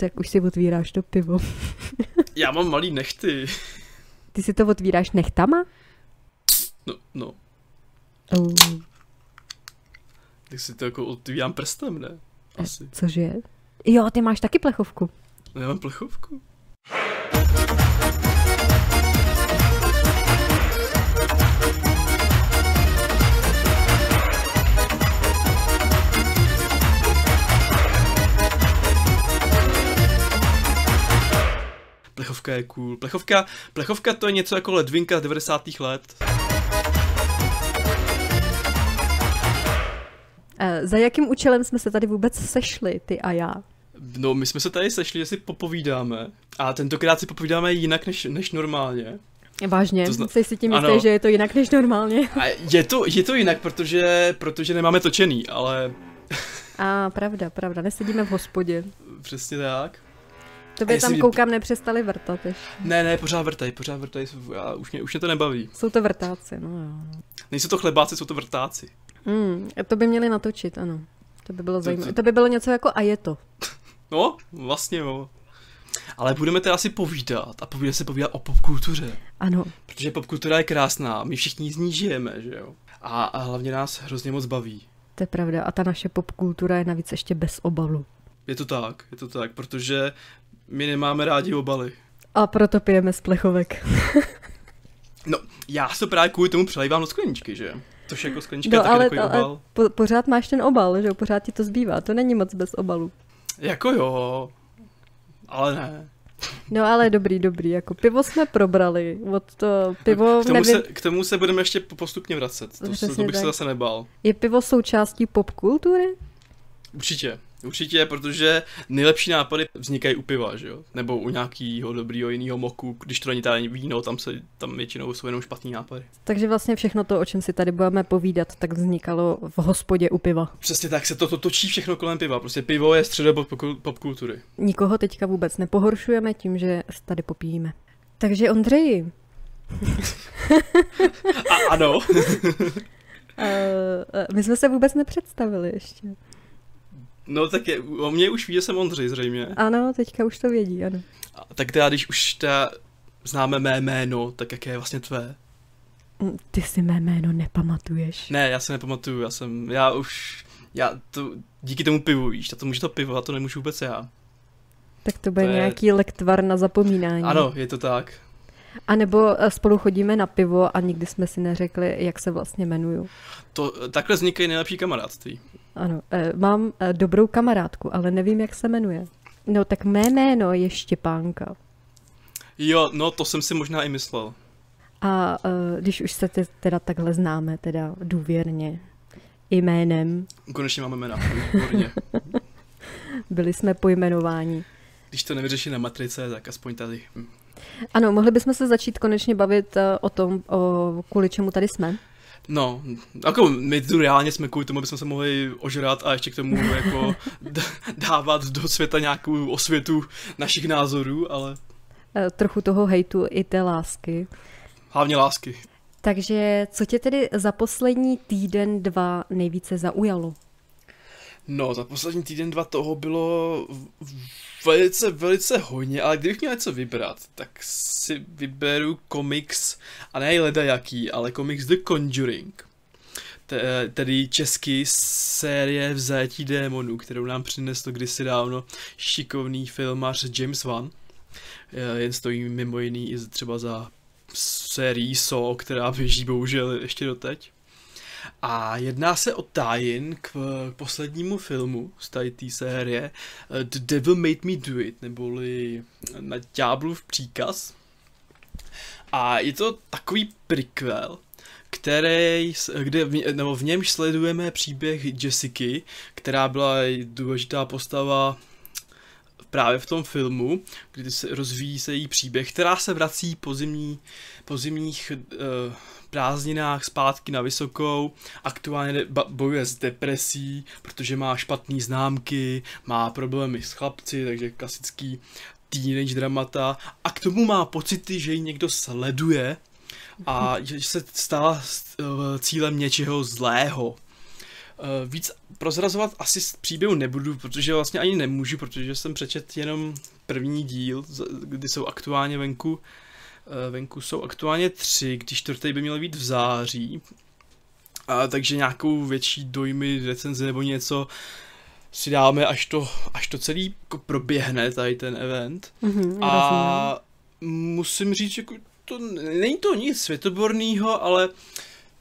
Tak už si otvíráš to pivo. Já mám malý nechty. Ty si to otvíráš nechtama? No, no. Oh. Tak si to jako otvírám prstem, ne? Asi. Cože? Jo, ty máš taky plechovku. No, já mám plechovku. Plechovka je cool. Plechovka, plechovka to je něco jako ledvinka z 90. let. E, za jakým účelem jsme se tady vůbec sešli, ty a já? No, my jsme se tady sešli, že si popovídáme. A tentokrát si popovídáme jinak než, než normálně. Vážně? To zna... Jsi si tím jistý, že je to jinak než normálně? A je to, je to jinak, protože, protože nemáme točený, ale... A pravda, pravda, nesedíme v hospodě. Přesně tak. To by tam koukám nepřestali vrtat ještě. Ne, ne, pořád vrtají, pořád vrtají, já, už, mě, už mě to nebaví. Jsou to vrtáci, no jo. Nejsou to chlebáci, jsou to vrtáci. Hmm, to by měli natočit, ano. To by bylo zajímavé. To by bylo něco jako a je to. No, vlastně jo. Ale budeme teda asi povídat a budeme se povídat o popkultuře. Ano. Protože popkultura je krásná, my všichni z ní žijeme, že jo. A, a hlavně nás hrozně moc baví. To je pravda a ta naše popkultura je navíc ještě bez obalu. Je to tak, je to tak, protože my nemáme rádi obaly. A proto pijeme z plechovek. no, já se právě kvůli tomu přelejvám do skleničky, že? Tož jako sklenička no, ale, takový ale obal. Po, pořád máš ten obal, že Pořád ti to zbývá, to není moc bez obalu. Jako jo, ale ne. No ale dobrý, dobrý, jako pivo jsme probrali, od to pivo... K tomu, nevím... se, k tomu se budeme ještě postupně vracet, to, se, to bych tak. se zase nebál. Je pivo součástí popkultury? Určitě, Určitě, protože nejlepší nápady vznikají u piva, že jo? Nebo u nějakého dobrýho jiného moku, když to není tady víno, tam, se, tam většinou jsou jenom špatný nápady. Takže vlastně všechno to, o čem si tady budeme povídat, tak vznikalo v hospodě u piva. Přesně tak, se to, to točí všechno kolem piva. Prostě pivo je středo popkultury. Pop Nikoho teďka vůbec nepohoršujeme tím, že tady popijíme. Takže Ondřeji. A, ano. uh, my jsme se vůbec nepředstavili ještě. No tak je, o mě už ví, že jsem Ondřej zřejmě. Ano, teďka už to vědí, ano. A, tak teda, když už ta známe mé jméno, tak jaké je vlastně tvé? Mm, ty si mé jméno nepamatuješ. Ne, já se nepamatuju, já jsem, já už, já to, díky tomu pivu, víš, a to může to pivo, a to nemůžu vůbec já. Tak to bude to nějaký je... lektvar na zapomínání. Ano, je to tak. A nebo eh, spolu chodíme na pivo a nikdy jsme si neřekli, jak se vlastně jmenuju. To, takhle vznikají nejlepší kamarádství. Ano, eh, mám eh, dobrou kamarádku, ale nevím, jak se jmenuje. No tak mé jméno je Štěpánka. Jo, no to jsem si možná i myslel. A když už se teda takhle známe, teda důvěrně, jménem. Konečně máme jména, Byli jsme pojmenováni. Když to nevyřeší na matrice, tak aspoň tady. Ano, mohli bychom se začít konečně bavit o tom, o, kvůli čemu tady jsme. No, jako my tu reálně jsme kvůli tomu, abychom se mohli ožrat a ještě k tomu jako dávat do světa nějakou osvětu našich názorů, ale... E, trochu toho hejtu i té lásky. Hlavně lásky. Takže co tě tedy za poslední týden, dva nejvíce zaujalo? No, za poslední týden, dva toho bylo velice, velice hodně, ale kdybych měl něco vybrat, tak si vyberu komiks, a ne leda jaký, ale komiks The Conjuring. Tedy český série Vzajetí démonů, kterou nám přinesl kdysi dávno šikovný filmař James Wan. Jen stojí mimo jiný i třeba za sérií So, která běží bohužel ještě doteď. A jedná se o tajin k poslednímu filmu z té série The Devil Made Me Do It, neboli na ďáblův příkaz. A je to takový prequel, který, kde, nebo v němž sledujeme příběh Jessiky, která byla důležitá postava právě v tom filmu, kdy se rozvíjí se její příběh, která se vrací po, zimní, po zimních uh, prázdninách zpátky na vysokou, aktuálně bojuje s depresí, protože má špatné známky, má problémy s chlapci, takže klasický teenage dramata a k tomu má pocity, že ji někdo sleduje a že se stala eh, cílem něčeho zlého. víc prozrazovat asi z příběhu nebudu, protože vlastně ani nemůžu, protože jsem přečet jenom první díl, kdy jsou aktuálně venku. Uh, venku jsou aktuálně tři, když čtvrtý by měl být v září. A, takže nějakou větší dojmy, recenze nebo něco si dáme, až to, až to celý jako proběhne, tady ten event. Mm-hmm, a musím říct, že jako to, není to nic světoborného, ale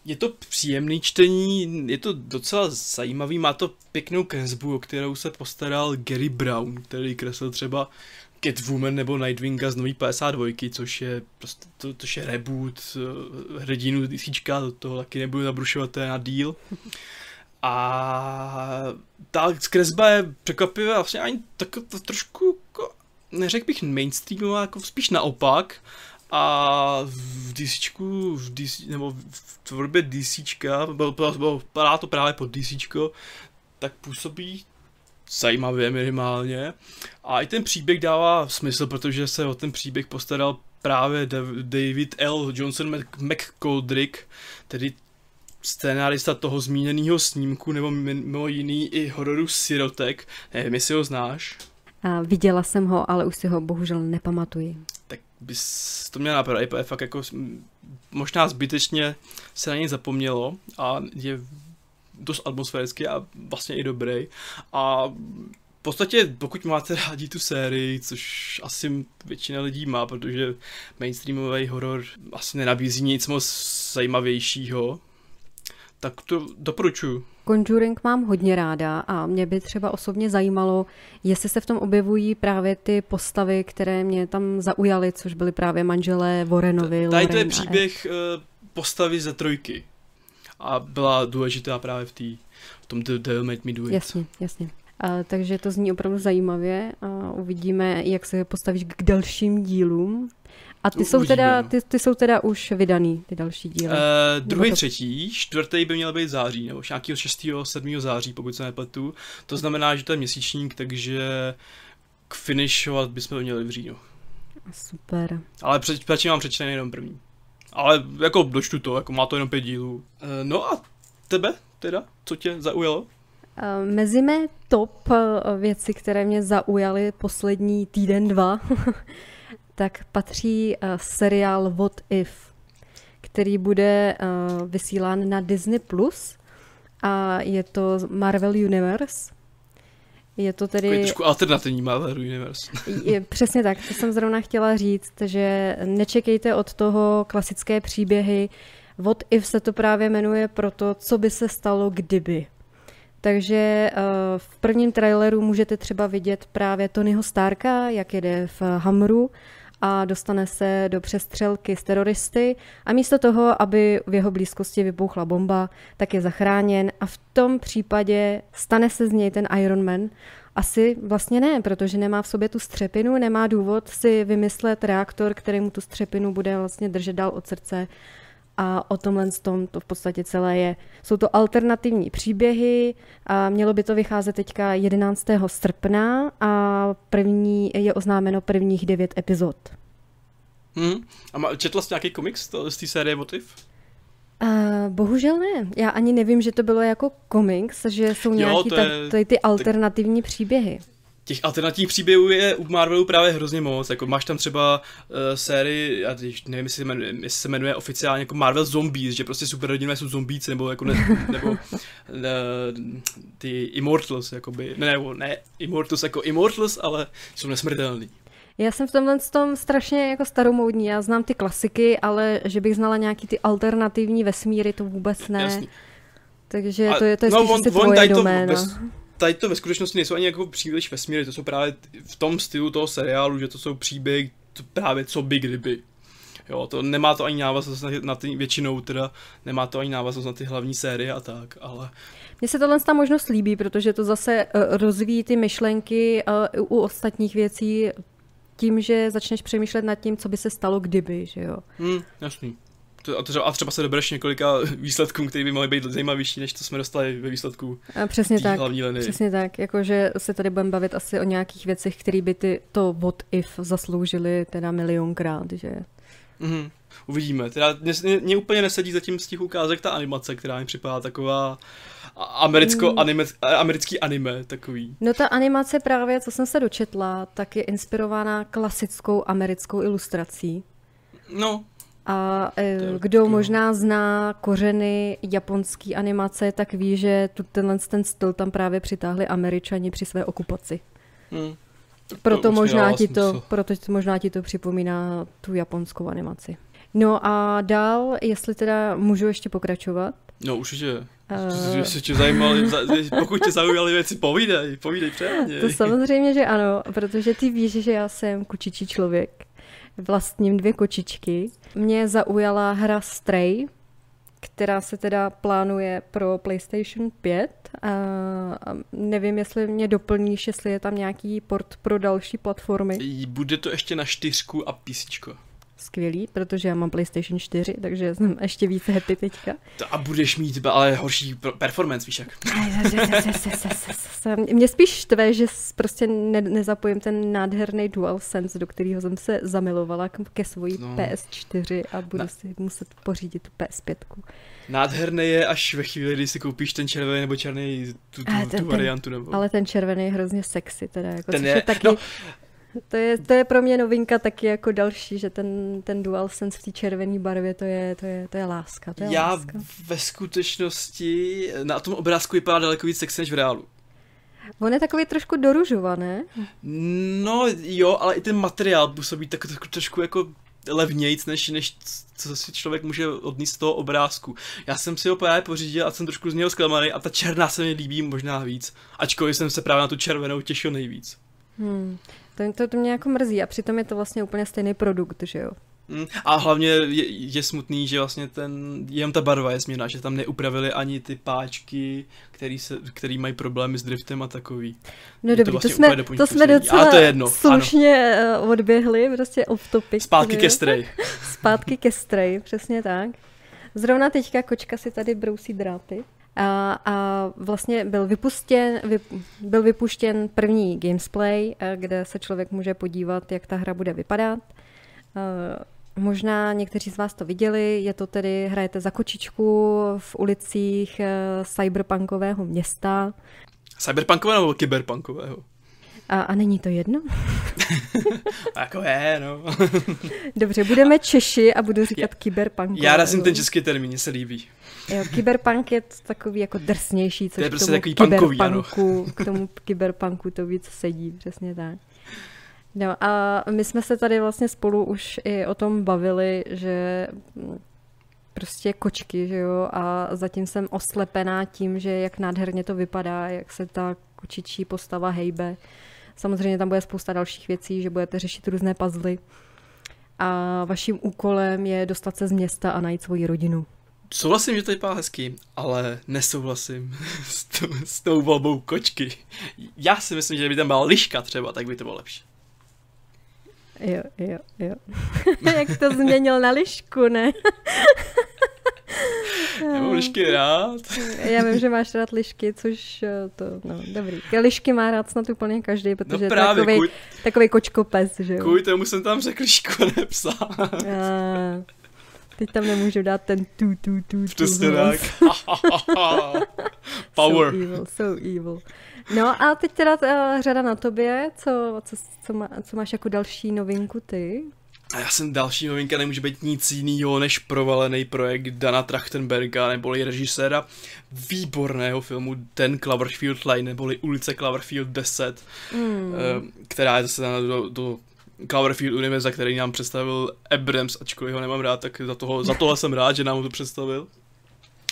je to příjemný čtení, je to docela zajímavý, má to pěknou kresbu, o kterou se postaral Gary Brown, který kreslil třeba Catwoman nebo Nightwinga z nový 52, což je prostě, to, to je reboot uh, hrdinu DCčka, to toho taky nebudu zabrušovat, to je na díl. A ta kresba je překvapivá, vlastně ani tak to trošku, jako, neřekl bych mainstreamová, jako spíš naopak. A v DC, v DC, nebo v tvorbě DC, bylo, bylo, bylo, to právě pod DC, tak působí zajímavě minimálně. A i ten příběh dává smysl, protože se o ten příběh postaral právě David L. Johnson McColdrick, tedy scénárista toho zmíněného snímku, nebo mimo jiný i hororu Sirotek. Nevím, jestli ho znáš. A viděla jsem ho, ale už si ho bohužel nepamatuji. Tak bys to měl napravit, je fakt jako možná zbytečně se na něj zapomnělo a je dost atmosférický a vlastně i dobrý. A v podstatě, pokud máte rádi tu sérii, což asi většina lidí má, protože mainstreamový horor asi nenabízí nic moc zajímavějšího, tak to doporučuju. Conjuring mám hodně ráda a mě by třeba osobně zajímalo, jestli se v tom objevují právě ty postavy, které mě tam zaujaly, což byly právě manželé Warrenovi. Tady to je příběh eh, postavy ze trojky a byla důležitá právě v, tý, v tom The Devil Made Me Do It. Jasně, jasně. A, takže to zní opravdu zajímavě a uvidíme, jak se postavíš k dalším dílům. A ty jsou, teda, no. ty, ty jsou teda už vydaný, ty další díly. Uh, druhý, to... třetí, čtvrtý by měl být září, nebo nějakého 6. 7. září, pokud se nepletu. To znamená, že to je měsíčník, takže k finishovat bychom měli v říjnu. Super. Ale před, předtím mám přečtený jenom první. Ale jako dočtu to, jako má to jenom pět dílů. Uh, no a tebe teda, co tě zaujalo? Mezi mé top věci, které mě zaujaly poslední týden, dva, tak patří seriál What If, který bude vysílán na Disney+. Plus a je to Marvel Universe. Je to tedy... Takový trošku alternativní Marvel Universe. je, přesně tak, to jsem zrovna chtěla říct, že nečekejte od toho klasické příběhy. What If se to právě jmenuje proto, co by se stalo kdyby. Takže uh, v prvním traileru můžete třeba vidět právě Tonyho Starka, jak jede v Hamru a dostane se do přestřelky s teroristy a místo toho, aby v jeho blízkosti vybuchla bomba, tak je zachráněn a v tom případě stane se z něj ten Iron Man. Asi vlastně ne, protože nemá v sobě tu střepinu, nemá důvod si vymyslet reaktor, který mu tu střepinu bude vlastně držet dál od srdce a o tomhle tom to v podstatě celé je. Jsou to alternativní příběhy a mělo by to vycházet teďka 11. srpna a první je oznámeno prvních devět epizod. Hmm. A četla jsi nějaký komiks z té série Motiv? Uh, bohužel ne. Já ani nevím, že to bylo jako komiks, že jsou nějaký jo, je, tady ty alternativní tak... příběhy těch alternativních příběhů je u Marvelu právě hrozně moc. Jako máš tam třeba uh, sérii, já teď nevím, jestli se, jmenuje, jestli se jmenuje oficiálně jako Marvel Zombies, že prostě superhrdinové jsou zombíci, nebo jako ne, nebo ne, ty Immortals, jakoby, ne, nebo ne Immortals jako Immortals, ale jsou nesmrtelní. Já jsem v tomhle tom strašně jako staromoudní, já znám ty klasiky, ale že bych znala nějaký ty alternativní vesmíry, to vůbec ne. Jasný. Takže to je, to je no, spíš on, asi on tvoje doména. To, tady to ve skutečnosti nejsou ani jako příliš vesmíry, to jsou právě v tom stylu toho seriálu, že to jsou příběhy to právě co by kdyby. Jo, to nemá to ani návaznost na, na ty, většinou teda nemá to ani návaznost na ty hlavní série a tak, ale... Mně se tohle ta možnost líbí, protože to zase uh, rozvíjí ty myšlenky uh, u ostatních věcí tím, že začneš přemýšlet nad tím, co by se stalo kdyby, že jo. Hmm, jasný a, třeba, a třeba se dobereš několika výsledkům, které by mohly být zajímavější, než to jsme dostali ve výsledku a přesně tak, hlavní linii. Přesně tak, jakože se tady budeme bavit asi o nějakých věcech, které by ty to what if zasloužili teda milionkrát, že Mhm. Uvidíme. Teda mě, mě úplně nesedí zatím z těch ukázek ta animace, která mi připadá taková americko, mm. anime, americký anime takový. No ta animace právě, co jsem se dočetla, tak je inspirována klasickou americkou ilustrací. No. A e, kdo to... možná zná kořeny japonské animace, tak ví, že tu, tenhle ten styl tam právě přitáhli američani při své okupaci. Hmm. Proto, možná ti to, proto možná ti to připomíná tu japonskou animaci. No a dál, jestli teda můžu ještě pokračovat. No určitě. Uh... Se tě zajímali, pokud tě zaujaly věci, povídej, povídej přesně. To samozřejmě, že ano, protože ty víš, že já jsem kučičí člověk. Vlastním dvě kočičky. Mě zaujala hra Stray, která se teda plánuje pro PlayStation 5. A nevím, jestli mě doplníš, jestli je tam nějaký port pro další platformy. Bude to ještě na čtyřku a písíčko skvělý, protože já mám PlayStation 4, takže jsem ještě více happy teďka. To a budeš mít ale horší performance, víš jak. Mě spíš štve, že prostě ne, nezapojím ten nádherný DualSense, do kterého jsem se zamilovala ke svojí no. PS4 a budu Na... si muset pořídit tu PS5. Nádherný je až ve chvíli, kdy si koupíš ten červený nebo černý tu, tu, ten, tu variantu. Nebo... Ale ten červený je hrozně sexy, teda jako, ten je, je taky... No, to je, to je pro mě novinka taky jako další, že ten, ten DualSense v té červené barvě, to je, to, je, to je láska. To je Já láska. ve skutečnosti na tom obrázku vypadá daleko víc sexy než v reálu. On je takový trošku doružovaný. No jo, ale i ten materiál působí tak, tak trošku jako levnějc, než, než co si člověk může odníst z toho obrázku. Já jsem si ho právě pořídil a jsem trošku z něho zklamaný a ta černá se mi líbí možná víc. Ačkoliv jsem se právě na tu červenou těšil nejvíc. Hmm. To, to, to mě jako mrzí a přitom je to vlastně úplně stejný produkt, že jo? Mm, a hlavně je, je smutný, že vlastně ten, jenom ta barva je změna, že tam neupravili ani ty páčky, který, se, který mají problémy s driftem a takový. No dobrý, to, vlastně to, jsme, to jsme docela to je jedno, slušně ano. Eh, odběhli, prostě off topic. Zpátky ke stray. Zpátky ke stray, přesně tak. Zrovna teďka kočka si tady brousí drápy. A, a vlastně byl, vypustěn, vy, byl vypuštěn první gamesplay, eh, kde se člověk může podívat, jak ta hra bude vypadat. Eh, možná někteří z vás to viděli, je to tedy, hrajete za kočičku v ulicích eh, cyberpunkového města. Cyberpunkového nebo kyberpunkového? A, a není to jedno? jako je, no. Dobře, budeme Češi a budu říkat kyberpunk. Já razím ten český termín, se líbí. Jo, kyberpunk je takový jako drsnější, což to je prostě k tomu takový kyberpunku, k tomu kyberpunku to víc sedí, přesně tak. No a my jsme se tady vlastně spolu už i o tom bavili, že prostě kočky, že jo, a zatím jsem oslepená tím, že jak nádherně to vypadá, jak se ta kočičí postava hejbe. Samozřejmě tam bude spousta dalších věcí, že budete řešit různé puzzle. A vaším úkolem je dostat se z města a najít svoji rodinu. Souhlasím, že to vypadá hezky, ale nesouhlasím s, tou, s tou volbou kočky. Já si myslím, že kdyby tam byla liška třeba, tak by to bylo lepší. Jo, jo, jo. Jak to změnil na lišku, ne? Já mám lišky rád. Já vím, že máš rád lišky, což eh, to, no, dobrý. Lišky má rád snad úplně každý, protože no právě, je takový, kuj... takový kočkopes, že jo. Kvůli tomu jsem tam řekl lišku, nepsal. Teď tam nemůžu dát ten tu, tu, tu, tu. Přesně tak. Power. So evil, so evil. No a teď teda uh, řada na tobě, co, co, co, má, co máš jako další novinku ty? A já jsem další novinka, nemůže být nic jiného než provalený projekt Dana Trachtenberga, neboli režiséra výborného filmu Ten Cloverfield Line, neboli Ulice Cloverfield 10, mm. která je zase do, do Cloverfield univerza, který nám představil Abrams, ačkoliv ho nemám rád, tak za, toho, za tohle jsem rád, že nám ho to představil.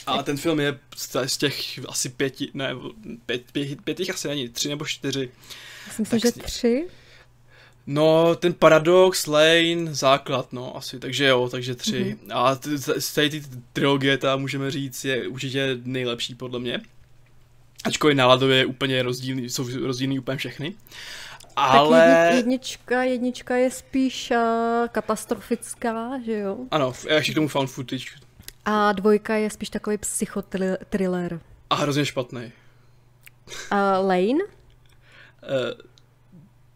A ten film je z těch asi pěti, ne, pět, pět, pět těch asi není, tři nebo čtyři. Já si myslím, že tři. No, ten Paradox, Lane, základ, no, asi, takže jo, takže tři. Mm-hmm. A z té trilogie, ta můžeme říct, je určitě nejlepší podle mě. Ačkoliv náladově je úplně rozdílný, jsou rozdílný úplně všechny. Ale... Tak jednička, jednička je spíš uh, katastrofická, že jo? Ano, ještě k tomu found footage. A dvojka je spíš takový psychotriller. A hrozně špatný. Uh, Lane? Uh,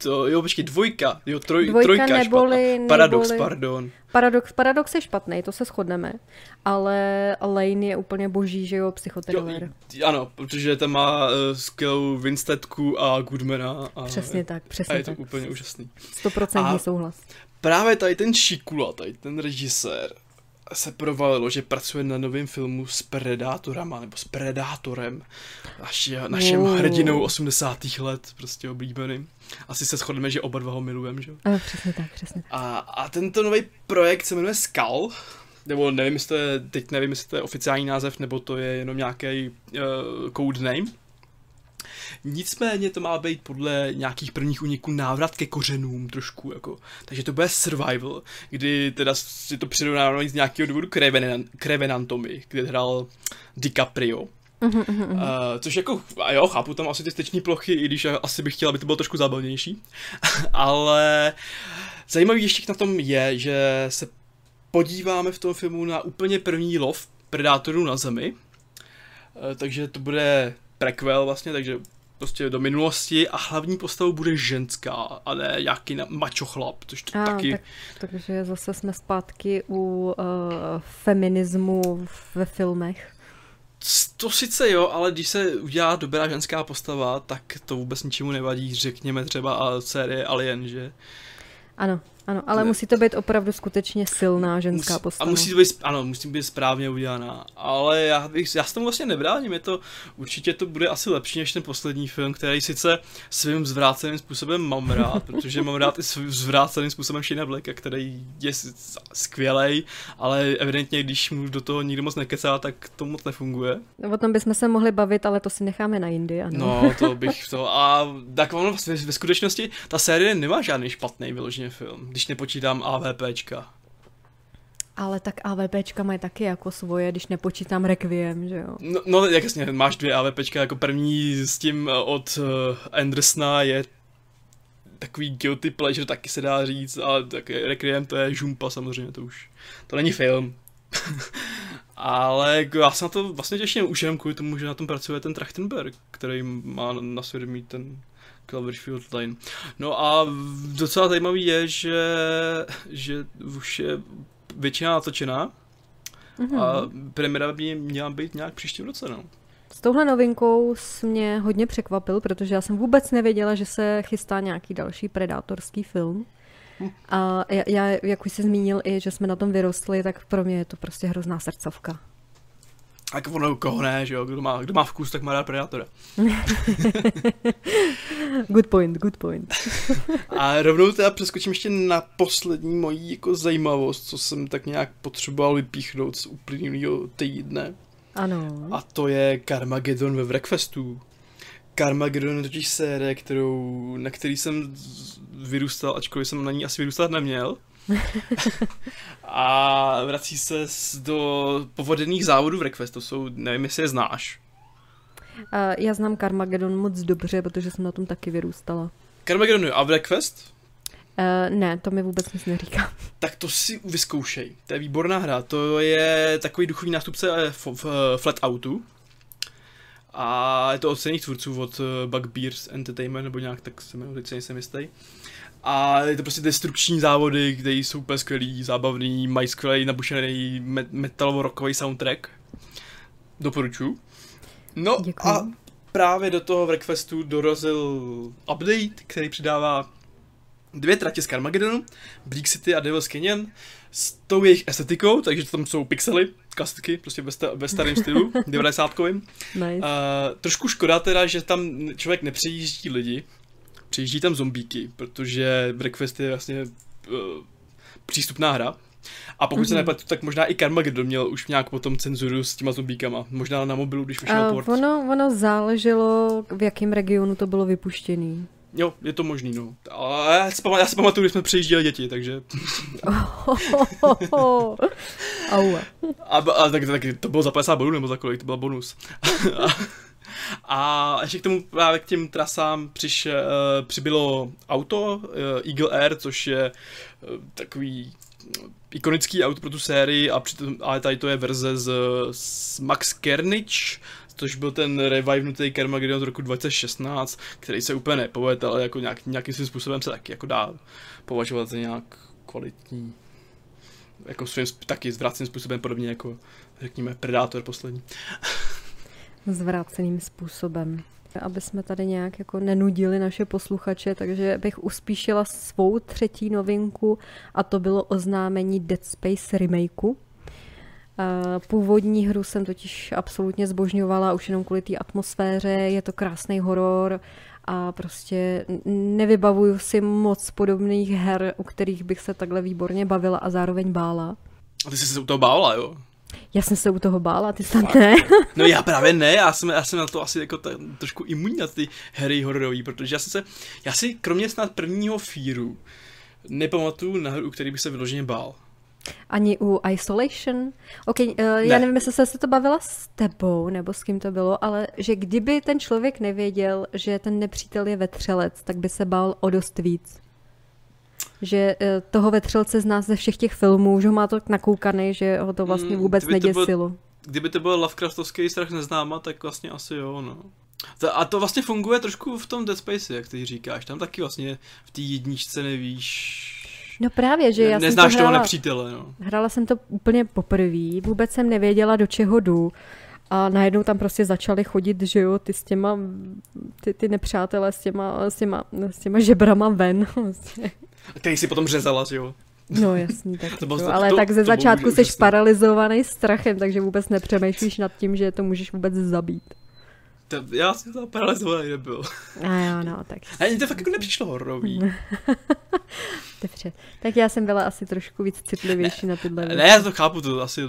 to, jo, počkej, dvojka, jo, troj, Dvojka trojka neboli- špatná. Paradox, neboli- pardon. Paradox, paradox je špatný, to se shodneme, ale Lane je úplně boží, že jo, i- ano, protože tam má uh, skvělou Winstetku a Goodmana. A, Přesně tak, A přesně je to tak. úplně úžasný. Stoprocentní A- souhlas. Právě tady ten Šikula, tady ten režisér, se provalilo, že pracuje na novém filmu s Predátorama, nebo s Predátorem, naši, naším Wow. hrdinou 80. let, prostě oblíbeným. Asi se shodneme, že oba dva ho milujeme, že? jo? A, přesně tak, přesně tak. A, a tento nový projekt se jmenuje Skal, nebo nevím, jestli to je, teď nevím, jestli to je oficiální název, nebo to je jenom nějaký uh, code name. Nicméně to má být podle nějakých prvních úniků návrat ke kořenům trošku, jako. Takže to bude survival, kdy teda si to přirovnávají z nějakého důvodu k, Revenant, k Revenantomi, kde hrál DiCaprio. Uh, což jako, a jo, chápu tam asi ty steční plochy, i když asi bych chtěl, aby to bylo trošku zábavnější. Ale zajímavý ještě na tom je, že se podíváme v tom filmu na úplně první lov predátorů na zemi. Uh, takže to bude prequel vlastně, takže prostě do minulosti a hlavní postavou bude ženská a ne nějaký na- macho chlap, což to A, taky... tak, takže zase jsme zpátky u uh, feminismu ve filmech. To sice jo, ale když se udělá dobrá ženská postava, tak to vůbec ničemu nevadí, řekněme třeba a série Alien, že? Ano, ano, ale musí to být opravdu skutečně silná ženská Musí- postava. A musí to být, ano, musí být správně udělaná. Ale já, bych, já s tomu vlastně nebráním, je to, určitě to bude asi lepší než ten poslední film, který sice svým zvráceným způsobem mám rád, protože mám rád i svým zvráceným způsobem Shane Blacka, který je skvělej, ale evidentně, když mu do toho nikdo moc nekecá, tak to moc nefunguje. O tom bychom se mohli bavit, ale to si necháme na jindy, ano. No, to bych to. A tak ono ve, ve skutečnosti ta série nemá žádný špatný vyloženě film, když nepočítám AVPčka. Ale tak AVPčka mají taky jako svoje, když nepočítám Requiem, že jo. No, no jak jasně, máš dvě AVPčka, jako první s tím eh, od uh, Andersona je takový guilty pleasure, taky se dá říct, ale tak Requiem to je žumpa samozřejmě, to už, to není film. Ale jako já se na to vlastně těším už jenom kvůli tomu, že na tom pracuje ten Trachtenberg, který má na svědomí ten Cloverfield Lane. No a docela zajímavý je, že, že už je většina natočená, Mhm. a premiéra by měla být nějak příštím roce, no. S touhle novinkou jsi mě hodně překvapil, protože já jsem vůbec nevěděla, že se chystá nějaký další predátorský film. A já, já, jak už jsi zmínil i, že jsme na tom vyrostli, tak pro mě je to prostě hrozná srdcovka. Tak ono koho ne, že jo, kdo má, kdo má vkus, tak má rád Predátora. Good point, good point. A rovnou teda přeskočím ještě na poslední mojí jako zajímavost, co jsem tak nějak potřeboval vypíchnout z uplynulého týdne. Ano. A to je Carmageddon ve Wreckfestu. Carmageddon je totiž série, kterou, na který jsem vyrůstal, ačkoliv jsem na ní asi vyrůstat neměl. A vrací se do povodených závodů v Wreckfest, to jsou, nevím, jestli je znáš. A já znám Carmageddon moc dobře, protože jsem na tom taky vyrůstala. Carmageddon a Wreckfest? Uh, ne, to mi vůbec nic neříká. Tak to si vyzkoušej. To je výborná hra. To je takový duchovní nástupce eh, f- f- Flatoutu. A je to od stejných tvůrců od eh, Bugbears Entertainment, nebo nějak tak se jmenuje, teď si nejsem jistý. A je to prostě destrukční závody, kde jsou úplně skvělý, zábavný, mají skvělý nabušený me- metalovo-rockový soundtrack. Doporučuji. No Děkuji. a právě do toho Wreckfestu dorazil update, který přidává dvě tratě z Carmageddonu, Bleak City a Devil's Canyon, s tou jejich estetikou, takže tam jsou pixely, klasiky, prostě ve, sta- ve starém stylu, 90 Nice. Uh, trošku škoda teda, že tam člověk nepřejíždí lidi, přijíždí tam zombíky, protože Breakfast je vlastně uh, přístupná hra. A pokud mm-hmm. se Mhm. nepletu, tak možná i Carmageddon měl už nějak potom cenzuru s těma zombíkama. Možná na mobilu, když vyšel Uh, port. ono, ono záleželo, v jakém regionu to bylo vypuštěný. Jo, je to možný, no. Ale já si, pamatuju, já si pamatuju, když jsme přejížděli děti, takže... Aua. A, a tak, tak, to bylo za 50 bodů, nebo za kolik, to byl bonus. a, ještě k tomu právě k těm trasám přiš, uh, přibylo auto uh, Eagle Air, což je uh, takový ikonický auto pro tu sérii a přitom, ale tady to je verze z, z Max Kernich, což byl ten revivenutý Carmageddon z roku 2016, který se úplně nepovedl, ale jako nějak, nějakým svým způsobem se taky jako dá považovat za nějak kvalitní jako svým taky zvráceným způsobem, podobně jako řekněme Predátor poslední. Zvráceným způsobem. Aby jsme tady nějak jako nenudili naše posluchače, takže bych uspíšila svou třetí novinku a to bylo oznámení Dead Space remakeu. Původní hru jsem totiž absolutně zbožňovala už jenom kvůli té atmosféře, je to krásný horor a prostě nevybavuju si moc podobných her, u kterých bych se takhle výborně bavila a zároveň bála. A ty jsi se u toho bála, jo? Já jsem se u toho bála, ty snad ne. no já právě ne, já jsem, já jsem na to asi jako ta, trošku imunní na ty hry hororový, protože já jsem se, já si kromě snad prvního fíru nepamatuju na hru, který bych se vyloženě bál. Ani u Isolation? Ok, uh, já nevím, jestli jsem se to bavila s tebou, nebo s kým to bylo, ale že kdyby ten člověk nevěděl, že ten nepřítel je vetřelec, tak by se bál o dost víc. Že uh, toho vetřelce z nás ze všech těch filmů, že ho má to nakoukaný, že ho to vlastně mm, vůbec mm, neděsilo. To byl, kdyby to byl Lovecraftovský strach neznáma, tak vlastně asi jo, no. A to vlastně funguje trošku v tom Dead Space, jak ty říkáš. Tam taky vlastně v té jedničce nevíš, No právě, že já Neznáš jsem to hrála, toho nepřítele, no. Hrála jsem to úplně poprvé, vůbec jsem nevěděla, do čeho jdu. A najednou tam prostě začaly chodit, že jo, ty s těma, ty, ty nepřátelé s těma, s těma, s těma žebrama ven. Vlastně. A ty jsi potom řezala, že jo? No jasný, tak to, to, ale to, tak ze to začátku jsi paralizovaný strachem, takže vůbec nepřemýšlíš nad tím, že to můžeš vůbec zabít. To, já jsem tam paralizovaný nebyl. A jo, no, tak. A to fakt jako nepřišlo hororový. Dobře, tak já jsem byla asi trošku víc citlivější ne, na tyhle věci. Ne, já to chápu, to asi,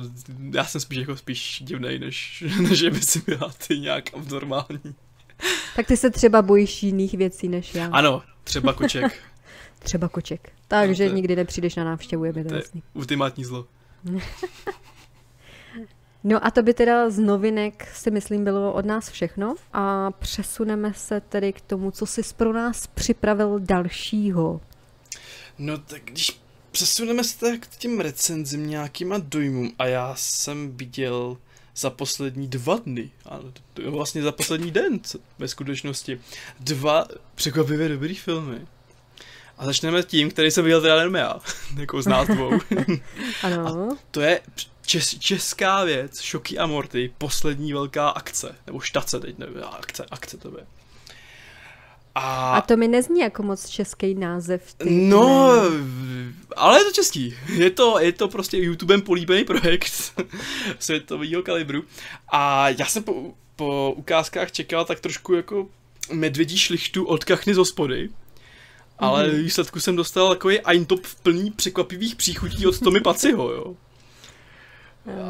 já jsem spíš jako spíš divnej, než, než by si byla ty nějak normální. Tak ty se třeba bojíš jiných věcí než já. Ano, třeba koček. Třeba koček. Takže no, nikdy nepřijdeš na návštěvu, je mi to, to jasný. ultimátní zlo. No a to by teda z novinek si myslím bylo od nás všechno a přesuneme se tedy k tomu, co jsi pro nás připravil dalšího. No tak když přesuneme se tak k těm recenzím nějakýma dojmům a já jsem viděl za poslední dva dny, a vlastně za poslední den ve skutečnosti, dva překvapivě dobrý filmy. A začneme tím, který jsem viděl teda jenom já, jako z nás dvou. ano. A to je čes, česká věc, Šoky a Morty, poslední velká akce, nebo štace teď nevím, akce, akce to je. A... a to mi nezní jako moc český název. Ty, no, ne? ale je to český. Je to, je to prostě YouTubem políbený projekt světového kalibru. A já jsem po, po ukázkách čekal tak trošku jako medvědí šlichtu od kachny z hospody. Ale mm. výsledku jsem dostal takový eintop v plný překvapivých příchutí od Tommy Paciho, jo.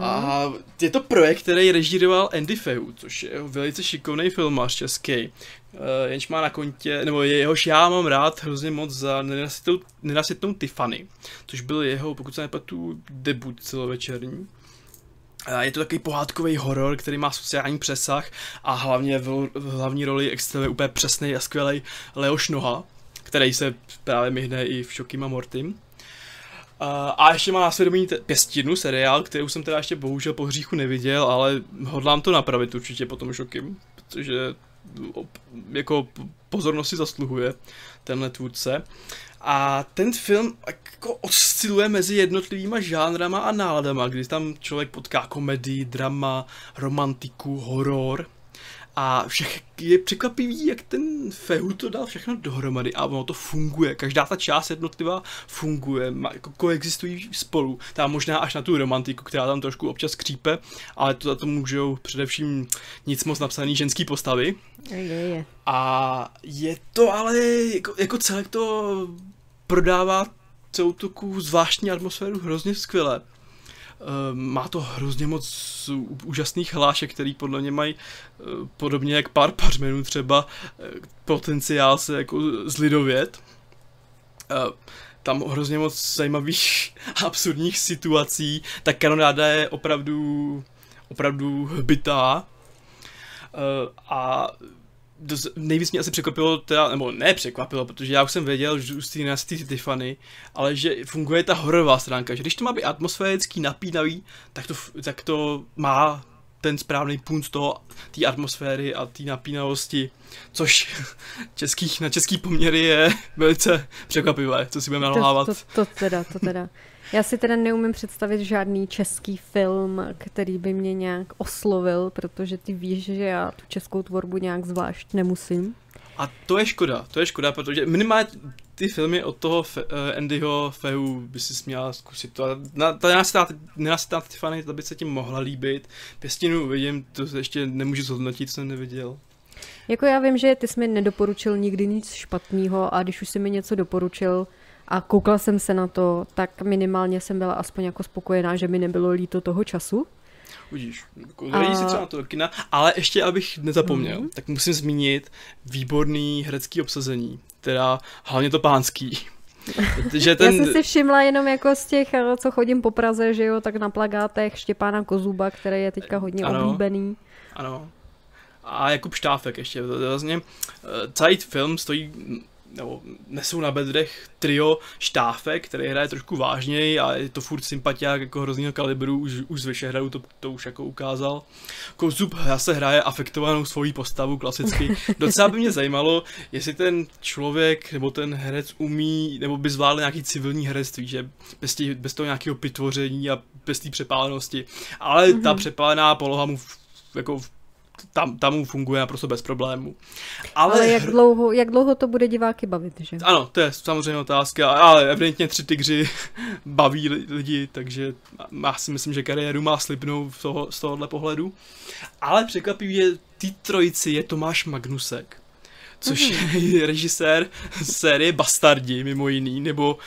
A je to projekt, který režíroval Andy Feu, což je velice šikovný filmář český. Uh, jenž má na kontě, nebo jehož já mám rád hrozně moc za nenasytnou, nenasytnou Tiffany, což byl jeho, pokud se nepletu, debut celovečerní. Je to takový pohádkový horor, který má sociální přesah a hlavně v, v hlavní roli extrémně úplně přesný a skvělý Leoš Noha, který se právě myhne i v Šokým a Mortym. A ještě má následovní pěstinu seriál, který jsem teda ještě bohužel po hříchu neviděl, ale hodlám to napravit určitě potom šokim, protože jako pozornost si zasluhuje tenhle tvůrce. A ten film jako osciluje mezi jednotlivýma žánrama a náladama, kdy tam člověk potká komedii, drama, romantiku, horor. A všech je překvapivý, jak ten Fehu to dal všechno dohromady a ono to funguje. Každá ta část jednotlivá funguje, má, jako koexistují spolu. Tam možná až na tu romantiku, která tam trošku občas křípe, ale to za to můžou především nic moc napsaný ženský postavy. Je, je. A je to ale, jako, jako celek to prodává celou tu zvláštní atmosféru hrozně skvěle. Eh, má to hrozně moc úžasných hlášek, který podle mě mají eh, podobně jak pár pařmenů třeba eh, potenciál se jako zlidovět. Tam hrozně moc zajímavých absurdních situací. Ta kanonáda je opravdu opravdu bytá. A nejvíc mě asi překvapilo, teda, nebo ne překvapilo, protože já už jsem věděl, že už z té Tiffany, ale že funguje ta hororová stránka, že když to má být atmosférický, napínavý, tak to, tak to má ten správný punt toho, té atmosféry a té napínavosti, což českých, na český poměry je velice překvapivé, co si budeme nalhávat. To, to, to teda, to teda. Já si teda neumím představit žádný český film, který by mě nějak oslovil, protože ty víš, že já tu českou tvorbu nějak zvlášť nemusím. A to je škoda, to je škoda, protože minimálně ty filmy od toho Fe, uh, Andyho Feu by si měla zkusit to. Na, ta nenasytá Tiffany, ta by se tím mohla líbit. Pěstinu vidím, to ještě nemůžu zhodnotit, jsem neviděl. Jako já vím, že ty jsi mi nedoporučil nikdy nic špatného a když už jsi mi něco doporučil a koukla jsem se na to, tak minimálně jsem byla aspoň jako spokojená, že mi nebylo líto toho času. Udíš, jako a... si třeba to kina, ale ještě abych nezapomněl, mm-hmm. tak musím zmínit výborný herecký obsazení, teda hlavně to pánský. Že ten... Já jsem si všimla jenom jako z těch, co chodím po Praze, že jo, tak na plagátech Štěpána Kozuba, který je teďka hodně ano, oblíbený. Ano. A Jakub Štáfek ještě. Vlastně eh, celý film stojí nebo nesou na bedrech trio štáfek, který hraje trošku vážněji a je to furt sympatiák jako hroznýho kalibru, už, už z Vyšehradu to, to už jako ukázal. Kouzub se hraje afektovanou svojí postavu klasicky. Docela by mě zajímalo, jestli ten člověk nebo ten herec umí, nebo by zvládl nějaký civilní herectví, že bez, tý, bez toho nějakého pitvoření a bez té přepálenosti. Ale mm-hmm. ta mhm. přepálená poloha mu jako tam, tam mu funguje naprosto bez problémů. Ale, ale jak, dlouho, jak dlouho to bude diváky bavit, že? Ano, to je samozřejmě otázka, ale evidentně tři tygři baví lidi, takže já si myslím, že kariéru má slibnou z, toho, z tohohle pohledu. Ale překvapivě ty trojici je Tomáš Magnusek což mm. je režisér série Bastardi, mimo jiný, nebo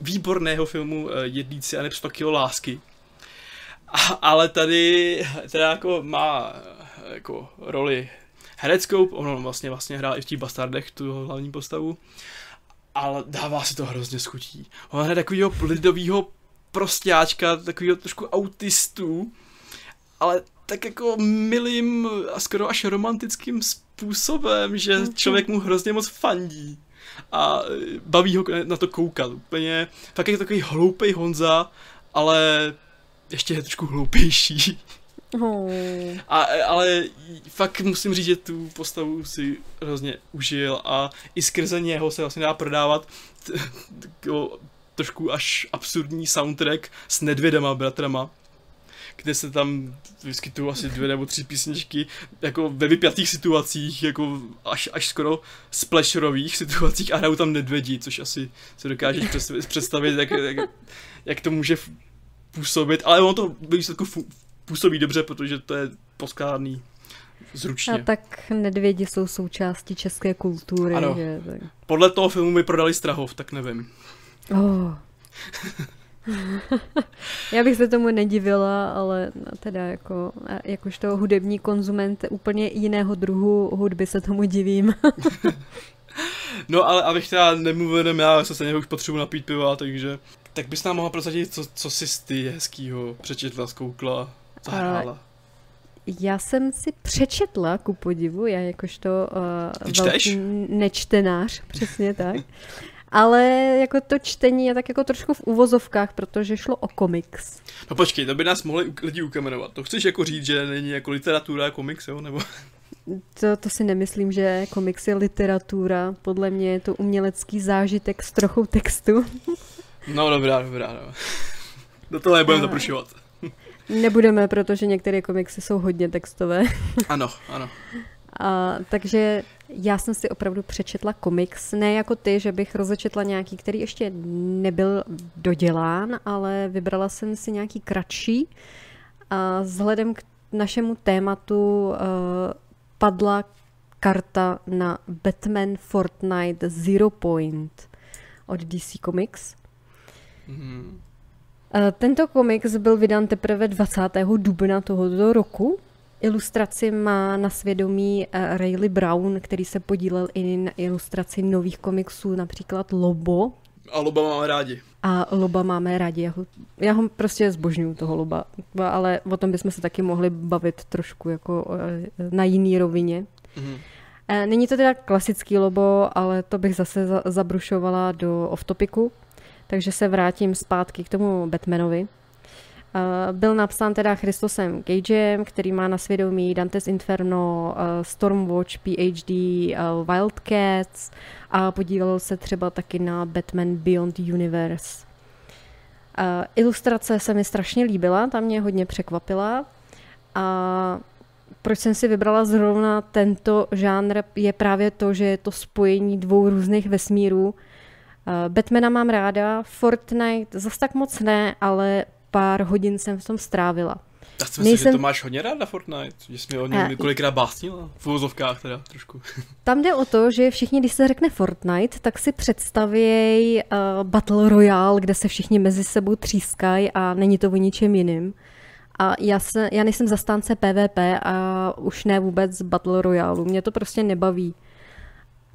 výborného filmu eh, Jedlíci a nebo 100 kilo lásky. A, ale tady teda jako má jako roli hereckou, ono vlastně vlastně hrál i v těch Bastardech tu hlavní postavu, ale dává si to hrozně schutí. On je takovýho lidovýho prostáčka, takovýho trošku autistů, ale tak jako milým a skoro až romantickým způsobem, že mhm. člověk mu hrozně moc fandí a baví ho na to koukat. Úplně, tak je takový hloupý Honza, ale ještě je trošku hloupější. Oh. A, ale fakt musím říct, že tu postavu si hrozně užil a i skrze něho se vlastně dá prodávat t- t- trošku až absurdní soundtrack s Nedvědama bratrama, kde se tam vyskytují asi dvě nebo tři písničky jako ve vypjatých situacích, jako až, až skoro splasherových situacích a hrajou tam nedvědí, což asi se dokážeš představit, jak, jak, jak to může působit, ale ono to výsledku působí dobře, protože to je poskládaný zručně. A tak nedvědi jsou součástí české kultury. Ano. Že, tak... Podle toho filmu mi prodali Strahov, tak nevím. Oh. Já bych se tomu nedivila, ale teda jako, jakožto hudební konzument úplně jiného druhu hudby se tomu divím. no ale abych teda nemluvil já se stejně už potřebuji napít piva, takže tak bys nám mohla prosadit, co, co jsi ty hezkýho přečetla, zkoukla, zahrála. Já jsem si přečetla, ku podivu, já jakožto uh, velký nečtenář, přesně tak. Ale jako to čtení je tak jako trošku v uvozovkách, protože šlo o komiks. No počkej, to by nás mohli lidi ukamenovat. To chceš jako říct, že není jako literatura a komiks, jo? Nebo... To, to si nemyslím, že komiks je literatura. Podle mě je to umělecký zážitek s trochou textu. No dobrá, dobrá. No. Do toho nebudeme zaprušovat. Nebudeme, protože některé komiksy jsou hodně textové. Ano, ano. A, takže já jsem si opravdu přečetla komiks, ne jako ty, že bych rozečetla nějaký, který ještě nebyl dodělán, ale vybrala jsem si nějaký kratší. A vzhledem k našemu tématu uh, padla karta na Batman Fortnite Zero Point od DC Comics. Mm-hmm. Tento komiks byl vydán teprve 20. dubna tohoto roku. Ilustraci má na svědomí eh, Rayleigh Brown, který se podílel i na ilustraci nových komiksů, například Lobo. A Loba máme rádi. A Loba máme rádi. Já ho, já ho prostě zbožňuju, toho Loba. Ale o tom bychom se taky mohli bavit trošku jako eh, na jiný rovině. Mm-hmm. Není to teda klasický Lobo, ale to bych zase zabrušovala do off-topiku takže se vrátím zpátky k tomu Batmanovi. byl napsán teda Christosem Gagem, který má na svědomí Dante's Inferno, uh, Stormwatch, PhD, uh, Wildcats a podílel se třeba taky na Batman Beyond Universe. Ilustrace se mi strašně líbila, ta mě hodně překvapila a proč jsem si vybrala zrovna tento žánr, je právě to, že je to spojení dvou různých vesmírů. Batmana mám ráda, Fortnite zas tak moc ne, ale pár hodin jsem v tom strávila. Já si myslím, Nejsem... že to máš hodně rád na Fortnite, že jsi mi o něm několikrát básnila, v úvozovkách teda trošku. Tam jde o to, že všichni, když se řekne Fortnite, tak si představějí uh, Battle Royale, kde se všichni mezi sebou třískají a není to o ničem jiným. A já, se, já nejsem zastánce PvP a už ne vůbec Battle Royale. Mě to prostě nebaví.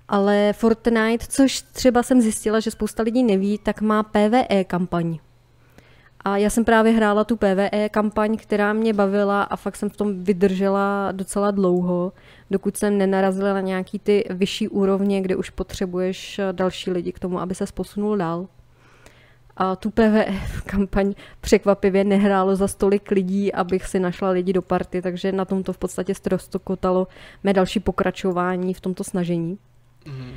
Ale Fortnite, což třeba jsem zjistila, že spousta lidí neví, tak má PvE kampaň. A já jsem právě hrála tu PvE kampaň, která mě bavila a fakt jsem v tom vydržela docela dlouho, dokud jsem nenarazila na nějaký ty vyšší úrovně, kde už potřebuješ další lidi k tomu, aby se posunul dál. A tu PvE kampaň překvapivě nehrálo za stolik lidí, abych si našla lidi do party, takže na tom to v podstatě strostokotalo mé další pokračování v tomto snažení. Mm.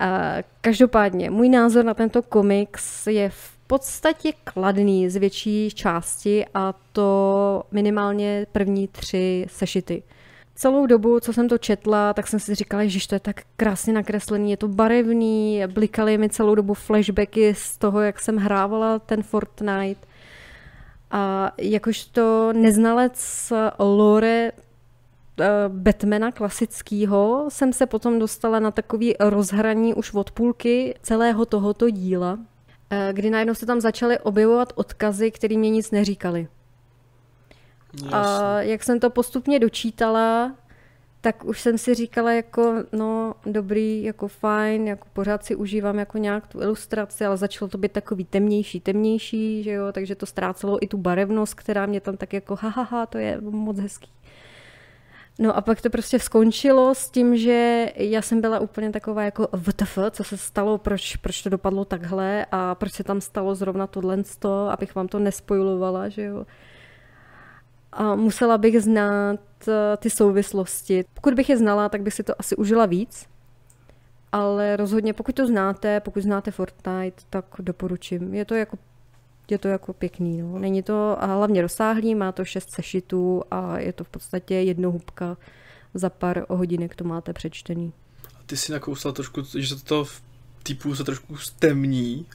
A každopádně, můj názor na tento komiks je v podstatě kladný z větší části a to minimálně první tři sešity. Celou dobu, co jsem to četla, tak jsem si říkala, že to je tak krásně nakreslený, je to barevný, blikaly mi celou dobu flashbacky z toho, jak jsem hrávala ten Fortnite. A jakožto neznalec lore Batmana klasického jsem se potom dostala na takový rozhraní už od půlky celého tohoto díla, eh, kdy najednou se tam začaly objevovat odkazy, které mě nic neříkali. A jak jsem to postupně dočítala, tak už jsem si říkala jako, no dobrý, jako fajn, jako pořád si užívám jako nějak tu ilustraci, ale začalo to být takový temnější, temnější, že jo, takže to ztrácelo i tu barevnost, která mě tam tak jako ha, ha, ha to je moc hezký. No a pak to prostě skončilo s tím, že já jsem byla úplně taková jako VTF, co se stalo, proč, proč to dopadlo takhle a proč se tam stalo zrovna tohle, abych vám to nespojulovala, že jo a musela bych znát eh, ty souvislosti. Pokud bych je znala, tak bych si to asi užila víc, ale rozhodně pokud to znáte, pokud znáte Fortnite, tak doporučím. Je to jako je to jako pěkný. No. Není to a hlavně rozsáhlý, má to šest sešitů a je to v podstatě jednohubka za pár hodinek to máte přečtený. A ty si nakousla trošku, že se to v typu se trošku stemní.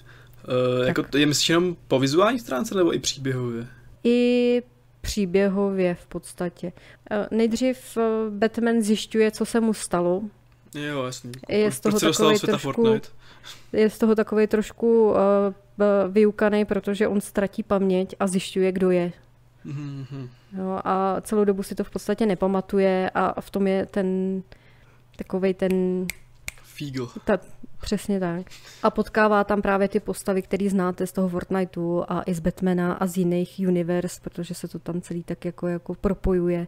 Uh, jako, je myslíš jenom po vizuální stránce nebo i příběhově? I příběhově v podstatě. Eh, nejdřív eh, Batman zjišťuje, co se mu stalo. Jo, jasný. Je z toho takový trošku, je z toho takový trošku uh, vyukaný, protože on ztratí paměť a zjišťuje, kdo je. Mm-hmm. Jo, a celou dobu si to v podstatě nepamatuje a v tom je ten takový ten Fígl. Ta, přesně tak. A potkává tam právě ty postavy, které znáte z toho Fortniteu a i z Batmana a z jiných univerz, protože se to tam celý tak jako, jako propojuje.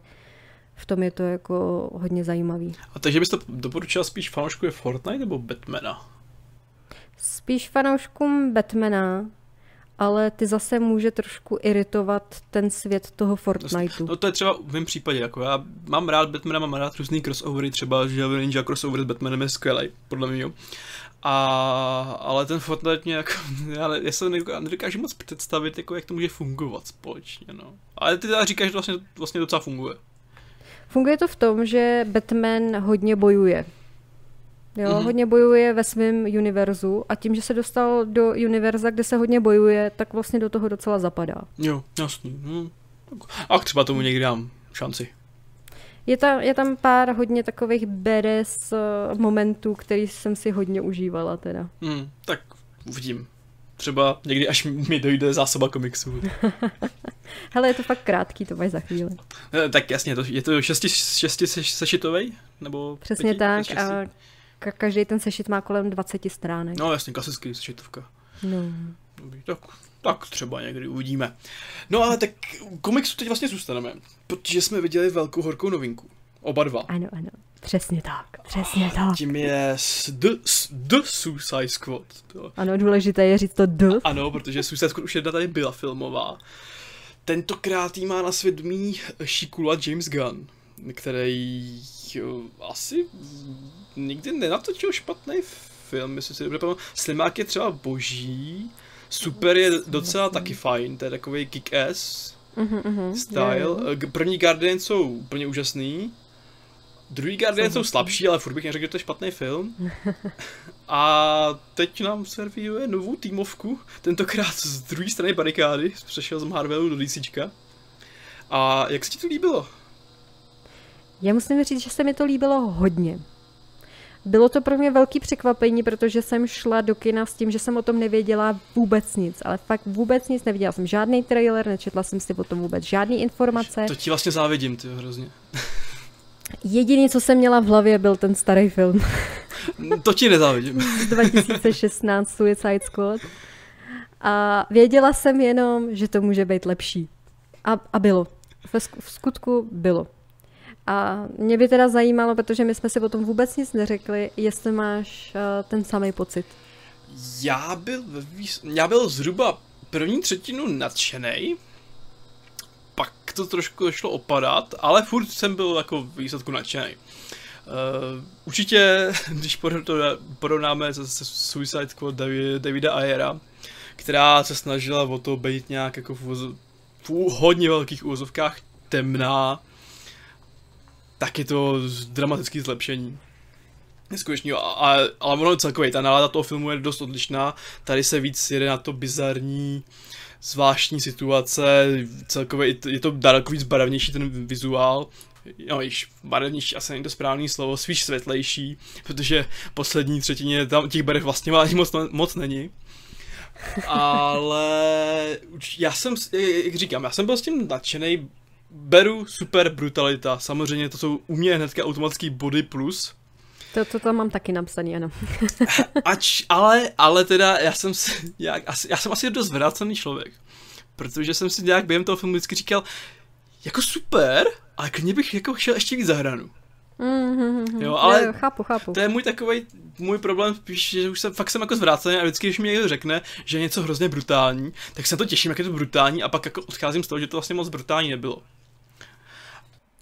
V tom je to jako hodně zajímavý. A takže byste doporučila spíš fanoušku je Fortnite nebo Batmana? Spíš fanouškům Batmana, ale ty zase může trošku iritovat ten svět toho Fortniteu. No to je třeba v mém případě, jako já mám rád Batmana, mám rád různý crossovery, třeba že Ninja crossover s Batmanem je skvělý, podle mě. A, ale ten Fortnite mě jako, já, já se nedokážu moc představit, jako jak to může fungovat společně, no. Ale ty teda říkáš, že to vlastně, vlastně docela funguje. Funguje to v tom, že Batman hodně bojuje. Jo, mm-hmm. hodně bojuje ve svém univerzu a tím, že se dostal do univerza, kde se hodně bojuje, tak vlastně do toho docela zapadá. Jo, jasný. Hm. A třeba tomu někdy dám šanci. Je tam, je tam pár hodně takových beres uh, momentů, který jsem si hodně užívala teda. Mm, tak uvidím. Třeba někdy, až mi dojde zásoba komiksů. Hele, je to fakt krátký, to máš za chvíli. Eh, tak jasně, to, je to šesti, šesti sešitovej? Nebo Přesně pěti, tak a Ka- každý ten sešit má kolem 20 stránek. No jasně, klasický sešitovka. No. Dobrý, tak, tak třeba někdy uvidíme. No ale tak komiksu teď vlastně zůstaneme, protože jsme viděli velkou horkou novinku. Oba dva. Ano, ano. Přesně tak, přesně tak. Tím je The, the Suicide Squad. To. Ano, důležité je říct to The. Ano, protože Suicide Squad už jedna tady byla filmová. tentokrát jí má na svědomí Šikula James Gunn, který jo, asi nikdy nenatočil špatný film, jestli si dobře pamatuju. Slimák je třeba boží, Super je docela taky fajn, to je takový kick-ass Uh-huh, uh-huh. style. G- První Guardian jsou úplně úžasný, druhý Guardian jsou slabší, ale furt bych neřekl, že to je špatný film. A teď nám servíruje novou týmovku, tentokrát z druhé strany barikády, přešel z Marvelu do DCčka. A jak se ti to líbilo? Já musím říct, že se mi to líbilo hodně. Bylo to pro mě velký překvapení, protože jsem šla do kina s tím, že jsem o tom nevěděla vůbec nic, ale fakt vůbec nic neviděla jsem žádný trailer, nečetla jsem si o tom vůbec žádný informace. To ti vlastně závidím, ty hrozně. Jediný, co jsem měla v hlavě, byl ten starý film To ti nezávidím. z 2016 Suicide Squad. A věděla jsem jenom, že to může být lepší. A, a bylo. V skutku bylo. A mě by teda zajímalo, protože my jsme si o tom vůbec nic neřekli, jestli máš uh, ten samý pocit. Já byl, já byl zhruba první třetinu nadšený, pak to trošku šlo opadat, ale furt jsem byl jako výsledku nadšený. Uh, určitě, když porovnáme se, se Suicide Squad Davi- Davida Ayera, která se snažila o to být nějak jako v, úvozo- v hodně velkých úvozovkách temná, tak je to dramatické zlepšení. Neskutečný, ale ono celkově, ta nálada toho filmu je dost odlišná, tady se víc jede na to bizarní, zvláštní situace, celkově je to- daleko víc barevnější ten vizuál, no již barevnější asi není to správný slovo, spíš světlejší, protože poslední třetině tam těch barev vlastně ani moc, moc není. Ale já jsem, jak říkám, já jsem byl s tím nadšený, beru super brutalita, samozřejmě to jsou u mě hnedka automatický body plus, To, to tam mám taky napsaný, ano. Ač, ale, ale teda já jsem si, jak, asi, já jsem asi dost vrácený člověk, protože jsem si nějak během toho filmu vždycky říkal, jako super, ale klidně bych jako šel ještě víc za hranu. Mm-hmm. Jo, ale jo, chápu, chápu. To je můj takový můj problém, spíš, že už jsem, fakt jsem jako zvrácený a vždycky, když mi někdo řekne, že je něco hrozně brutální, tak se na to těším, jak je to brutální a pak jako odcházím z toho, že to vlastně moc brutální nebylo.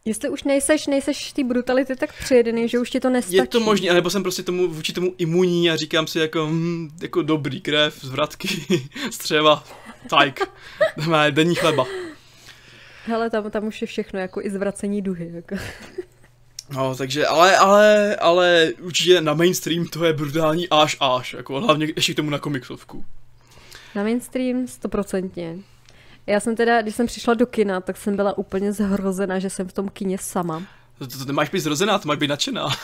Jestli už nejseš, nejseš ty brutality tak přijedený, že už ti to nestačí. Je to možné, anebo jsem prostě tomu, vůči tomu imunní a říkám si jako, hm, jako dobrý krev, zvratky, střeva, tajk, má denní chleba. Hele, tam, tam už je všechno, jako i zvracení duhy. Jako. No, takže, ale, ale, ale určitě na mainstream to je brutální až až, jako hlavně ještě k tomu na komiksovku. Na mainstream stoprocentně. Já jsem teda, když jsem přišla do kina, tak jsem byla úplně zhrozena, že jsem v tom kině sama. To, to, to nemáš být zrozená, to máš být nadšená.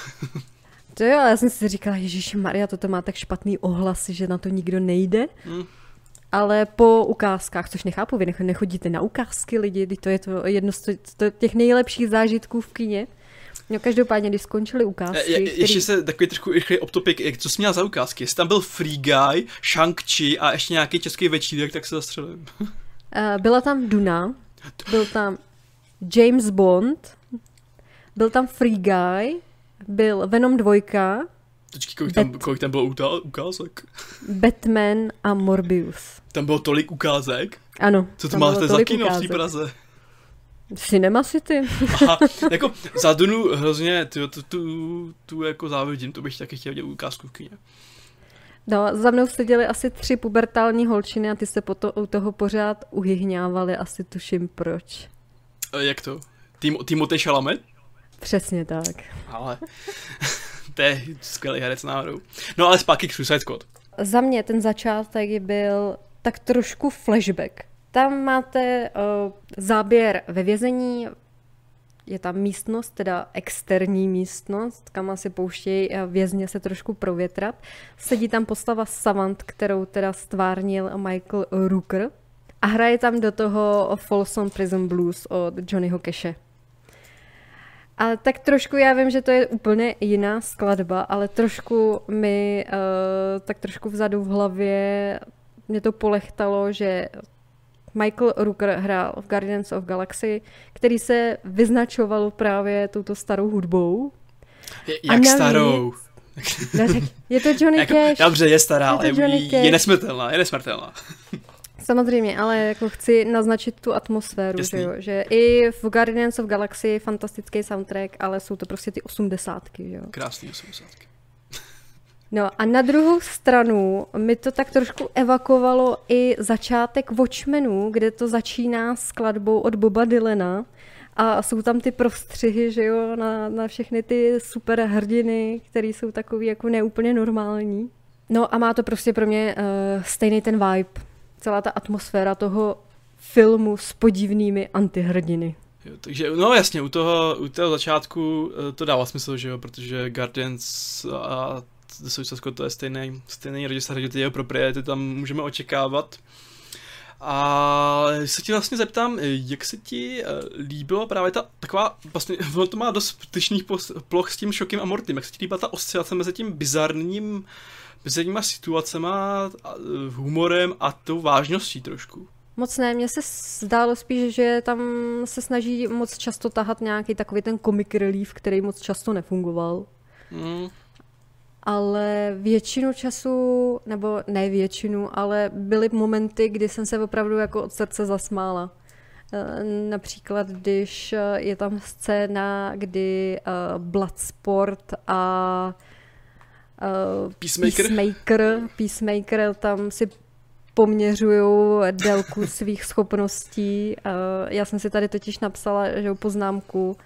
To jo, ale já jsem si říkala, Ježíši Maria, toto má tak špatný ohlasy, že na to nikdo nejde. Hmm. Ale po ukázkách, což nechápu, vy nech- nechodíte na ukázky lidi, to je to jedno z to- to- těch nejlepších zážitků v kině. No každopádně, když skončily ukázky, Je, je, ještě se takový trošku rychlý optopik, jak, co jsi měl za ukázky? Jestli tam byl Free Guy, Shang-Chi a ještě nějaký český večírek, tak se zastřelím. Uh, byla tam Duna, byl tam James Bond, byl tam Free Guy, byl Venom 2, Počkej, kolik tam, kolik tam bylo utá- ukázek? Batman a Morbius. Tam bylo tolik ukázek? Ano. Co to máte za kino v té ukázek. Praze? Cinema City. Aha, jako za Dunu hrozně tu, tu, tu, tu jako závidím, to bych taky chtěl dělat ukázku v kině. No, za mnou seděly asi tři pubertální holčiny a ty se poto, u toho pořád uhyhňávaly, asi tuším proč. E, jak to? Tým, Timothée Chalamet? Přesně tak. Ale to je skvělý herec náhodou. No ale zpátky k Suicide Squad. Za mě ten začátek byl tak trošku flashback. Tam máte uh, záběr ve vězení, je tam místnost, teda externí místnost, kam asi pouštějí eh, vězně se trošku provětrat. Sedí tam postava Savant, kterou teda stvárnil Michael Rooker. A hraje tam do toho Folsom Prison Blues od Johnnyho Cache. A tak trošku, já vím, že to je úplně jiná skladba, ale trošku mi, uh, tak trošku vzadu v hlavě mě to polechtalo, že Michael Rooker hrál v Guardians of Galaxy, který se vyznačoval právě touto starou hudbou. Je, jak navíc- starou. No, tak je to Johnny Jako, Cash. dobře, je stará, Je to ale Johnny je, Cash. je nesmrtelná, je nesmrtelná. Samozřejmě, ale jako chci naznačit tu atmosféru, že, jo? že i v Guardians of Galaxy je fantastický soundtrack, ale jsou to prostě ty osmdesátky, jo. Krásný osmdesátky. No a na druhou stranu mi to tak trošku evakovalo i začátek Watchmenu, kde to začíná skladbou od Boba Dylena a jsou tam ty prostřihy, že jo, na, na všechny ty super hrdiny, které jsou takový jako neúplně normální. No a má to prostě pro mě uh, stejný ten vibe. Celá ta atmosféra toho filmu s podivnými antihrdiny. Jo, takže, no jasně, u toho, u toho začátku uh, to dává smysl, že jo, protože Guardians a Squad to je stejný, stejný režisér, že ty jeho propriety tam můžeme očekávat. A se ti vlastně zeptám, jak se ti eh, líbilo právě ta taková, vlastně ono to má dost styčných ploch s tím šokem a Mortym, jak se ti líbila ta oscilace mezi tím bizarním, bizarníma situacema, humorem a tou vážností trošku? Moc ne, mně se zdálo spíš, že tam se snaží moc často tahat nějaký takový ten comic relief, který moc často nefungoval. Mm ale většinu času, nebo ne většinu, ale byly momenty, kdy jsem se opravdu jako od srdce zasmála. Eh, například, když eh, je tam scéna, kdy uh, Bloodsport a Peacemaker. Peacemaker, Peacemaker tam si poměřují délku svých schopností. Já jsem si tady totiž napsala že poznámku,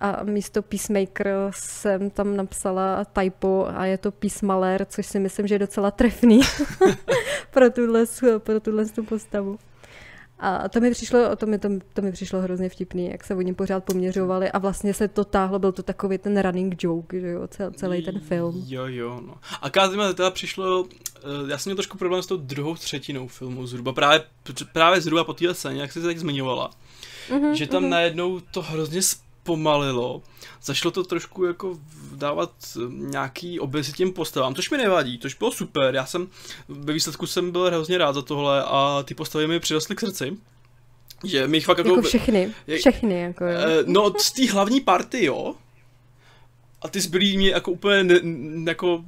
a místo Peacemaker jsem tam napsala typo a je to Peacemaler, což si myslím, že je docela trefný pro tuhle, pro tuhle tu postavu. A to mi přišlo, to mi, to, to mi přišlo hrozně vtipný, jak se oni pořád poměřovali a vlastně se to táhlo, byl to takový ten running joke, že jo, cel, celý ten film. Jo, jo, no. A Kázima teda přišlo, eh, já jsem měl trošku problém s tou druhou třetinou filmu zhruba, právě, právě zhruba po té scéně, jak jsi se tak zmiňovala. Mm-hmm, že tam mm-hmm. najednou to hrozně zpomalilo. Zašlo to trošku jako dávat eh, nějaký obězy těm postavám, což mi nevadí, což bylo super. Já jsem, ve výsledku jsem byl hrozně rád za tohle a ty postavy mi přirostly k srdci. Že mi fakt jako... Jako všechny, všechny jako jo. Eh, no, z té hlavní party, jo. A ty zbylí mě jako úplně ne, jako...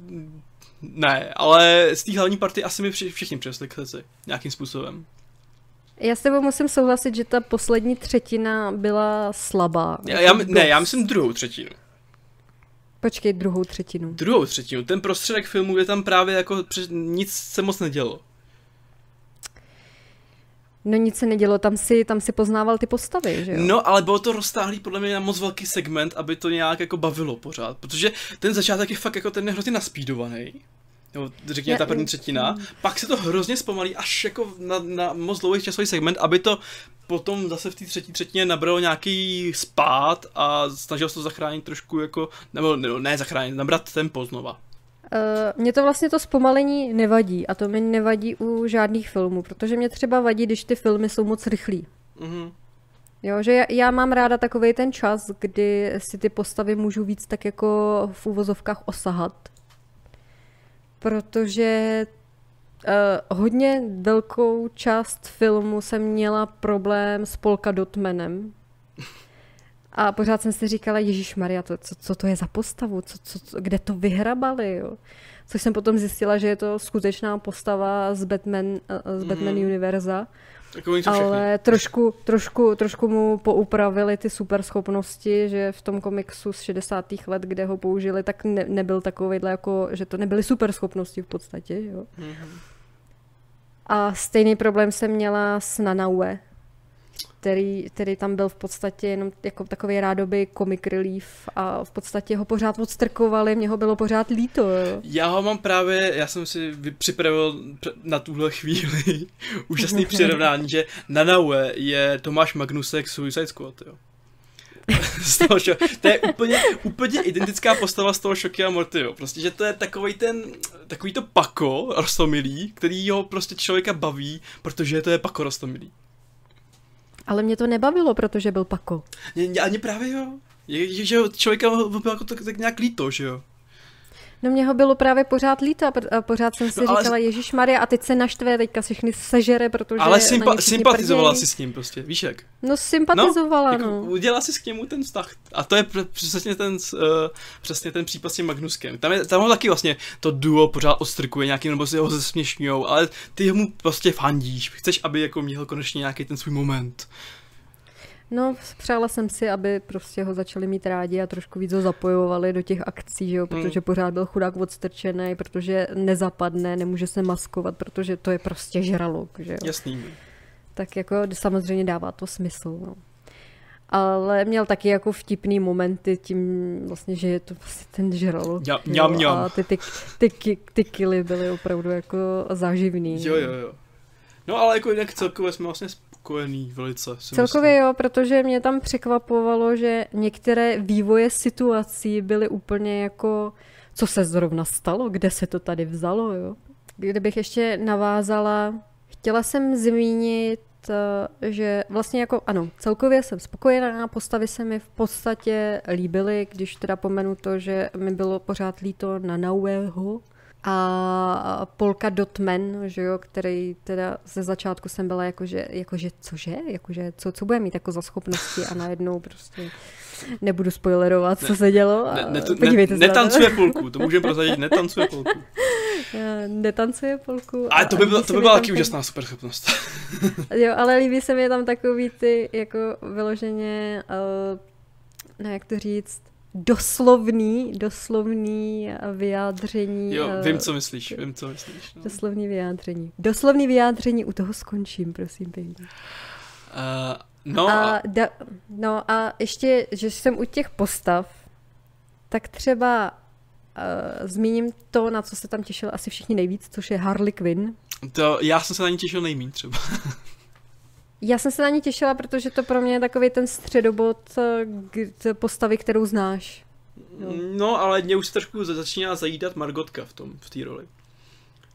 Ne, ale z té hlavní party asi mi všichni přirostly k srdci. Nějakým způsobem. Já s tebou musím souhlasit, že ta poslední třetina byla slabá. Já, já, ne, já myslím druhou třetinu. Počkej, druhou třetinu. Druhou třetinu. Ten prostředek filmu je tam právě jako nic se moc nedělo. No nic se nedělo, tam si, tam si poznával ty postavy, že jo? No, ale bylo to roztáhlý podle mě na moc velký segment, aby to nějak jako bavilo pořád, protože ten začátek je fakt jako ten hrozně naspídovaný nebo řekněme ta první třetina, mm. pak se to hrozně zpomalí až jako na, na moc dlouhý časový segment, aby to potom zase v té třetí třetině nabralo nějaký spát a snažil se to zachránit trošku jako, nebo, nebo ne zachránit, nabrat tempo znova. Uh, mně to vlastně to zpomalení nevadí a to mi nevadí u žádných filmů, protože mě třeba vadí, když ty filmy jsou moc rychlí. Mm-hmm. Jo, že já, já mám ráda takový ten čas, kdy si ty postavy můžu víc tak jako v úvozovkách osahat protože uh, hodně velkou část filmu jsem měla problém s Polka Dotmanem. A pořád jsem si říkala, Ježíš Maria, to, co, co to je za postavu, co, co, co, kde to vyhrabali, jo? Což jsem potom zjistila, že je to skutečná postava z Batman, uh, z Batman mm. univerza. Ale trošku, trošku, trošku mu poupravili ty super schopnosti, že v tom komiksu z 60. let, kde ho použili, tak ne, nebyl takovýhle jako, že to nebyly super schopnosti v podstatě, jo. Mm-hmm. A stejný problém jsem měla s Nanaue, který, který tam byl v podstatě jenom jako takový rádoby comic relief a v podstatě ho pořád odstrkovali, mě ho bylo pořád líto. Jo. Já ho mám právě, já jsem si připravil na tuhle chvíli úžasný přirovnání, že Nanaue je Tomáš Magnusek Suicide Squad, jo. z toho šo- to je úplně, úplně identická postava z toho Šoky a Morty, jo. Prostě, že to je takový ten, takový to pako rostomilý, který ho prostě člověka baví, protože to je pako rostomilý. Ale mě to nebavilo, protože byl Pako. Ani právě jo. Je, že člověka bylo jako tak, tak nějak líto, že jo. No mě ho bylo právě pořád líto a pořád jsem si No, no, ale- říkala, Ježíš Maria, a teď se naštve, teďka všechny sežere, protože Ale sympa- sympatizovala prdějí. si s ním prostě, víš jak? No sympatizovala, jako no. Udělala si k němu ten vztah. A to je pr- přesně ten, uh, přesně ten případ s tím Magnuskem. Tam, je, tam ho taky vlastně to duo pořád ostrkuje nějakým, nebo si ho zesměšňujou, ale ty mu prostě fandíš. Chceš, aby jako měl konečně nějaký ten svůj moment. No, přála jsem si, aby prostě ho začali mít rádi a trošku víc ho zapojovali do těch akcí, že jo, Hmm. protože pořád byl chudák odstrčený, protože nezapadne, nemůže se maskovat, protože to je prostě žralok, že jo. Jasný. Tak jako samozřejmě dává to smysl, no. Ale měl taky jako vtipný momenty tím vlastně, že je to vlastně ten žralok. Ňam, jo, ňam, ňam. A ty, ty, ty, ty, ty kily byly opravdu jako záživný. Jo, jo, jo. No ale jako jinak celkově jsme vlastně spokojení velice. Celkově jo, protože mě tam překvapovalo, že některé vývoje situací byly úplně jako, co se zrovna stalo, kde se to tady vzalo, jo. Kdybych ještě navázala, chtěla jsem zmínit, eh, že vlastně jako, ano, celkově jsem spokojená, postavy se mi v podstatě líbily, když teda pomenu to, že mi bylo pořád líto na Naueho, a Polka Dotman, že jo, který teda ze začátku jsem byla jakože, jakože cože, jakože co, co bude mít jako za schopnosti a najednou prostě nebudu spoilerovat, co se dělo. A Ne, ne, ne, to. netancuje polku, to můžeme prozradit, netancuje polku. Netancuje polku. Ale to by, byla, to by byla tam taky ten- úžasná superschopnost. Jo, ale líbí se mi tam takový ty, jako vyloženě, uh, no jak to říct, doslovný, doslovný vyjádření. Jo, eh, vím, co myslíš, vím, co myslíš. No. Doslovný vyjádření. Doslovný vyjádření, u toho skončím, prosím pěkně. Uh, no, a, a, da, no a ještě, že jsem u těch postav, tak třeba uh, zmíním to, na co se tam těšil asi všichni nejvíc, což je Harley Quinn. to, já jsem se na ní těšil nejmín třeba. Já jsem se na ní těšila, protože to pro mě je takový ten středobod eh, postavy, kterou znáš. Jo. No, ale mě už se trošku za- začíná zajídat Margotka v tom, v té roli.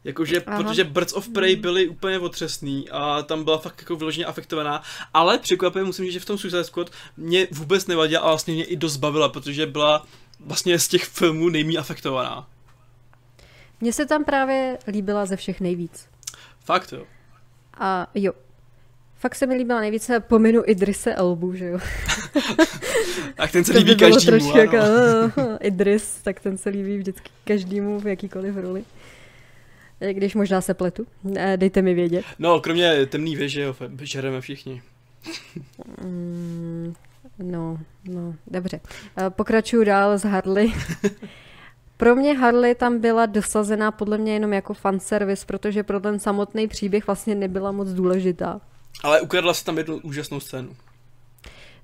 Jakože, Aha. protože Birds of Prey byly úplně otřesný a tam byla fakt jako vyloženě afektovaná, ale překvapivě musím říct, že v tom Suicide Squad mě vůbec nevadila a vlastně mě i dost bavila, protože byla vlastně z těch filmů nejmí afektovaná. Mně se tam právě líbila ze všech nejvíc. Fakt jo. A jo, fakt se mi líbila nejvíce, pominu Idrise Elbu, že jo. Tak ten se líbí by každému, trošku jako, ano. uh, Idris, tak ten se líbí vždycky každému v jakýkoliv roli. Eh, Když možná se pletu, Eh, dejte mi vědět. No, kromě temný věže, jo, žereme všichni. Mm, no, no, dobře. Eh, Pokračuju dál s Harley. Pro mě Harley tam byla dosazená podle mě jenom jako fanservice, protože pro ten samotný příběh vlastně nebyla moc důležitá. Ale ukradla si tam jednu úžasnou scénu.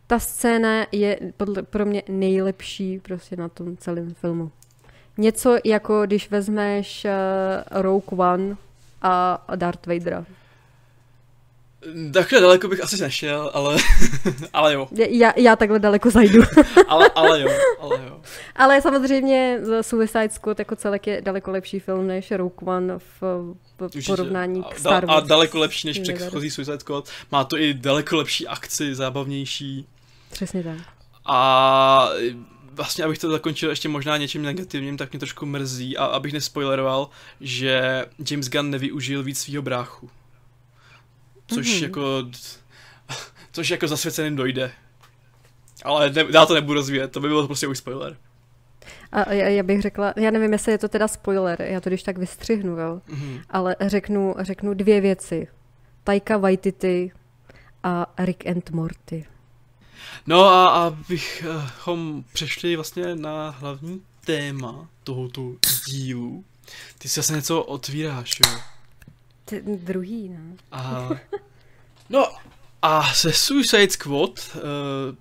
Ta scéna je podle, pro mě nejlepší prostě na tom celém filmu. Něco jako když vezmeš uh, Rogue One a Darth Vadera. Takhle daleko bych asi nešel, ale, ale jo, Já, já takhle daleko zajdu. ale, ale jo, ale jo. Ale samozřejmě Suicide Squad jako celek je daleko lepší film než Rogue One v, v porovnání A k Star A Wars. daleko lepší než předchozí Suicide Squad. Má to i daleko lepší akci, zábavnější. Přesně tak. A vlastně, abych to zakončil ještě možná něčím negativním, tak mě trošku mrzí, a abych nespoileroval, že James Gunn nevyužil víc svého bráchu. Což Mhm. jako... Což jako zasvěceným dojde. Ale ne, já to nebudu rozvíjet, to by bylo prostě už spoiler. A já, já bych řekla, já nevím, jestli je to teda spoiler, já to když tak vystřihnu, jo. Mhm. Ale řeknu, řeknu dvě věci. Taika Waititi a Rick and Morty. No a abychom přešli vlastně na hlavní téma tohoto dílu. Ty si asi něco otvíráš, jo? Ten druhý, no. A, no a se Suicide Squad uh,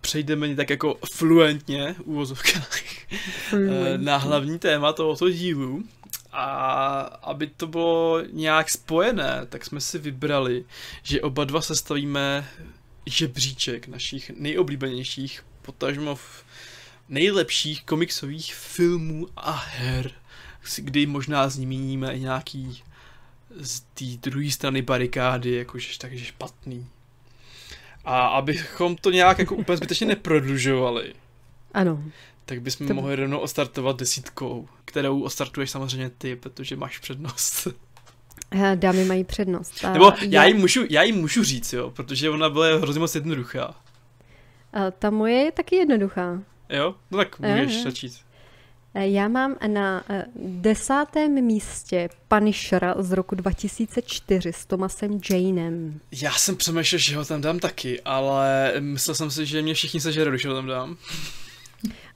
přejdeme tak jako fluentně v úvozovkách eh, na hlavní téma tohoto dílu. A aby to bylo nějak spojené, tak jsme si vybrali, že oba dva sestavíme žebříček našich nejoblíbenějších, potažmo v nejlepších komiksových filmů a her, kdy možná zmíníme i nějaký z té druhé strany barikády, jakože takže špatný. A abychom to nějak jako úplně zbytečně neprodlužovali, Ano. tak bychom To- mohli rovnou ostartovat desítkou, kterou ostartuješ samozřejmě ty, protože máš přednost. Dámy mají přednost. A Nebo já jí, můžu, já jí můžu říct, jo, protože ona byla hrozně moc jednoduchá. a ta moje je taky jednoduchá. Jo? No tak můžeš začít. Eh, Já mám na eh, desátém místě Punishera z roku 2004 s Thomasem Janem. Já jsem přemýšlel, že ho tam dám taky, ale myslel jsem si, že mě všichni sežerou, když ho tam dám.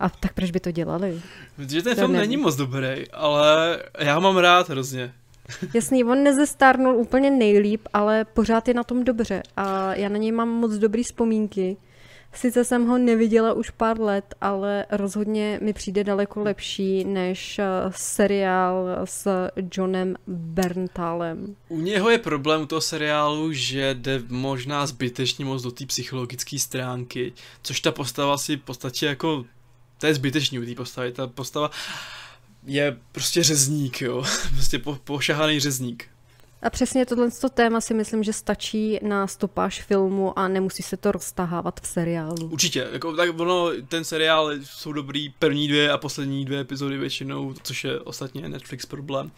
A tak proč by to dělali? Protože ten To film nevím. není moc dobrý, ale já ho mám rád hrozně. Jasný, on nezestárnul úplně nejlíp, ale pořád je na tom dobře a já na něj mám moc dobrý vzpomínky. Sice jsem ho neviděla už pár let, ale rozhodně mi přijde daleko lepší než eh, seriál s Johnem Berntalem. U něho je problém u toho seriálu, že jde možná zbytečně moc do té psychologické stránky, což ta postava si v podstatě jako, to je zbytečný u té postavy, ta postava je prostě řezník, jo, prostě po, pošahaný řezník. A přesně tohle téma si myslím, že stačí na stopáž filmu a nemusí se to roztahávat v seriálu. Určitě, jako, tak ono, ten seriál jsou dobrý první dvě a poslední dvě epizody většinou, což je ostatně Netflix problém.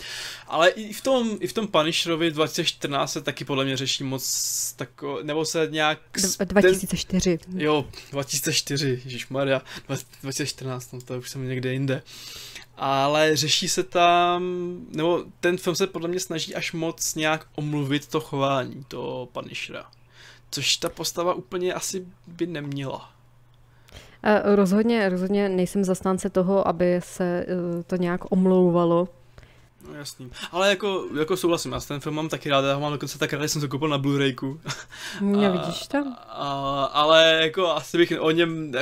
Ale i v tom, i v tom Punisherovi 2014 se taky podle mě řeší moc tako, nebo se nějak... D- 2004. Ten, jo, 2004, Maria, 2014, no to už jsem někde jinde. Ale řeší se tam, nebo ten film se podle mě snaží až moc nějak omluvit to chování toho Punishera. Což ta postava úplně asi by neměla. Eh, Rozhodně, rozhodně nejsem zastánce toho, aby se eh, to nějak omlouvalo. No jasný. Ale jako, jako souhlasím, já ten film mám taky rád, já ho mám dokonce tak rád, že jsem to koupil na Blu-rayku. Mě A- vidíš tam? A, ale jako asi bych o něm,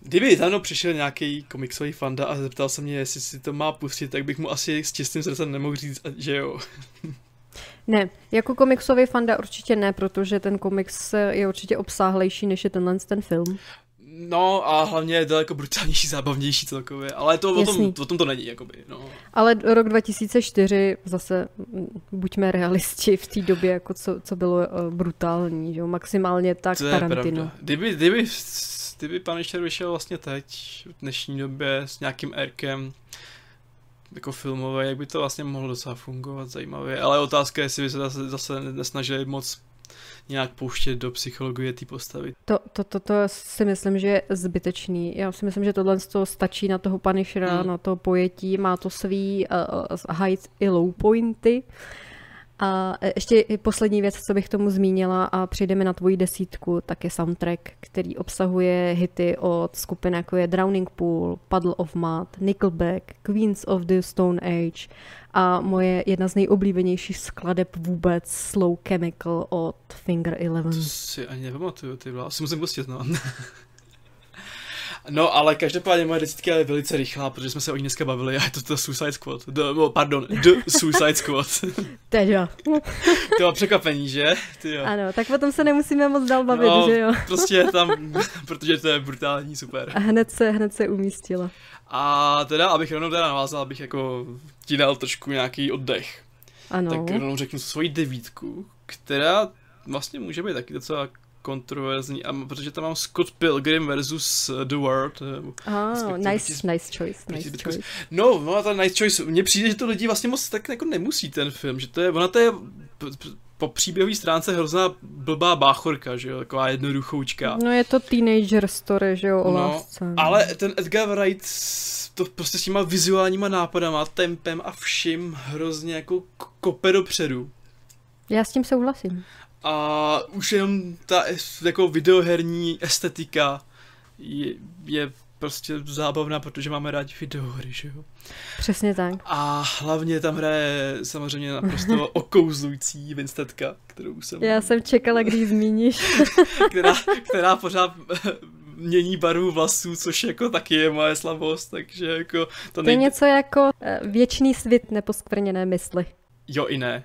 kdyby za mnou přišel nějaký komiksový fanda a zeptal se mě, jestli si to má pustit, tak bych mu asi s čistým srdcem nemohl říct, že jo. Ne, jako komiksový fanda určitě ne, protože ten komiks je určitě obsáhlejší než je tenhle ten film. No a hlavně je daleko brutálnější, zábavnější celkově, ale to o tom, o tom to není, jakoby, no. Ale rok 2004, zase buďme realisti v té době, jako co, co bylo eh, brutální, že jo? maximálně tak To Tarantino. Kdyby, kdyby, kdyby Punisher vyšel vlastně teď, v dnešní době, s nějakým erkem, jako filmové, jak by to vlastně mohlo docela fungovat zajímavě. Ale otázka je, jestli by se zase, zase nesnažili moc nějak pouštět do psychologie té postavy. To, to, to, to si myslím, že je zbytečný. Já si myslím, že tohle toho stačí na toho Punishera, Hmm. hmm. na to pojetí, má to svý uh, high i low pointy. A e, ještě poslední věc, co bych tomu zmínila a přejdeme na tvoji desítku, tak je soundtrack, který obsahuje hity od skupin jako je Drowning Pool, Puddle of Mud, Nickelback, Queens of the Stone Age a moje jedna z nejoblíbenějších skladeb vůbec Slow Chemical od Finger Eleven. To si ani nepamatuju, ty vole, asi musím pustit, no. No, ale každopádně moje desítka je velice rychlá, protože jsme se o ní dneska bavili a je to The Suicide Squad. The, no, pardon, The Suicide Squad. Teda. to bylo překvapení, že? Ty jo. Ano, tak potom se nemusíme moc dál bavit, No, že jo? Prostě je tam, protože to je brutální, super. A hned se, hned se umístila. A teda, abych rovnou teda navázal, abych jako ti dal trošku nějaký oddech. Ano. Tak rovnou řeknu svoji devítku, která vlastně může být taky docela kontroverzní, a protože tam mám Scott Pilgrim versus The World. eh, respektive nice, proti- nice choice, nice choice. No, no, ta Nice Choice, mně přijde, že to lidi vlastně moc tak jako nemusí ten film, že to je, ona to je po příběhové stránce hrozná blbá báchorka, že jo, taková jednoduchoučka. No je to teenager story, že jo, o No, lásce. Ale ten Edgar Wright to prostě s těma vizuálníma nápadama, tempem a vším hrozně jako kope dopředu. Já s tím souhlasím. A už jenom ta jako videoherní estetika je, je prostě zábavná, protože máme rádi videohry, že jo. Přesně tak. A hlavně tam hraje samozřejmě naprosto okouzlující Vinstetka, kterou jsem, Já jsem čekala, když zmíníš. která, která pořád mění barvu vlasů, což jako taky je moje slabost, takže jako to, To je nejde. něco jako eh, věčný svit neposkvrněné mysli. Jo i ne.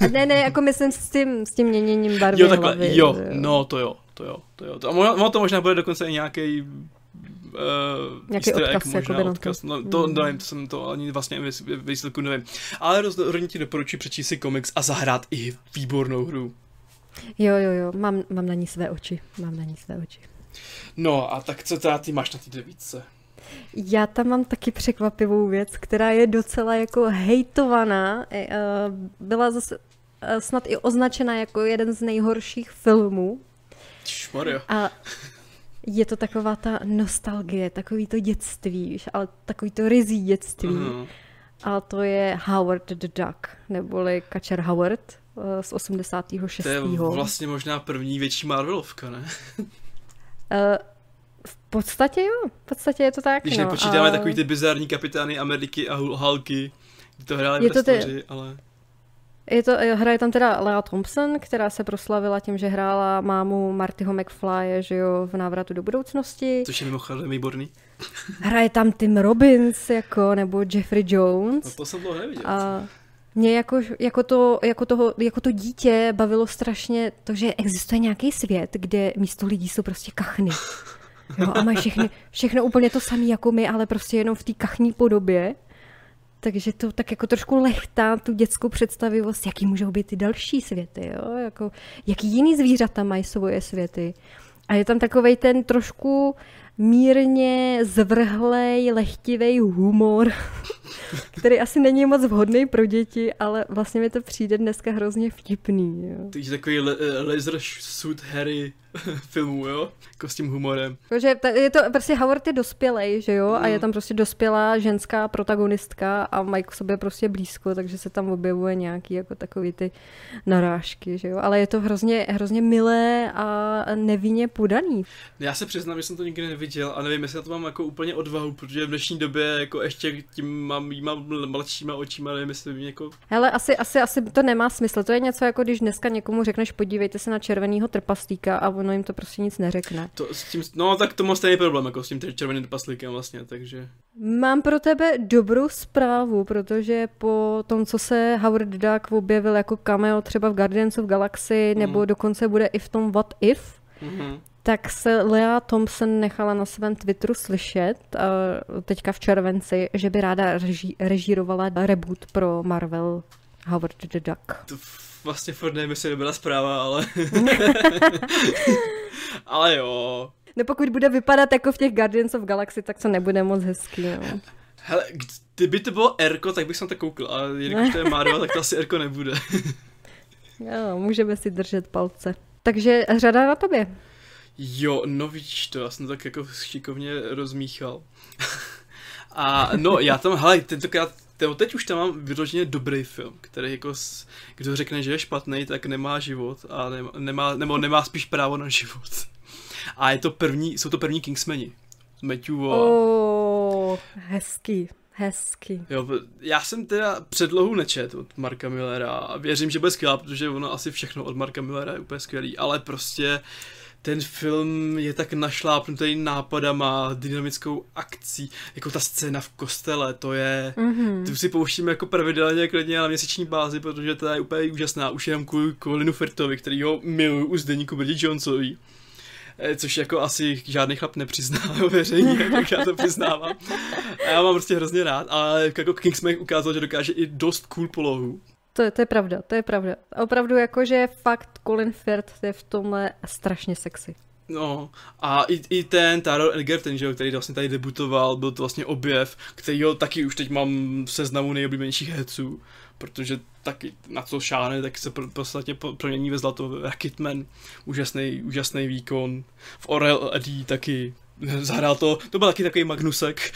A ne, ne, jako myslím s tím, s tím měněním barvy Jo takhle, hlavy. jo, že no to jo, to jo, to jo. To, a ono, to možná bude dokonce i nějaký Uh, Nějaký easter egg, odkaz, možná to. odkaz. No, to Mm. nevím, to jsem to ani vlastně výsledku nevím. Ale rozhodně ti doporučuji přečíst si komiks a zahrát i výbornou hru. Jo, jo, jo, mám, mám na ní své oči. Mám na ní své oči. No a tak co teda ty máš na té devítce? Já tam mám taky překvapivou věc, která je docela jako hejtovaná. E, e, byla zase e, snad i označena jako jeden z nejhorších filmů. Šmarja. A je to taková ta nostalgie, takový to dětství, víš, ale takový to rizí dětství. Uh-huh. A to je Howard the Duck, neboli Kačer Howard z 86. To je vlastně možná první větší Marvelovka, ne? V podstatě jo, v podstatě je to tak. Když no, nepočítáme a... takový ty bizarní kapitány Ameriky a Hulky, to hráli je to ty... ale... Je to, hraje tam teda Lea Thompson, která se proslavila tím, že hrála mámu Martyho McFly, že jo, v návratu do budoucnosti. Což je mimochodem výborný. Hraje tam Tim Robbins, jako, nebo Jeffrey Jones. No to jsem dlouho neviděl. A mě jako, jako, to, jako, toho, jako to dítě bavilo strašně to, že existuje nějaký svět, kde místo lidí jsou prostě kachny. Jo, a mají všechny, všechno úplně to samé jako my, ale prostě jenom v té kachní podobě. Takže to tak jako trošku lechtá tu dětskou představivost, jaký můžou být ty další světy, jo? Jako, jaký jiný zvířata mají svoje světy. A je tam takovej ten trošku mírně zvrhlej, lehtivý humor, který asi není moc vhodný pro děti, ale vlastně mi to přijde dneska hrozně vtipný. Jo. Takže takový le- laser suit Harry filmů, jo? Jako s tím humorem. Takže je to prostě Howard je dospělej, že jo? Mm. A je mm. tam prostě dospělá ženská protagonistka a mají k sobě prostě blízko, takže se tam objevuje nějaký jako takový ty narážky, že jo? Ale je to hrozně, hrozně milé a nevinně podaný. Já se přiznám, že jsem to nikdy neviděl a nevím, jestli já to mám jako úplně odvahu, protože v dnešní době jako ještě tím mám jíma mladšíma očima, nevím, jestli by jako... Hele, asi, asi, asi to nemá smysl. To je něco jako když dneska někomu řekneš, podívejte se na červeného trpaslíka a on ono jim to prostě nic neřekne. To, s tím, no tak to má stejný problém jako s tím červeným paslíkem vlastně, takže... Mám pro tebe dobrou zprávu, protože po tom, co se Howard Duck objevil jako cameo třeba v Guardians of Galaxy, mm. nebo dokonce bude i v tom What If, mm-hmm. tak se Lea Thompson nechala na svém Twitteru slyšet teďka v červenci, že by ráda reží, režírovala reboot pro Marvel Howard the Duck. Vlastně furt nevím, jestli nebyla zpráva, ale... ale jo. No pokud bude vypadat jako v těch Guardians of Galaxy, tak to nebude moc hezký, no. Hele, kdyby to bylo Erko, tak bych se na to koukl, ale jelikož to je Marvel, tak to asi Erko nebude. jo, můžeme si držet palce. Takže řada na tobě. Jo, no víš to, já jsem tak jako šikovně rozmíchal. A no, já tam, hele, tentokrát Teo, teď už tam mám vyloženě dobrý film, který jako, s, kdo řekne, že je špatný, tak nemá život a nemá, nemá, nebo nemá spíš právo na život. A je to první, jsou to první Kingsmeni. Matthew Vaughn. Oh, hezký. Hezky. Jo, já jsem teda předlohu nečet od Marka Millera a věřím, že bude skvělá, protože ono asi všechno od Marka Millera je úplně skvělý, ale prostě ten film je tak našlápnutý nápadama, dynamickou akcí, jako ta scéna v kostele, to je, mm-hmm. tu si pouštíme jako pravidelně klidně na měsíční bázi, protože to je úplně úžasná, už jenom kvůli Colinu Firtovi, který ho miluju u zdeníku Bridget Jonesový. Eh, což jako asi žádný chlap nepřizná veřejně, tak já to přiznávám. A já mám prostě hrozně rád, ale jako Kingsman ukázal, že dokáže i dost cool polohu. To, je, to je pravda, to je pravda. Opravdu jakože fakt Colin Firth je v tomhle strašně sexy. No, a i, i ten Taron Egerton, že který vlastně tady debutoval, byl to vlastně objev, který ho taky už teď mám v seznamu nejoblíbenějších herců, protože taky na co šáne, tak se v podstatě promění ve zlato Rocketman, úžasný, úžasný výkon, v Orel Eddie taky zahrál to, to byl taky takový Magnusek.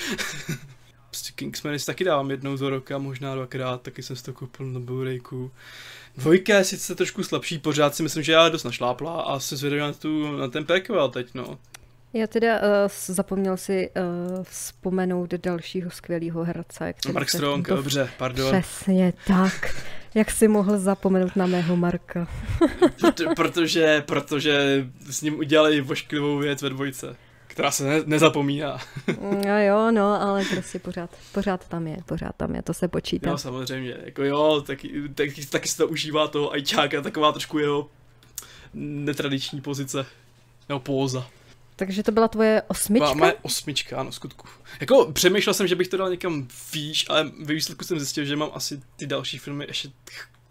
prostě Kingsman si taky dávám jednou za roka, možná dvakrát, taky jsem si to koupil na Blu-rayku. Dvojka je sice trošku slabší, pořád si myslím, že já dost našlápla a se zvědavím na, tu, na ten prequel teď, no. Já teda uh, zapomněl si uh, vzpomenout dalšího skvělého herce. Mark Strong, to... dobře, pardon. Přesně tak. Jak si mohl zapomenout na mého Marka? Proto, protože, protože s ním udělali vošklivou věc ve dvojce která se ne, nezapomíná. no jo, no, ale prostě pořád, pořád tam je, pořád tam je, to se počítá. Jo, samozřejmě, jako jo, taky, taky, taky se to užívá toho ajčáka, taková trošku jeho netradiční pozice, nebo póza. Takže to byla tvoje osmička? Moje osmička, ano, skutku. Jako přemýšlel jsem, že bych to dal někam výš, ale ve výsledku jsem zjistil, že mám asi ty další filmy ještě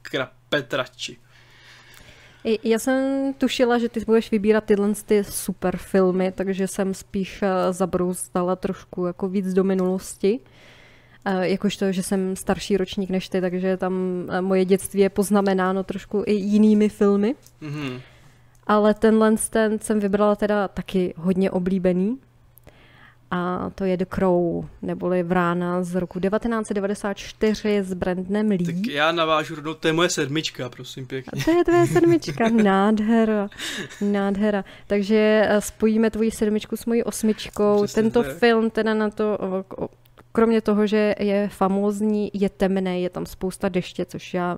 krapetrači. Já jsem tušila, že ty budeš vybírat tyhle ty super filmy, takže jsem spíš eh, zabrouzdala trošku jako víc do minulosti. Eh, jakož to, že jsem starší ročník než ty, takže tam eh, moje dětství je poznamenáno trošku i jinými filmy. Mm-hmm. Ale tenhle ten jsem vybrala teda taky hodně oblíbený a to je The Crow, neboli Vrána z roku 1994 s Brandnem Lee. Tak já navážu rovnou, to je moje sedmička, prosím pěkně. A to je tvoje sedmička, nádhera, nádhera. Takže eh, spojíme tvoji sedmičku s mojí osmičkou. Přesně Tento tak. film teda na to, kromě toho, že je famózní, je temný, je tam spousta deště, což já,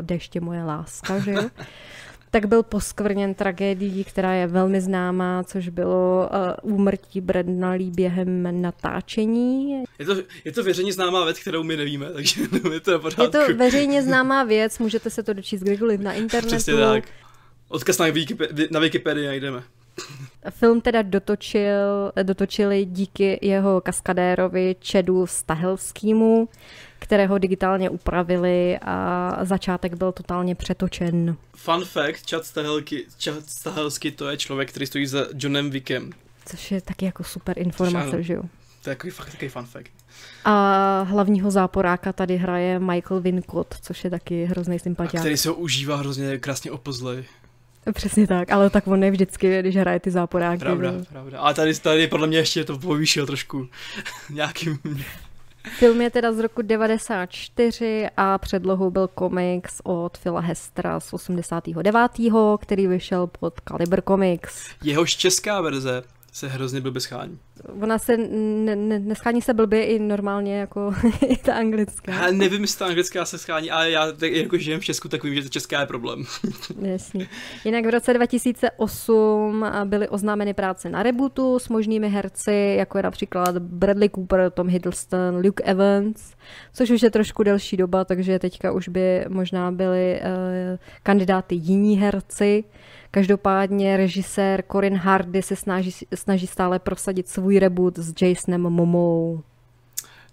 deště moje láska, že jo? tak byl poskvrněn tragédií, která je velmi známá, což bylo uh, úmrtí Bradna Lee během natáčení. Je to, je to veřejně známá věc, kterou my nevíme, takže je to na Je to veřejně známá věc, můžete se to dočíst kdykoliv na internetu. Přesně tak. Odkaz na, Wikipedii, na Wikipedii najdeme. Film teda dotočil, dotočili díky jeho kaskadérovi Čedu Stahelskému, kterého digitálně upravili a začátek byl totálně přetočen. Fun fact, Chad Stahelski, Chad Stahelski to je člověk, který stojí za Johnem Wickem. Což je taky jako super informace, že jo? To je takový fakt takový fun fact. A hlavního záporáka tady hraje Michael Wincott, což je taky hrozný sympatiák. který se ho užívá hrozně krásně opozlej. Přesně tak, ale tak on je vždycky, když hraje ty záporáky. Pravda, ne? pravda. Ale tady, tady podle mě ještě to povýšil trošku nějakým... Film je teda z roku 94 a předlohou byl komiks od Phila Hestra z 89., který vyšel pod Caliber Comics. Jehož česká verze se hrozně blbě schání. Ona se ne, ne, neschání se blbě i normálně jako i ta anglická. Já nevím, jestli ta anglická se schání, ale já tak, jako žijem v Česku, tak vím, že to česká je problém. Jasně. Jinak v roce 2008 byly oznámeny práce na rebootu s možnými herci, jako je například Bradley Cooper, Tom Hiddleston, Luke Evans, což už je trošku delší doba, takže teďka už by možná byli uh, kandidáty jiní herci. Každopádně režisér Corin Hardy se snaží, snaží stále prosadit svůj reboot s Jasonem Momou.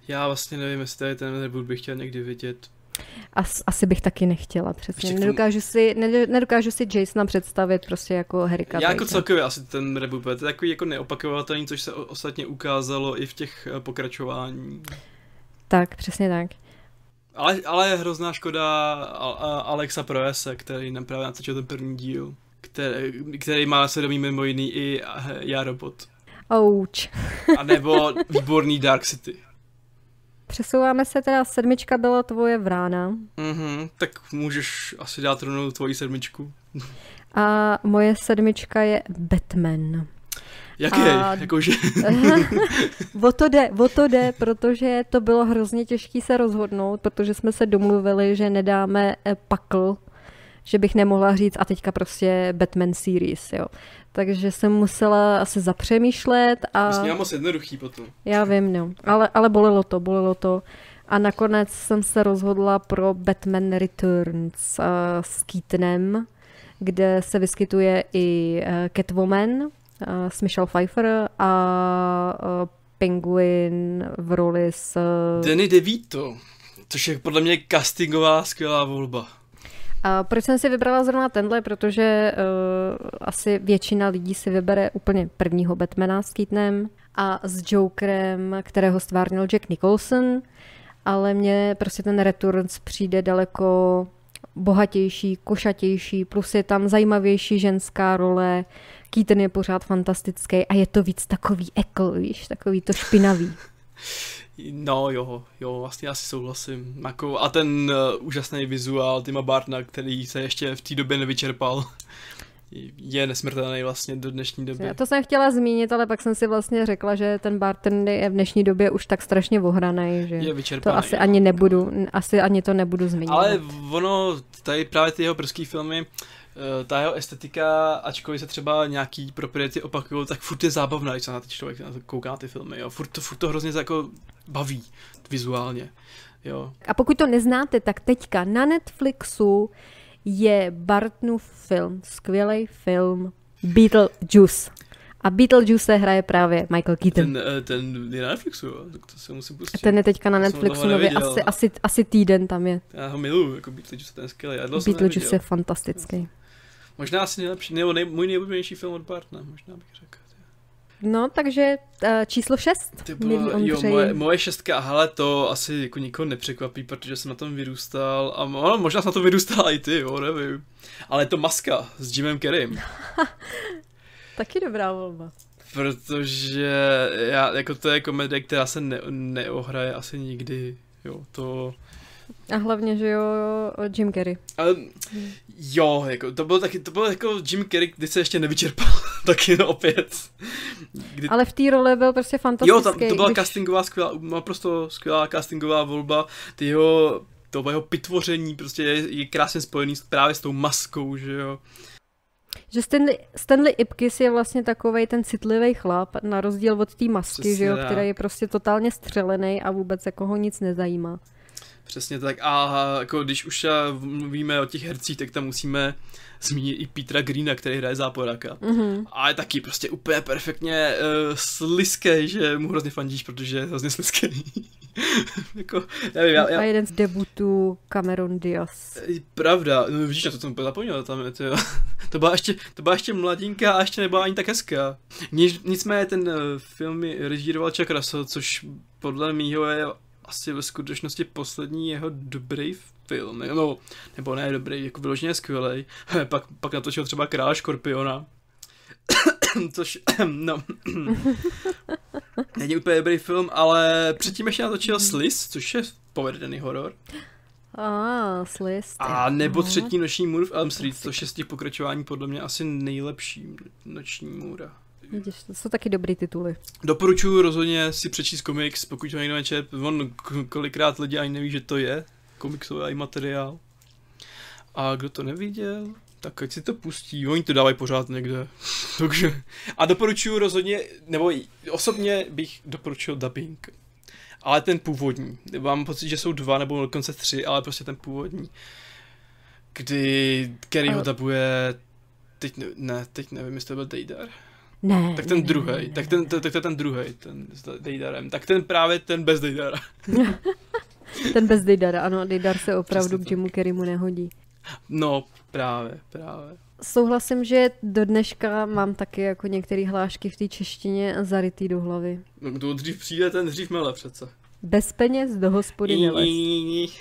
Já vlastně nevím, jestli tady ten reboot bych chtěl někdy vidět. As, asi bych taky nechtěla, přesně. Nedokážu si, nedokážu si Jasona představit prostě jako Harry Já jako celkově asi ten reboot, to je takový jako neopakovatelný, což se ostatně ukázalo i v těch eh, pokračování. Tak, přesně tak. Ale, ale je hrozná škoda Alexa Proese, který nám právě natočil ten první díl který, který má svědomí mimo jiný i Já robot. Ouch. A nebo výborný Dark City. Přesouváme se teda, sedmička byla tvoje vrána. Mhm, tak můžeš asi dát rovnou tvoji sedmičku. A moje sedmička je Batman. Jaký? A... Jakože... o, to jde, o to jde, protože to bylo hrozně těžké se rozhodnout, protože jsme se domluvili, že nedáme eh, pakl že bych nemohla říct a teďka prostě Batman series, jo. Takže jsem musela asi zapřemýšlet a... Vlastně moc jednoduchý potom. Já vím, no. Ale, ale bolelo to, bolelo to. A nakonec jsem se rozhodla pro Batman Returns uh, s Keatonem, kde se vyskytuje i uh, Catwoman uh, s Michelle Pfeiffer a uh, Penguin v roli s... Uh... Danny DeVito, což je podle mě castingová skvělá volba. A proč jsem si vybrala zrovna tenhle? Protože uh, asi většina lidí si vybere úplně prvního Batmana s Keatonem a s Jokerem, kterého stvárnil Jack Nicholson, ale mně prostě ten Returns přijde daleko bohatější, košatější, plus je tam zajímavější ženská role, Keaton je pořád fantastický a je to víc takový ekl, víš, takový to špinavý. No jo, jo, vlastně asi souhlasím. Jako, a ten uh, úžasný vizuál Tima Bartna, který se ještě v té době nevyčerpal, je nesmrtelný vlastně do dnešní doby. Já to jsem chtěla zmínit, ale pak jsem si vlastně řekla, že ten Barton je v dnešní době už tak strašně ohraný, že je vyčerpaný, to asi jo. ani nebudu, asi ani to nebudu zmínit. Ale ono, tady právě ty jeho brzký filmy, Eh, ta jeho estetika, ačkoliv se třeba nějaký propriety opakují, tak furt je zábavná, když se na ty člověk kouká na ty filmy, jo. Furt to, furt to hrozně jako baví vizuálně, jo. A pokud to neznáte, tak teďka na Netflixu je Bartnův film, skvělý film Beetlejuice. A Beetlejuice hraje právě Michael Keaton. Ten, eh, ten je na Netflixu, tak to se musím pustit. Ten je teďka na Netflixu nově, asi, asi, asi týden tam je. Já ho miluju, jako Beetlejuice, ten je skvělý. Beetlejuice je fantastický. Možná asi nejlepší, nebo nej, můj nejoblíbenější film od Bartna, možná bych řekl. No, takže uh, číslo 6, Ty byla, jo, moje, moje šestka, ale to asi jako nikoho nepřekvapí, protože jsem na tom vyrůstal a no, možná jsem na tom vyrůstal i ty, jo, nevím. Ale je to Maska s Jimem Kerrym. Taky dobrá volba. Protože já, jako to je komedie, která se ne, neohraje asi nikdy, jo, to... A hlavně, že jo, Jim Carrey. Ale, jo, jako, to byl taky, to byl jako Jim Carrey, když se ještě nevyčerpal, taky no, opět. Kdy... Ale v té roli byl prostě fantastický. Jo, to, to byla když... castingová skvělá, naprosto skvělá castingová volba, ty jeho, to jeho pitvoření prostě je, je krásně spojený právě s tou maskou, že jo. Že Stanley, Stanley Ipkiss je vlastně takový ten citlivý chlap, na rozdíl od té masky, Přesně, že jo, který je prostě totálně střelený a vůbec jako ho nic nezajímá. Přesně tak. A jako když už mluvíme o těch hercích, tak tam musíme zmínit i Petra Greena, který hraje záporáka. Mm-hmm. A je taky prostě úplně perfektně uh, sliský, že mu hrozně fandíš, protože je hrozně sliský. jako, nevím, já, já... A jeden z debutů Cameron Diaz. Pravda, no vidíš, na to jsem úplně zapomněl, tam je to, to, byla ještě, to byla ještě mladinka a ještě nebyla ani tak hezká. Nic, nicméně ten uh, film režíroval Chuck Russell, což podle mýho je asi ve skutečnosti poslední jeho dobrý film, no, nebo ne dobrý, jako vyloženě skvělý. pak, pak natočil třeba Král Škorpiona, což, no, není úplně dobrý film, ale předtím ještě natočil Sliss, což je povedený horor. Ah, Sliss. A nebo třetí noční můr v Elm Street, což je z těch pokračování podle mě asi nejlepší noční můra. Vidíš, to jsou taky dobrý tituly. Doporučuji rozhodně si přečíst komiks, pokud to někdo nečet. On kolikrát lidi ani neví, že to je komiksový materiál. A kdo to neviděl, tak ať si to pustí, oni to dávají pořád někde. Takže, a doporučuji rozhodně, nebo osobně bych doporučil dubbing. Ale ten původní. Mám pocit, že jsou dva nebo dokonce tři, ale prostě ten původní. Kdy Kerry ho dabuje, teď ne, teď nevím, jestli to byl Dejdar. Ne. Tak ten druhý, tak ten, tak to je ten druhý, ten s Dejdarem. Tak ten právě ten bez Dejdara. ten bez Dejdara, ano, Dejdar se opravdu k Jimu Kerrymu nehodí. No, právě, právě. Souhlasím, že do dneška mám taky jako některé hlášky v té češtině zarytý do hlavy. No kdo dřív přijde, ten dřív mele přece. Bez peněz do hospody nelez.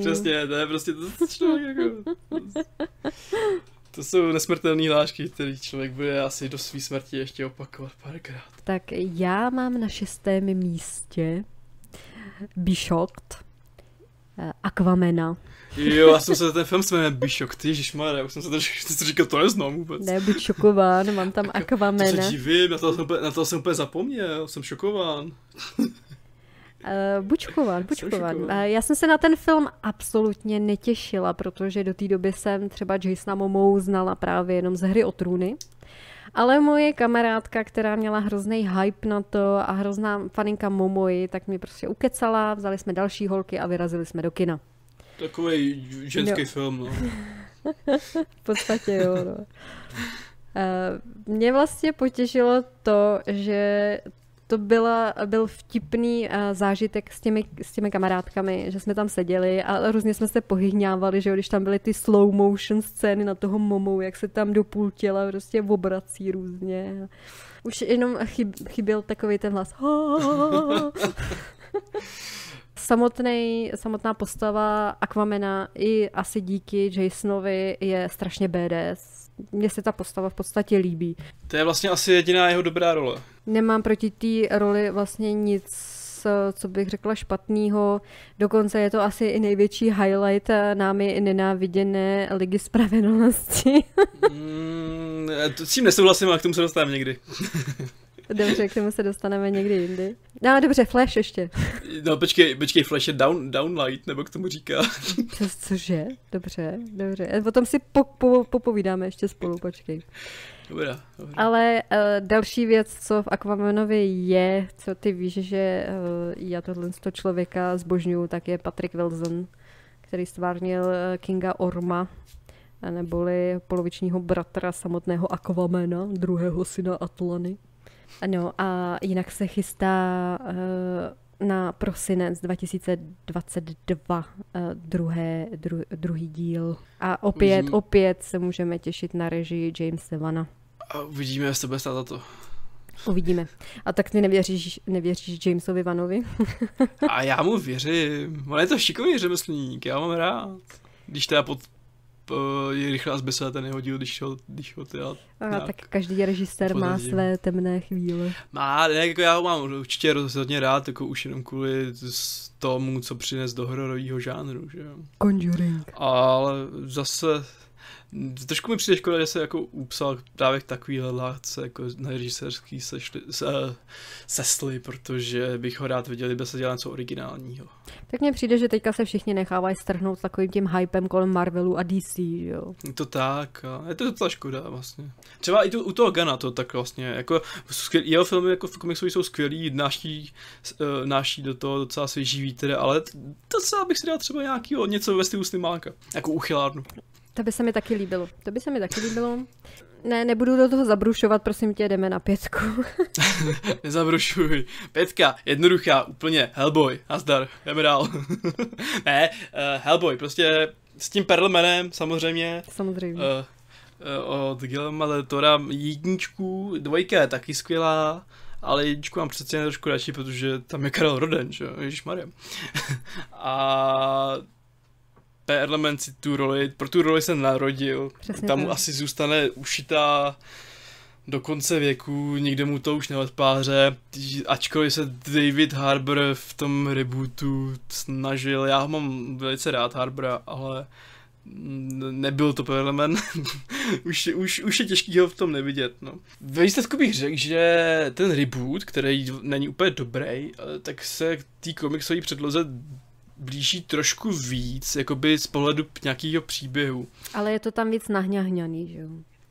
Přesně, to je prostě to člověk jako... To jsou nesmrtelné hlášky, které člověk bude asi do své smrti ještě opakovat párkrát. Tak já mám na šestém místě Bishokt, eh, Aquamena. Jo, já jsem se ten film jmenuje Bishokt, ježišmarja, už jsem se to, to říkal, to neznám vůbec. Ne, buď šokován, mám tam Aquamena. To se divím, na to jsem úplně, na to jsem úplně zapomněl, jsem šokován. Uh, bučkovan, bučkovan. Uh, já jsem se na ten film absolutně netěšila, protože do té doby jsem třeba Jasona Momou znala právě jenom z hry o trůny. Ale moje kamarádka, která měla hrozný hype na to a hrozná faninka Momoji, tak mi prostě ukecala, vzali jsme další holky a vyrazili jsme do kina. Takový ženský jo. film, no. v podstatě jo, no. Uh, mě vlastně potěšilo to, že to byla, byl vtipný uh, zážitek s těmi, s těmi kamarádkami, že jsme tam seděli a různě jsme se pohyhňávali, že jo, když tam byly ty slow motion scény na toho momou, jak se tam do půl těla prostě obrací různě. Už jenom chyb, chyběl takový ten hlas. Samotný, samotná postava Aquamena i asi díky Jasonovi je strašně badass mně se ta postava v podstatě líbí. To je vlastně asi jediná jeho dobrá role. Nemám proti té roli vlastně nic co bych řekla špatného. Dokonce je to asi i největší highlight námi nenáviděné ligy spravedlnosti. mm, to s tím nesouhlasím, ale k tomu se dostaneme někdy. Dobře, k tomu se dostaneme někdy jindy. No dobře, Flash ještě. No počkej, počkej, Flash je down, downlight, nebo k tomu říká. Co, cože? Dobře, dobře. Potom si po, po, popovídáme ještě spolu, počkej. Dobrá, dobrá. Ale uh, další věc, co v Aquamanovi je, co ty víš, že uh, já tohle z toho člověka zbožňuju, tak je Patrick Wilson, který stvárnil uh, Kinga Orma, neboli polovičního bratra samotného Aquamana, druhého syna Atlany. Ano, a jinak se chystá uh, na prosinec 2022 uh, druhé, dru, druhý díl. A opět, Uvidíme. opět se můžeme těšit na režii James Vana. A uvidíme, jestli bude stát za to. Uvidíme. A tak ty nevěříš, nevěříš Jamesovi Vanovi? A já mu věřím. On je to šikovný řemeslník, já mám rád. Když teda pod je rychle z ten jeho díl, když ho, když ho teda A nějak tak každý režisér má své temné chvíle. Má, ne, jako já ho mám určitě rozhodně rád, jako už jenom kvůli tomu, co přines do hororového žánru, že jo. Conjuring. Ale zase trošku mi přijde škoda, že se jako upsal právě k takovýhle látce jako na režisérský sešli, se, sesly, protože bych ho rád viděl, kdyby se dělal něco originálního. Tak mně přijde, že teďka se všichni nechávají strhnout takovým tím hypem kolem Marvelu a DC, jo. Je to tak a je to docela škoda vlastně. Třeba i tu, u toho Gana to tak vlastně, jako skvěl, jeho filmy jako v komiksu jsou skvělý, náší, uh, náší do toho docela svěží vítr, ale docela bych si dal třeba nějakýho něco ve stylu Slimáka, jako uchylárnu. To by se mi taky líbilo. To by se mi taky líbilo. Ne, nebudu do toho zabrušovat, prosím tě, jdeme na pětku. Nezabrušuj. Pětka, jednoduchá, úplně, Hellboy, nazdar, jdeme dál. ne, uh, Hellboy, prostě s tím Perlmanem samozřejmě, Samozřejmě. uh, uh, od Guillerma del Tora jedničku, dvojka je taky skvělá, ale jedničku mám přece jen trošku radši, protože tam je Karel Roden, že jo, ježišmarja. a Perlman si tu roli, pro tu roli se narodil, Přesně tam mu tak. asi zůstane ušitá do konce věku, nikdo mu to už neodpáře, ačkoliv se David Harbour v tom rebootu snažil, já ho mám velice rád Harbora, ale nebyl to Perlman, už, už, už je těžký ho v tom nevidět, no. Ve výsledku bych řekl, že ten reboot, který není úplně dobrý, eh, tak se k té komiksové předloze blíží trošku víc, jakoby z pohledu nějakého příběhu. Ale je to tam víc nahňahňaný, že jo.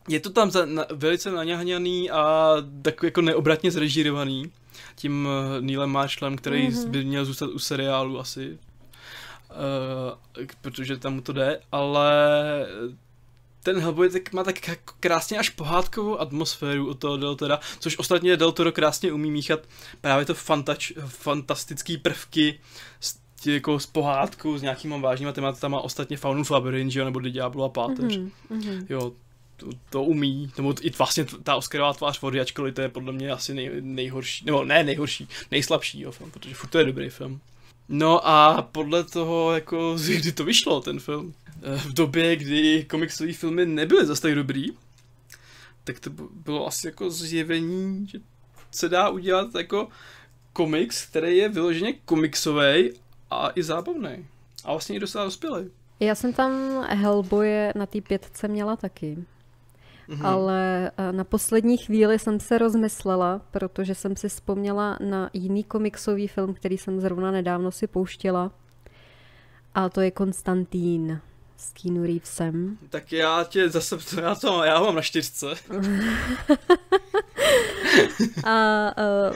Je to tam za, na, velice naňahňaný a tak jako neobratně zrežírovaný tím uh, Neilem Marshallem, který Mhm. mm-hmm. by měl zůstat u seriálu asi, uh, protože tam mu to jde, ale ten Hellboy tak má tak krásně až pohádkovou atmosféru od toho Del Tora, což ostatně Del Toro krásně umí míchat právě to fantač, fantastický prvky s, tě- jako s pohádkou, s nějakýma vážnýma tématama, ostatně Faunus Labyrinth, že jo, nebo Diablo a Páteř. Mhm, mhm. Jo, to, to umí, nebo i vlastně ta Oscarová tvář vody, ačkoliv to je podle mě asi nej, nejhorší, nebo ne nejhorší, nejslabší jo, film, protože furt to je dobrý film. No a podle toho, jako, kdy to vyšlo, ten film, eh, v době, kdy komiksové filmy nebyly zase tak dobrý, tak to bylo asi jako zjevení, že se dá udělat jako komiks, který je vyloženě komiksový a i zábavný. A vlastně i docela dospělý. Já jsem tam Hellboye na té pětce měla taky. Mhm. Ale eh, na poslední chvíli jsem se rozmyslela, protože jsem si vzpomněla na jiný komiksový film, který jsem zrovna nedávno si pouštěla. A to je Konstantín s Keanu Reevesem. Tak já tě zase, já, to, já ho mám na čtyřce. A uh,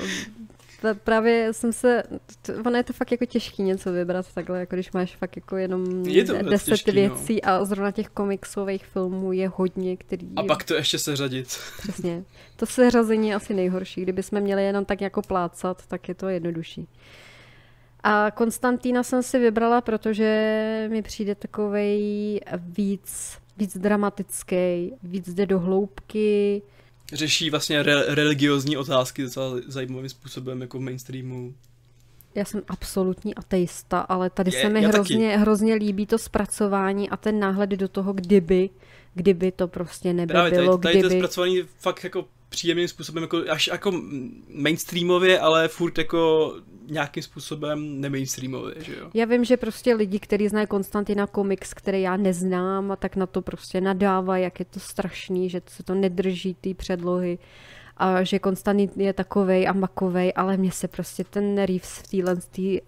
právě jsem se, t- ono je to fakt jako těžký něco vybrat takhle, jako když máš fakt jako jenom Je to deset těžký, no. věcí a zrovna těch komiksových filmů je hodně, který... A pak to ještě seřadit. Přesně. To seřazení je asi nejhorší. Kdybychom měli jenom tak jako plácat, tak je to jednodušší. A Konstantína jsem si vybrala, protože mi přijde takovej víc, víc dramatický, víc jde do hloubky. Řeší vlastně re- religiozní otázky docela zajímavým způsobem, jako v mainstreamu. Já jsem absolutní ateista, ale tady Je- se mi hrozně, hrozně líbí to zpracování a ten náhled do toho, kdyby, kdyby to prostě nebylo, Právě tady, tady to je kdyby... zpracovaný fakt jako příjemným způsobem, jako až jako mainstreamově, ale furt jako nějakým způsobem nemainstreamově, že jo. Já vím, že prostě lidi, kteří znají Konstantina komiks, který já neznám, a tak na to prostě nadávají, jak je to strašný, že se to nedrží té předlohy a že Konstantin je takovej a makovej, ale mně se prostě ten Reeves v téhle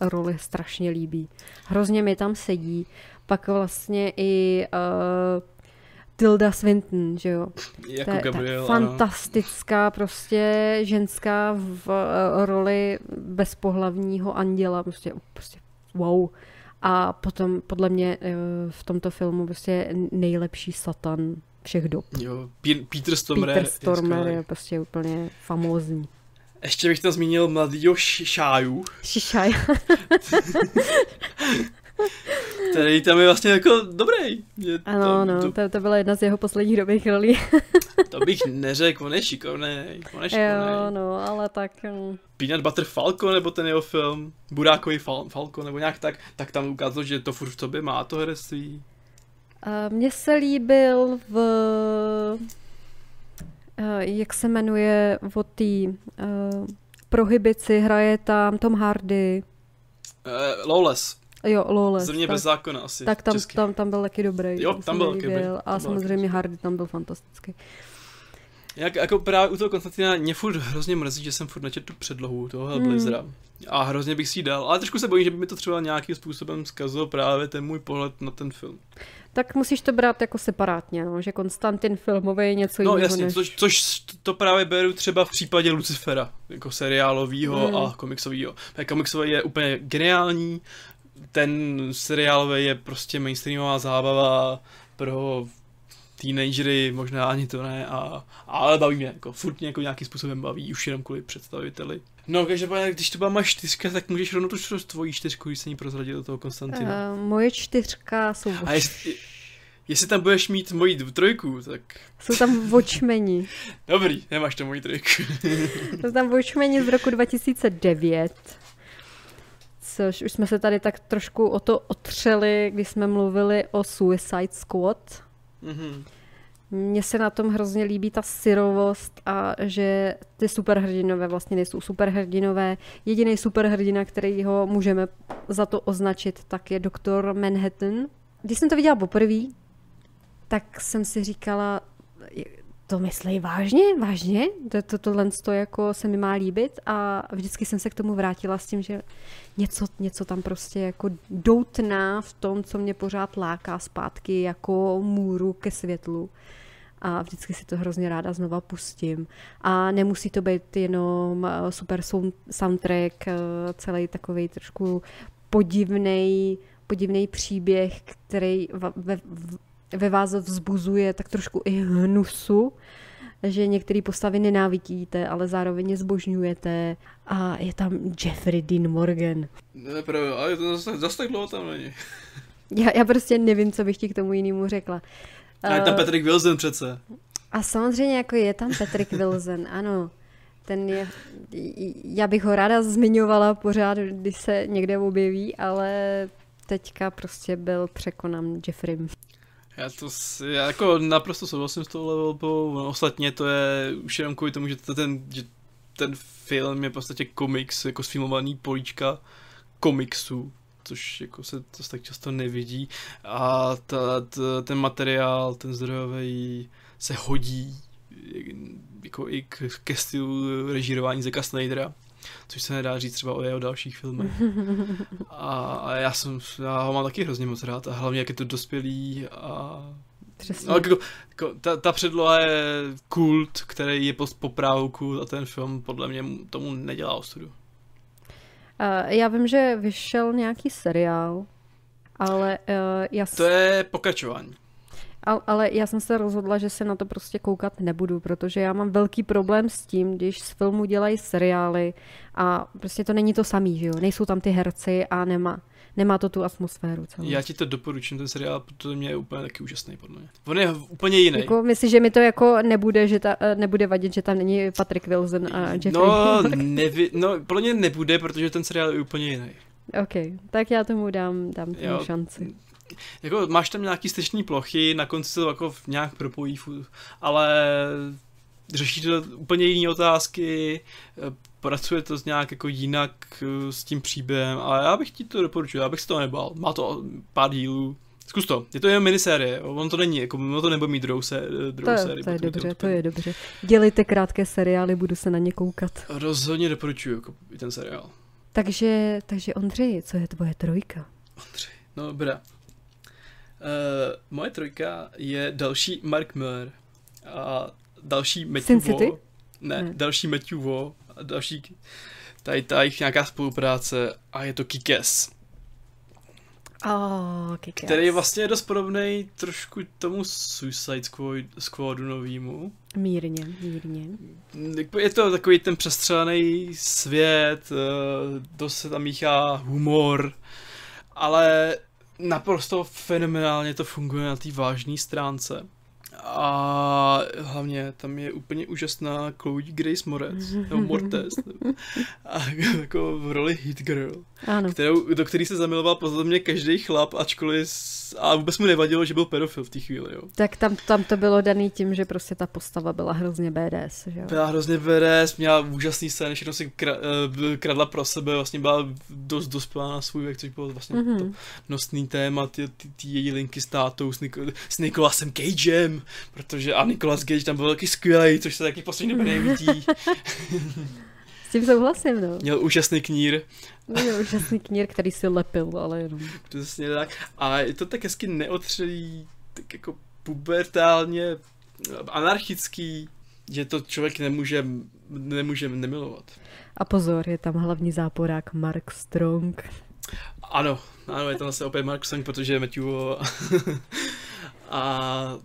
roli strašně líbí. Hrozně mi tam sedí. Pak vlastně i uh, Tilda Swinton, že jo. Jako je Gabriel, ano. fantastická prostě ženská v eh, roli bezpohlavního anděla, prostě, prostě wow. A potom podle mě eh, v tomto filmu prostě nejlepší satan všech dob. Jo, P- Peter Stormer, Peter Stormer je je prostě úplně famózní. Ještě bych tam zmínil mladýho Šáju. Šišaj. který tam je vlastně jako dobrý. Je ano, to, no, to, to, to byla jedna z jeho posledních dobrých rolí. to bych neřekl, on je šikovný, on je šikovný. jo, no, ale tak... Um... Peanut Butter Falco, nebo ten jeho film, Burákový Fal- Falco, nebo nějak tak, tak tam ukázalo, že to furt v sobě má to herectví. Mně se líbil v... Uh, jak se jmenuje o té uh, prohybici, hraje tam Tom Hardy. Uh, Lawless. Jo, Lawless. Země tak, bez zákona asi. Tak tam, tam, tam byl taky dobrý. Jo, tam byl taky dobrý. A samozřejmě Hardy tam byl fantastický. Jak, jako právě u toho Konstantina mě furt hrozně mrzí, že jsem furt nečetl předlohu toho. Hmm. A hrozně bych si ji dal, ale trošku se bojím, že by mi to třeba nějakým způsobem zkazilo právě ten můj pohled na ten film. Tak musíš to brát jako separátně, no, že Konstantin filmový je něco no, jiného. jasně, než... což, což, to právě beru třeba v případě Lucifera, jako seriálového hmm. a komiksového. Komiksový je úplně geniální, ten seriálový je prostě mainstreamová zábava pro teenagery, možná ani to ne, a, ale baví mě, jako furt mě jako nějakým způsobem baví, už jenom kvůli představiteli. No, každopádně, když to byla má čtyřka, tak můžeš rovnou tu tvojí čtyřku, když se ní prozradil do toho Konstantina. Uh, moje čtyřka jsou... A jestli, jestli tam budeš mít moji trojku, tak... Jsou tam vočmeni. Dobrý, nemáš to moji trojku. jsou tam vočmeni z roku 2009 což už jsme se tady tak trošku o to otřeli, když jsme mluvili o Suicide Squad. Mm-hmm. Mně se na tom hrozně líbí ta syrovost a že ty superhrdinové vlastně nejsou superhrdinové. Jediný superhrdina, který ho můžeme za to označit, tak je doktor Manhattan. Když jsem to viděla poprvé, tak jsem si říkala, to myslí vážně, vážně, to, to, tohle to jako se mi má líbit a vždycky jsem se k tomu vrátila s tím, že něco, něco tam prostě jako doutná v tom, co mě pořád láká zpátky jako můru ke světlu a vždycky si to hrozně ráda znova pustím. A nemusí to být jenom eh, super soundtrack, eh, celý takový trošku podivný podivný příběh, který ve, ve, ve vás vzbuzuje tak trošku i hnusu, že některé postavy nenávidíte, ale zároveň je zbožňujete a je tam Jeffrey Dean Morgan. Ne, právě, ale to zase, zase tak dlouho tam není. Já, já prostě nevím, co bych ti k tomu jinému řekla. A je tam Patrick Wilson přece. A samozřejmě jako je tam Patrick Wilson, ano. Ten je, já bych ho ráda zmiňovala pořád, když se někde objeví, ale teďka prostě byl překonán Jeffrey. Já to si, já jako naprosto souhlasím s tou levelbou, no, ostatně to je už jenom kvůli tomu, že, to ten, že ten film je v podstatě komiks, jako sfilmovaný políčka komiksu, což jako se to tak často nevidí. A ta, ta, ten materiál, ten zdrojový se hodí jako i k, ke stylu režírování Zeka Snydera což se nedá říct třeba o jeho dalších filmech. A, a já jsem, já ho mám taky hrozně moc rád a hlavně jak je to dospělý a Přesně. No, jako, jako, ta, ta předloha je kult, který je po, po právu kult a ten film podle mě tomu nedělá ostudu. Uh, já vím, že vyšel nějaký seriál, ale uh, já... To je pokračování. Ale, ale já jsem se rozhodla, že se na to prostě koukat nebudu, protože já mám velký problém s tím, když z filmu dělají seriály a prostě to není to samý, že jo? Nejsou tam ty herci a nemá, nemá to tu atmosféru celou. Já ti to doporučím, ten seriál, protože mě je úplně taky úžasný podle mě. On je úplně jiný. Jako, myslíš, že mi to jako nebude, že ta, eh, nebude vadit, že tam není Patrick Wilson a Jeffrey? No, nevi, no podle mě nebude, protože ten seriál je úplně jiný. OK, tak já tomu dám, dám tomu jo, šanci jako máš tam nějaký styční plochy, na konci se to jako nějak propojí, ale řeší to úplně jiné otázky, pracuje to nějak jako jinak eh, s tím příběhem a já bych ti to doporučil, já bych si to nebal. Má to pár dílů, Zkus to, je to jen minisérie, on to není, jako ono to nebo mít druhou, se, druhou to, sérii. To je dobře, to, to je dobře. Dělejte krátké seriály, budu se na ně koukat. Rozhodně doporučuji jako ten seriál. Takže, takže Ondřej, co je tvoje trojka? Ondřej, no dobrá. Uh, moje trojka je další Mark Miller a další Matthew? Vo. Ne, ne, další Matthew Vo a další tady ta jich nějaká spolupráce a je to Kikes. Oh, Kikes. Který je vlastně dost podobný trošku tomu Suicide Squad, Squadu novýmu. Mírně, mírně. Je to takový ten přestřelený svět, dost se tam míchá humor, ale naprosto fenomenálně to funguje na té vážné stránce. A hlavně tam je úplně úžasná Chloe Grace Moretz, nebo Mortez, nebo, a, jako v roli Hit Girl, ano. Kterou, do který se zamiloval podle mě každý chlap, ačkoliv a vůbec mu nevadilo, že byl pedofil v té chvíli, jo. Tak tam, tam to bylo daný tím, že prostě ta postava byla hrozně BDS, že jo. Byla hrozně BDS, měla úžasný scén, všechno si eh, kradla pro sebe, vlastně byla dost dospělá na svůj věk, což bylo vlastně mm-hmm. to nosný téma, ty, ty, ty její linky s tátou, s, Nik- s Nikolasem Cagem, protože a Nikolas Cage tam byl taky skvělý, což se taky poslední době nevidí. Tím souhlasím, no. Měl úžasný knír. Měl úžasný knír, který si lepil, ale jenom. Přesně tak. A je to tak hezky neotřelý, tak jako pubertálně anarchický, že to člověk nemůže, nemůže nemilovat. A pozor, je tam hlavní záporák Mark Strong. Ano, ano, je tam zase opět Mark Strong, protože je Matthew. a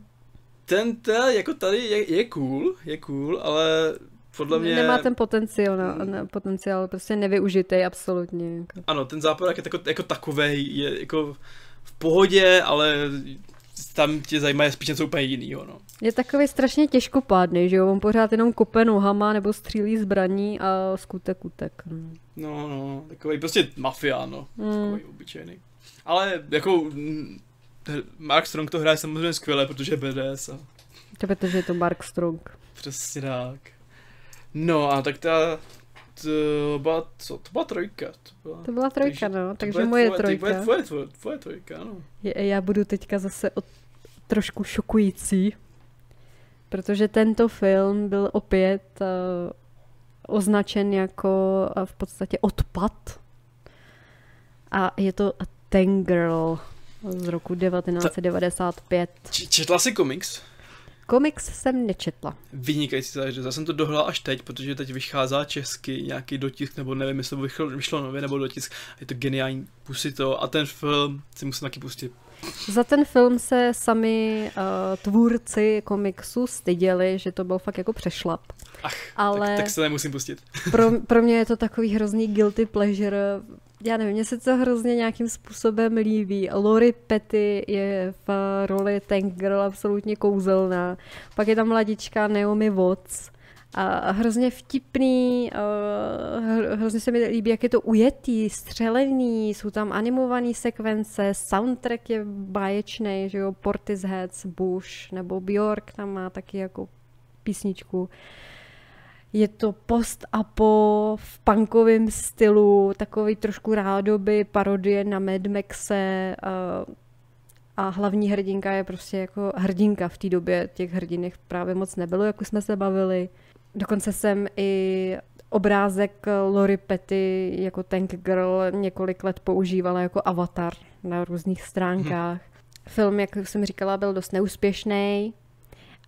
ten, ten jako tady je, je cool, je cool, ale podle mě... Nemá ten potenciál, no, no, potenciál prostě nevyužitý absolutně. Jako. Ano, ten záporák je jako, jako takový, je jako v pohodě, ale tam tě zajímá spíš něco úplně jiného. No. Je takový strašně těžkopádný, že jo? On pořád jenom kope nohama nebo střílí zbraní a skutek utek. No, no, no takový prostě mafián, no. Mm. Takový obyčejný. Ale jako Mark Strong to hraje samozřejmě skvěle, protože je BDS. A... To protože je to Mark Strong. Přesně tak. No a tak ta to byla, co, to byla trojka. To byla, to byla trojka, takže, no, takže moje tvoje, trojka. To tvoje, tvoje, tvoje trojka, no. Já budu teďka zase od, trošku šokující, protože tento film byl opět uh, označen jako uh, v podstatě odpad. A je to Ten Girl z roku 1995. Četla jsi komiks? Komiks jsem nečetla. Vynikající záležitost. Já jsem to dohlal až teď, protože teď vychází česky nějaký dotisk, nebo nevím, jestli to vyšlo, vyšlo nově nebo dotisk. Je to geniální, pustí to a ten film si musím taky pustit. Za ten film se sami uh, tvůrci komiksu styděli, že to byl fakt jako přešlap. Ach, Ale tak, tak se nemusím pustit. pro, pro mě je to takový hrozný guilty pleasure já nevím, mně se to hrozně nějakým způsobem líbí. Lori Petty je v roli Tank Girl absolutně kouzelná. Pak je tam mladička Naomi Watts. A hrozně vtipný, hrozně se mi líbí, jak je to ujetý, střelený, jsou tam animované sekvence, soundtrack je báječný, že jo, Portishead, Bush, nebo Bjork tam má taky jako písničku. Uh, je to post-apo v punkovém stylu, takový trošku rádoby, parodie na Mad Maxe a, a hlavní hrdinka je prostě jako hrdinka v té době. Těch hrdinek právě moc nebylo, jak jsme se bavili. Dokonce jsem i obrázek Lori Petty jako Tank Girl několik let používala jako avatar na různých stránkách. Hmm. Film, jak jsem říkala, byl dost neúspěšný,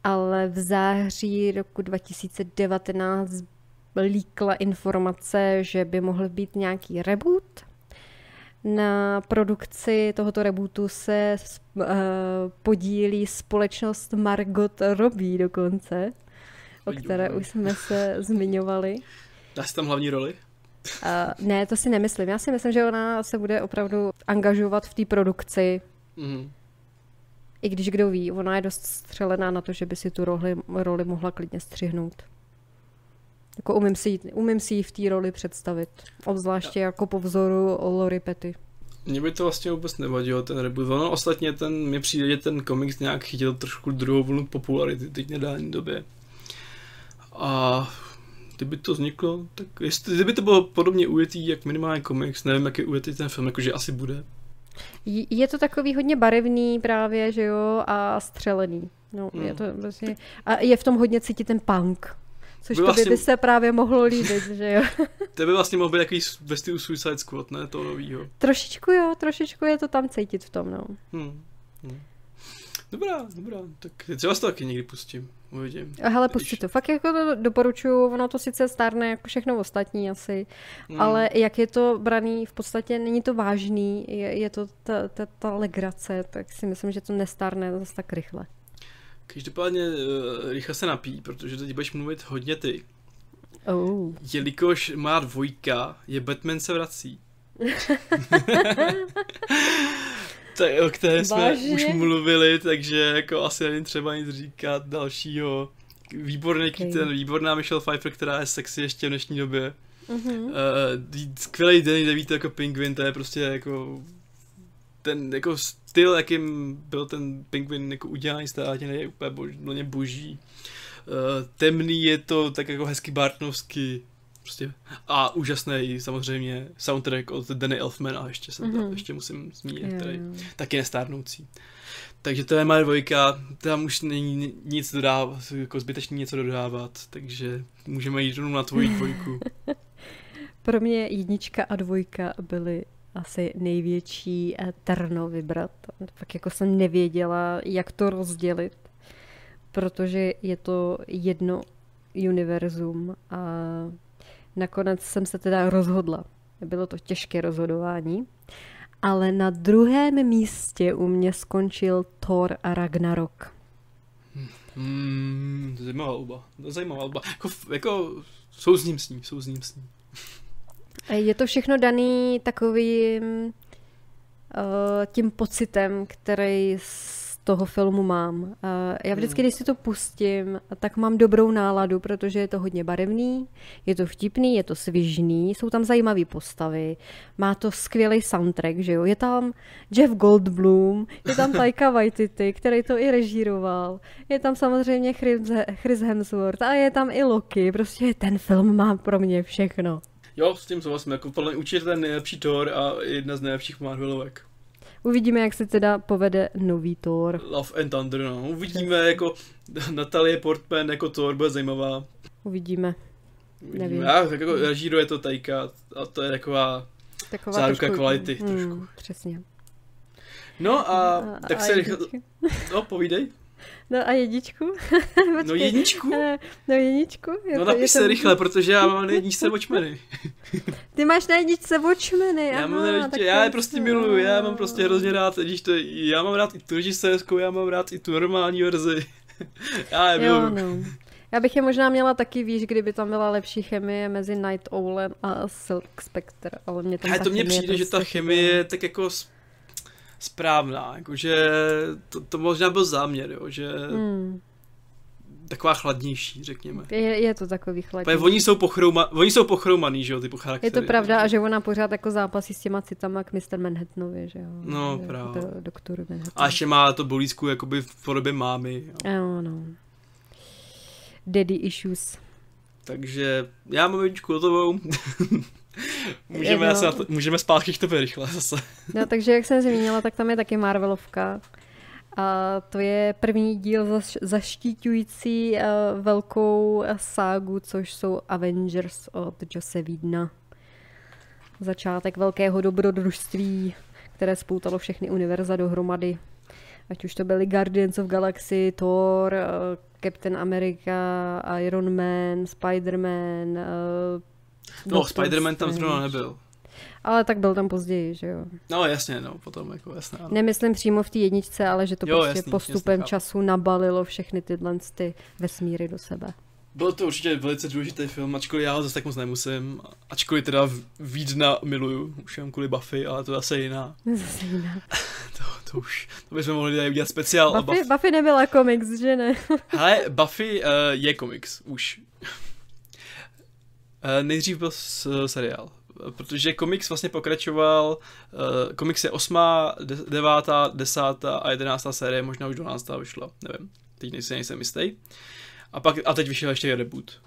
ale v září roku 2019 líkla informace, že by mohl být nějaký reboot. Na produkci tohoto rebootu se uh, podílí společnost Margot Robbie dokonce, o které už jsme se zmiňovali. Dá si tam hlavní roli? Uh, ne, to si nemyslím. Já si myslím, že ona se bude opravdu angažovat v té produkci. Mm-hmm. I když kdo ví, ona je dost střelená na to, že by si tu roli, roli mohla klidně střihnout. Jako umím si, ji, umím si ji v té roli představit. Obzvláště jako po vzoru Lori Petty. Mně by to vlastně vůbec nevadilo, ten reboot. Ono ostatně ten, mě přijde, že ten komiks nějak chytil trošku druhou vlnu popularity teď nedávné době. A kdyby to vzniklo, tak jestli, kdyby to bylo podobně ujetý, jak minimálně komiks, nevím, jak je ujetý ten film, jakože asi bude, je to takový hodně barevný právě, že jo, a střelený. No, hmm. je to vlastně, a je v tom hodně cítit ten punk. Což by, vlastně, by se právě mohlo líbit, že jo. to by vlastně mohl být takový ve stylu Suicide Squad, ne? To novýho. Trošičku jo, trošičku je to tam cítit v tom, no. Hmm. Hmm. Dobrá, dobrá, tak třeba to taky někdy pustím, uvidím. Hele, pusti to, fakt jako to doporučuju, ono to sice stárne jako všechno ostatní asi, mm. ale jak je to braný, v podstatě není to vážný, je, je to ta, ta, ta legrace, tak si myslím, že to nestárne zase tak rychle. Každopádně uh, rychle se napí, protože teď budeš mluvit hodně ty. Oh. Jelikož má dvojka, je Batman se vrací. tak, o které jsme Vážně? už mluvili, takže jako asi není třeba nic říkat dalšího. Výborný Okay. ten, výborná Michelle Pfeiffer, která je sexy ještě v dnešní době. Mhm. Uh, skvělý den, kde víte jako Penguin, to je prostě jako ten jako styl, jakým byl ten Penguin jako udělaný státně, je úplně bož, mě boží. Uh, temný je to tak jako hezky Bartnovsky, prostě a úžasný samozřejmě soundtrack od Danny Elfmana, ještě jsem Mhm. mm-hmm. ještě musím zmínit, Jo, který taky nestárnoucí. Takže to je moje dvojka, tam už není nic dodávat, jako zbytečně něco dodávat, takže můžeme jít rovnou na tvoji dvojku. Pro mě jednička a dvojka byly asi největší eh, terno vybrat. Pak jako jsem nevěděla, jak to rozdělit, protože je to jedno univerzum a nakonec jsem se teda rozhodla. Bylo to těžké rozhodování, ale na druhém místě u mě skončil Thor a Ragnarok. Hmm, zajímavá je zajímavá volba. Jako, jako souzním s ní, souzním s ní. Je to všechno daný takovým uh, tím pocitem, který toho filmu mám. Uh, já vždycky, Hmm. když si to pustím, tak mám dobrou náladu, protože je to hodně barevný, je to vtipný, je to svižný, jsou tam zajímavé postavy, má to skvělý soundtrack, že jo. Je tam Jeff Goldblum, je tam Taika Waititi, který to i režíroval, je tam samozřejmě Chris, Hemsworth a je tam i Loki. Prostě ten film má pro mě všechno. Jo, s tím souhlasím. Jako podle určitě ten nejlepší Thor a jedna z nejlepších Marvelovek. Uvidíme, jak se teda povede nový Thor. Love and Thunder, no. Uvidíme jako Natalie Portman jako Thor, bude zajímavá. Uvidíme. Uvidíme. Nevím. A, tak jako režíruje to Taika a to je taková... Taková Záruka trošku- kvality, Hmm, trošku. Přesně. No a, tak a se rychle... No, povídej. No a jedničku? No jedničku? Eh, No jedničku? Je No to- je napiš to- se rychle, protože já mám na jedničce Watchmeny. Ty máš na jedničce Watchmeny, Já, mám na tak já je prostě miluju, já mám prostě hrozně rád, když to, já mám rád i tu režisérskou, já mám rád i tu normální verzi. já je Jo, no. Já bych je možná měla taky, víš, kdyby tam byla lepší chemie mezi Night Owlem a Silk Spectre, ale mě tam Ale ta to mně chemie přijde, že ta prostě chemie je tak jako správná, jakože to, to možná byl záměr, jo, že Hmm. taková chladnější, řekněme. Je, je to takový. Protože oni jsou, pochrouma, oni jsou pochroumaný, že jo, ty po Je charaktery. to pravda a že ona pořád jako zápasí s těma citama k Mr. Manhattanovi, že jo. No, Že právě. Do, doktoru Manhattan. A ještě má to bolízku jakoby v podobě mámy. Jo. Ano, no. Daddy issues. Takže já mám jedničku hotovou. můžeme, asi na to, můžeme zpátky k tobě rychle zase. No, takže jak jsem zmínila, tak tam je taky Marvelovka. A to je první díl zaš- zaštiťující uh, velkou ságu, což jsou Avengers od Jose Vídna. Začátek velkého dobrodružství, které spoutalo všechny univerza dohromady. Ať už to byly Guardians of Galaxy, Thor, eh, Captain America, Iron Man, Spider-Man. eh, No, Spider-Man tam zrovna nebyl. Ale tak byl tam později, že jo. No jasně, no, potom jako jasně, ano. Nemyslím přímo v té jedničce, ale že to Jo, prostě jasný, postupem jasný, času nabalilo všechny tyhle ty vesmíry do sebe. Byl to určitě velice důležitý film, ačkoliv já ho zase tak moc nemusím. Ačkoliv teda Vídna miluju, už jenom kvůli Buffy, ale to je zase jiná. Zase jinak. To, to už, to bychom mohli tady udělat speciál. o Buffy, Buffy nebyla komiks, že ne? Hele, Buffy uh, je komiks, už. Uh, nejdřív byl s, seriál, protože komiks vlastně pokračoval, uh, komiks je 8., 9., 10. a 11. série, možná už 12. vyšla, nevím, teď nejsem, nejsem jistý. A pak, a teď vyšel ještě reboot.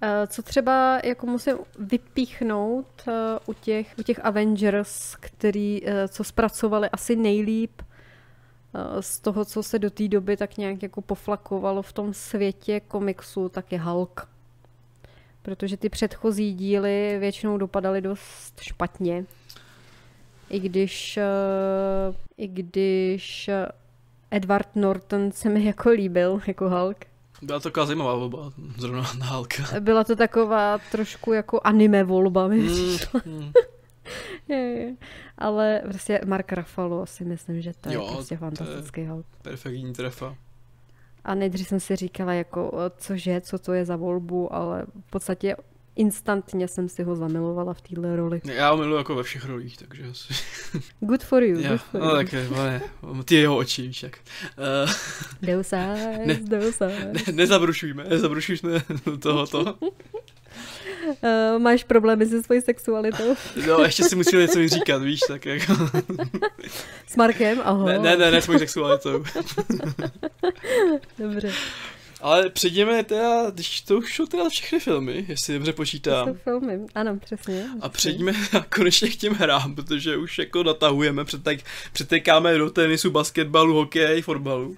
Eh, Co třeba jako musím vypíchnout eh, u těch, u těch Avengers, který, eh, co zpracovali asi nejlíp eh, z toho, co se do té doby tak nějak jako poflakovalo v tom světě komiksu, tak je Hulk. Protože ty předchozí díly většinou dopadaly dost špatně. I když, eh, i když eh, Edward Norton se mi jako líbil, jako Hulk. Byla to taková zajímavá volba, zrovna na Halka. Byla to taková trošku jako anime volba, mi Mm, mm. Je, je. Ale prostě Mark Ruffalo si myslím, že to je Jo, prostě je- fantastický Hulk. Perfektní trefa. A nejdřív jsem si říkala, jako, cože, co to je za volbu, ale v podstatě instantně jsem si ho zamilovala v téhle roli. Já ho miluji jako ve všech rolích, takže asi... Good for you, Já, good for no you. tak, ne, ty jeho oči, víš jak. Uh, Deus Ne. Deus ne, nezabrušujme, nezabrušujme tohoto. Uh, máš problémy se svojí sexualitou? No, ještě si musíme něco vyříkat, víš, tak jako... S Markem? Aha. Ne, ne, ne, ne, s mojí sexualitou. Dobře. Ale přejdeme teda, když to už jsou teda všechny filmy, jestli dobře To počítám. jsou filmy. Ano, přesně. A přejdeme konečně k těm hrám, protože už jako natahujeme, přetek, přetekáme do tenisu, basketbalu, hokeje, fotbalu.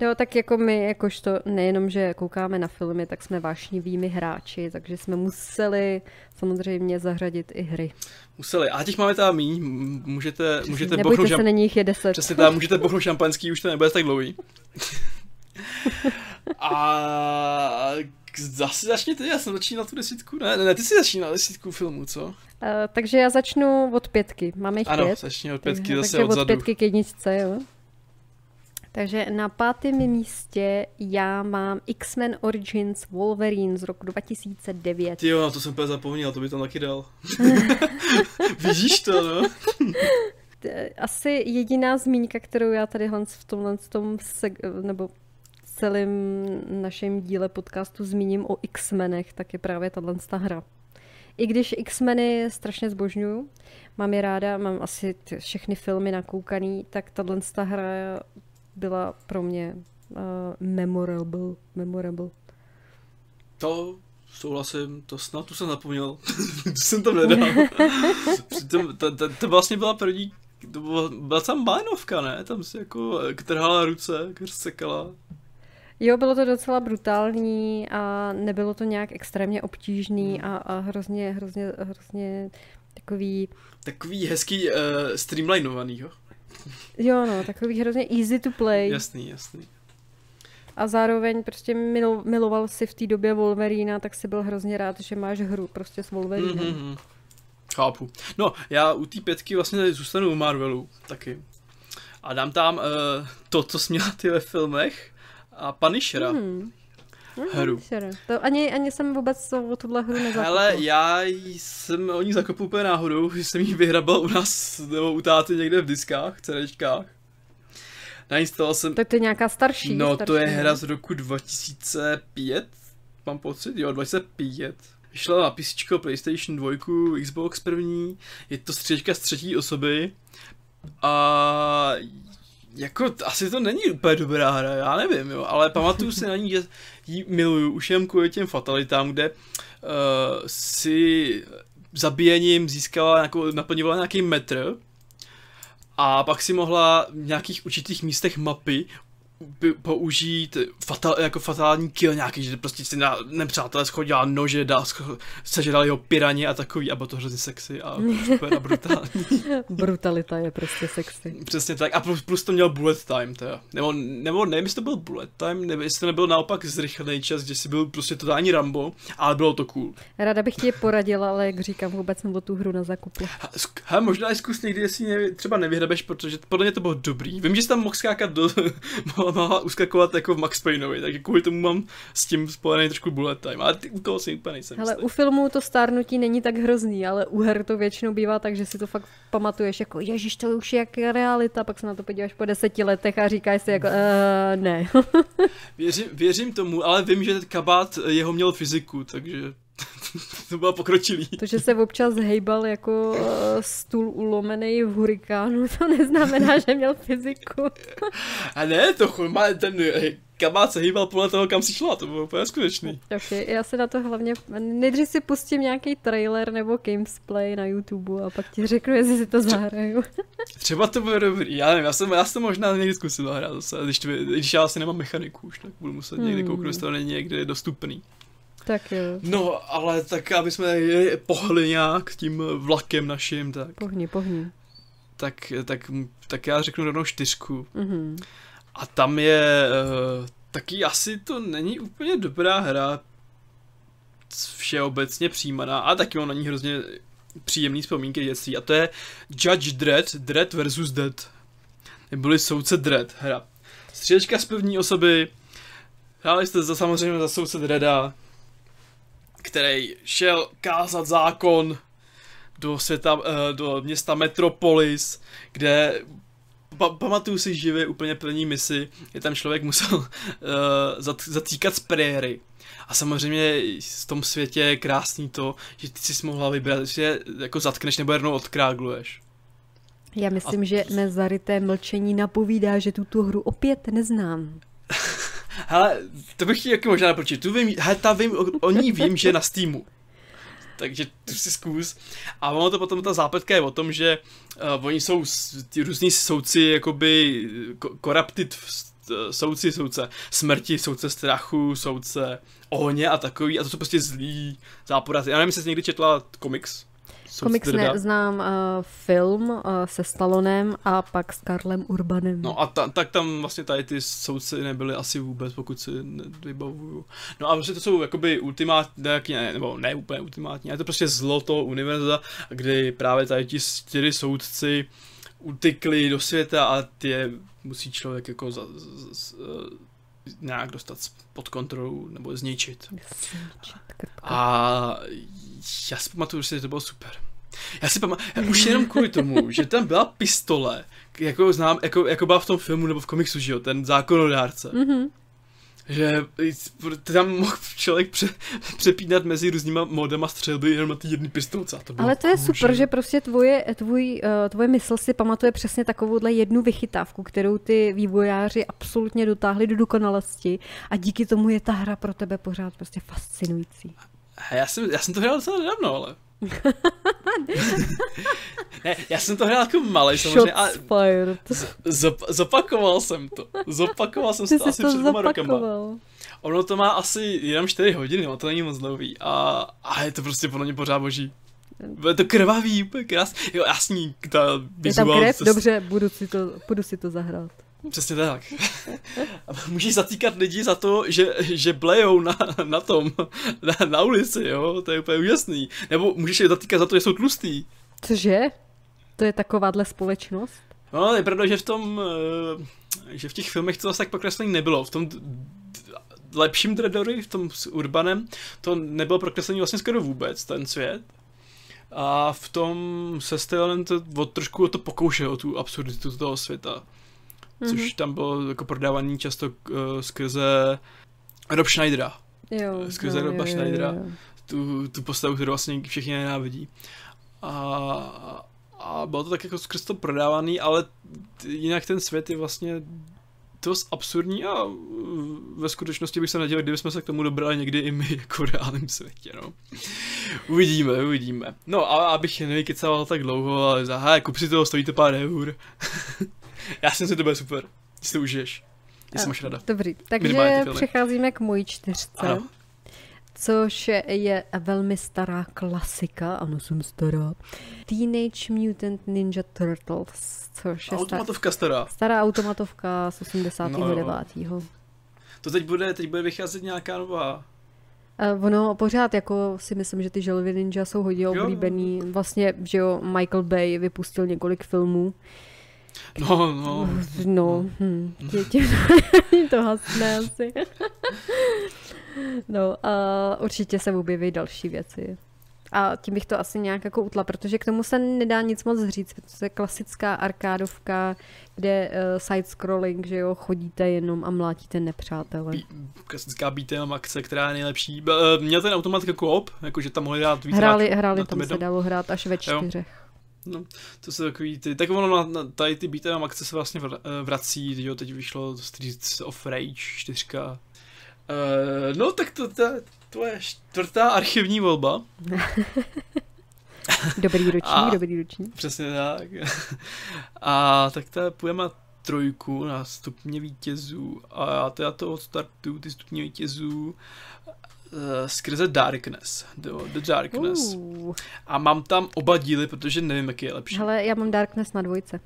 Jo, tak jako my, jakožto nejenom, že koukáme na filmy, tak jsme vášnivými hráči, takže jsme museli samozřejmě zařadit i hry. Museli. A těch máme teda míň, můžete, můžete Nebojte bochnout se, šam... není jich je deset. Přesně tak, můžete bochnout šampanský, už to nebude tak dlouhý. A zase začni ty, já jsem začínal tu desítku, ne, ne, ne ty jsi začínal desítku filmu, co? Uh, takže já začnu od pětky. Máme jich Ano, pět. začni od pětky takže, zase takže od odzadu. pětky k jedničce, jo. Takže na pátém místě já mám X-Men Origins Wolverine z roku 2009. Ty jo, na to jsem úplně zapomněl, to by tam taky dal. Vidíš to, no? Asi jediná zmínka, kterou já tady Hans v tomhle tom seg- nebo celém našem díle podcastu zmíním o X-menech, tak je právě tahle hra. I když X-meny strašně zbožňuju, mám je ráda, mám asi všechny filmy nakoukaný, tak tahle hra byla pro mě uh, memorable. memorable. To souhlasím, to snad tu jsem zapomněl. to jsem tam nedal. Přitom, to, to, to, vlastně byla první, to byla, byla tam bánovka, ne? Tam si jako eh, trhala ruce, sekala. Jo, bylo to docela brutální a nebylo to nějak extrémně obtížný a, a hrozně, hrozně, hrozně takový, Takový hezký uh, streamlinovaný, jo? Jo no, takový hrozně easy to play. Jasný, jasný. A zároveň prostě milo, miloval si v té době Wolverina, tak si byl hrozně rád, že máš hru prostě s Wolverinem. Mm-hmm. Chápu. No, já u té pětky vlastně tady zůstanu u Marvelu taky. A dám tam uh, to, co jsi měla ty ve filmech a Punishera. Hmm. Hru. Sure. To ani, ani jsem vůbec o tuhle hru nezakopla. Ale já jsem o ní zakopl úplně náhodou, že jsem ji vyhrabal u nás, nebo u táty někde v diskách, CDčkách. Nainstaloval jsem, Tak to je nějaká starší. no starší to je hra z roku 2005, mám pocit, jo, 2005. Vyšla na PC, PlayStation 2, Xbox první, je to stříčka z třetí osoby a jako asi to není úplně dobrá hra, já nevím, jo, ale pamatuju si na ní, že ji miluju už jen kvůli těm fatalitám, kde uh, si zabíjením získala, nějakou, naplňovala nějaký metr a pak si mohla v nějakých určitých místech mapy použít fatal, jako fatální kill nějaký, že prostě si na nepřátelé schodila nože, dá, sežrali jeho piraně a takový, a bylo to hrozně sexy a super a brutální. Brutalita je prostě sexy. Přesně tak. A plus, plus to měl bullet time, teda. Nebo, nebo nevím, jestli to byl bullet time, nebo jestli to nebyl naopak zrychlený čas, kde si byl prostě totální Rambo, ale bylo to cool. Ráda bych ti je poradila, ale jak říkám, vůbec jsem o tu hru nezakupla. Ha, zk- He, možná i zkus někdy, jestli nevy, třeba nevyhrabeš, protože podle mě to bylo dobrý. Vím, že jsi tam mohl skákat do, mohla uskakovat jako v Max Payneovi, tak kvůli tomu mám s tím spojený trošku bullet time, ale ty u koho si úplně nejsem Ale u filmů to stárnutí není tak hrozný, ale u her to většinou bývá tak, že si to fakt pamatuješ jako ježiš, to už je jak realita, pak se na to podíváš po deseti letech a říkáš si jako uh, ne. Věřím, věřím tomu, ale vím, že kabát jeho měl fyziku, takže to bylo pokročilý. to, že se občas hejbal jako uh, stůl ulomený v hurikánu, to neznamená, že měl fyziku. A ne, to chuj, má ten eh, kabát se hýbal podle toho, kam si šla, to bylo úplně skutečný. Okay, já se na to hlavně, nejdřív si pustím nějaký trailer nebo gamesplay na YouTube a pak ti řeknu, jestli si to zahraju. Třeba to bude dobrý, já nevím, já jsem, já jsem možná někdy zkusil zahrát zase, když, to, když já asi nemám mechaniku už, tak budu muset někdy Hmm. kouknout, jestli to není někde dostupný. Tak jo, No, ale tak, aby jsme pohli nějak tím vlakem naším, tak, pohni, pohni. tak, tak, tak já řeknu rovnou čtyřku. Mhm. A tam je uh, taky asi to není úplně dobrá hra, všeobecně přijímaná, a taky mám na ní hrozně příjemný vzpomínky dětství. A to je Judge Dredd, Dredd versus Dead. Neboli soudce Dredd hra. Střílečka z první osoby. Hráli jste za samozřejmě za soudce Dreda, který šel kázat zákon do světa, eh, do města Metropolis, kde pa, pamatuju si živě úplně první misi, je tam člověk musel uh, zatýkat z préry. A samozřejmě v tom světě je krásný to, že ty jsi mohla vybrat, že je jako zatkneš nebo jednou odkrágluješ. Já myslím, a... že mé zaryté mlčení napovídá, že tuto hru opět neznám. Hele, to bych chtěl jako možná napočít. Tu vím, hele, ta vím, o, o ní vím, že je na Steamu. Takže tu si zkus. A ono to potom, ta zápletka je o tom, že uh, oni jsou ty různí soudci, jakoby corrupted soudci, soudce smrti, soudce strachu, soudce ohně a takový. A to jsou prostě zlí záporáci. Já nevím, jestli jsi někdy četla komiks Komiks ne, znám uh, film uh, se Stallonem a pak s Karlem Urbanem. No a ta, tak tam vlastně tady ty soudci nebyly asi vůbec, pokud si vybavuju. No a vlastně to jsou jakoby ultimátní, ne, nebo ne úplně ultimátní, ale to prostě zlo toho univerza, kdy právě tady ti čtyři soudci utykli do světa a ty musí člověk jako za, za, za, nějak dostat pod kontrolu nebo zničit. A já si pamatuju, že to bylo super. Já si pamatuju, už jenom kvůli tomu, že tam byla pistole, jako znám, jako, jako byla v tom filmu nebo v komiksu, že jo, ten zákonodárce. Mm-hmm že tam mohl člověk pře, přepínat mezi různýma modama střelby jenom na ty jedny pistolce. To Ale to je kůže. super, že prostě tvoje, tvůj, uh, tvoje mysl si pamatuje přesně takovouhle jednu vychytávku, kterou ty vývojáři absolutně dotáhli do dokonalosti a díky tomu je ta hra pro tebe pořád prostě fascinující. Já jsem, já jsem to hrál docela nedávno, ale ne, já jsem to hrál jako malý samozřejmě a z, zopakoval jsem to. Zopakoval jsem Ty to asi to před dvěma rokama. Ono to má asi jenom 4 hodiny, no to není moc dlouhý a, a je to prostě podle mě pořád boží. Je to krvavý, úplně krásný. Jo, jasný, ta vizuál... Je tam krev? Dobře, budu si, to, budu si to zahrát. Přesně tak. Můžeš zatýkat lidi za to, že, že blejou na, na tom, na, na ulici, jo, to je úplně úžasný. Nebo můžeš je zatýkat za to, že jsou tlustý. Cože? To je takováhle společnost? No, je pravda, že v tom, eh, že v těch filmech to zase tak prokreslení nebylo. V tom lepším Dreadory, v tom s Urbanem, to nebylo prokreslení vlastně skoro vůbec, ten svět. A v tom se Stylenem to od trošku o to pokouše, o tu absurditu toho světa mm-hmm. což tam bylo jako prodávaný často uh, skrze Rob Schneidera. Jo, skrze no, Roba jo, Schneidera. Jo, jo. Tu, tu postavu, kterou vlastně všichni nenávidí. A, a bylo to tak jako skrz to prodávaný, ale jinak ten svět je vlastně dost absurdní a ve skutečnosti bych se nedělal, kdybychom se k tomu dobrali někdy i my jako v reálném světě, no. Uvidíme, uvidíme. No a abych nevykecal tak dlouho, ale za, kup si toho, stojí to pár eur. Já jsem si to bude super. Si to užiješ. Jestli máš rada. Dobrý, takže přecházíme k mojí čtyřce. Ano. Což je velmi stará klasika, ano, jsem stará. Teenage Mutant Ninja Turtles, což je automatovka stará. Stará automatovka z 89. No. To teď bude, teď bude vycházet nějaká nová Uh, ono pořád jako si myslím, že ty želvy ninja jsou hodně oblíbený. Vlastně, že jo, Michael Bay vypustil několik filmů, No, no. No, hm, tě, to hasne asi. no, a určitě se objeví další věci. A tím bych to asi nějak jako utla, protože k tomu se nedá nic moc říct. To je klasická arkádovka, kde uh, side-scrolling, že jo, chodíte jenom a mlátíte nepřátele. Bí, klasická beat'em akce, která je nejlepší. Uh, měl ten automat jako op, jakože tam mohli dát víc Hráli, hráli tam se dalo hrát až ve čtyřech. Jo. No, to jsou takový ty, tak ono na, na tady ty beat'em akce se vlastně eh, vrací, jo, teď vyšlo Streets of Rage 4. Uh, eh, no, tak to, to, to je čtvrtá archivní volba. dobrý ročník, a, dobrý ročník. Přesně tak. A tak to půjdeme trojku na stupně vítězů a já teda to odstartuju, ty stupně vítězů uh, skrze Darkness, The, The Darkness. Uh. A mám tam oba díly, protože nevím, jaký je lepší. Ale já mám Darkness na dvojce.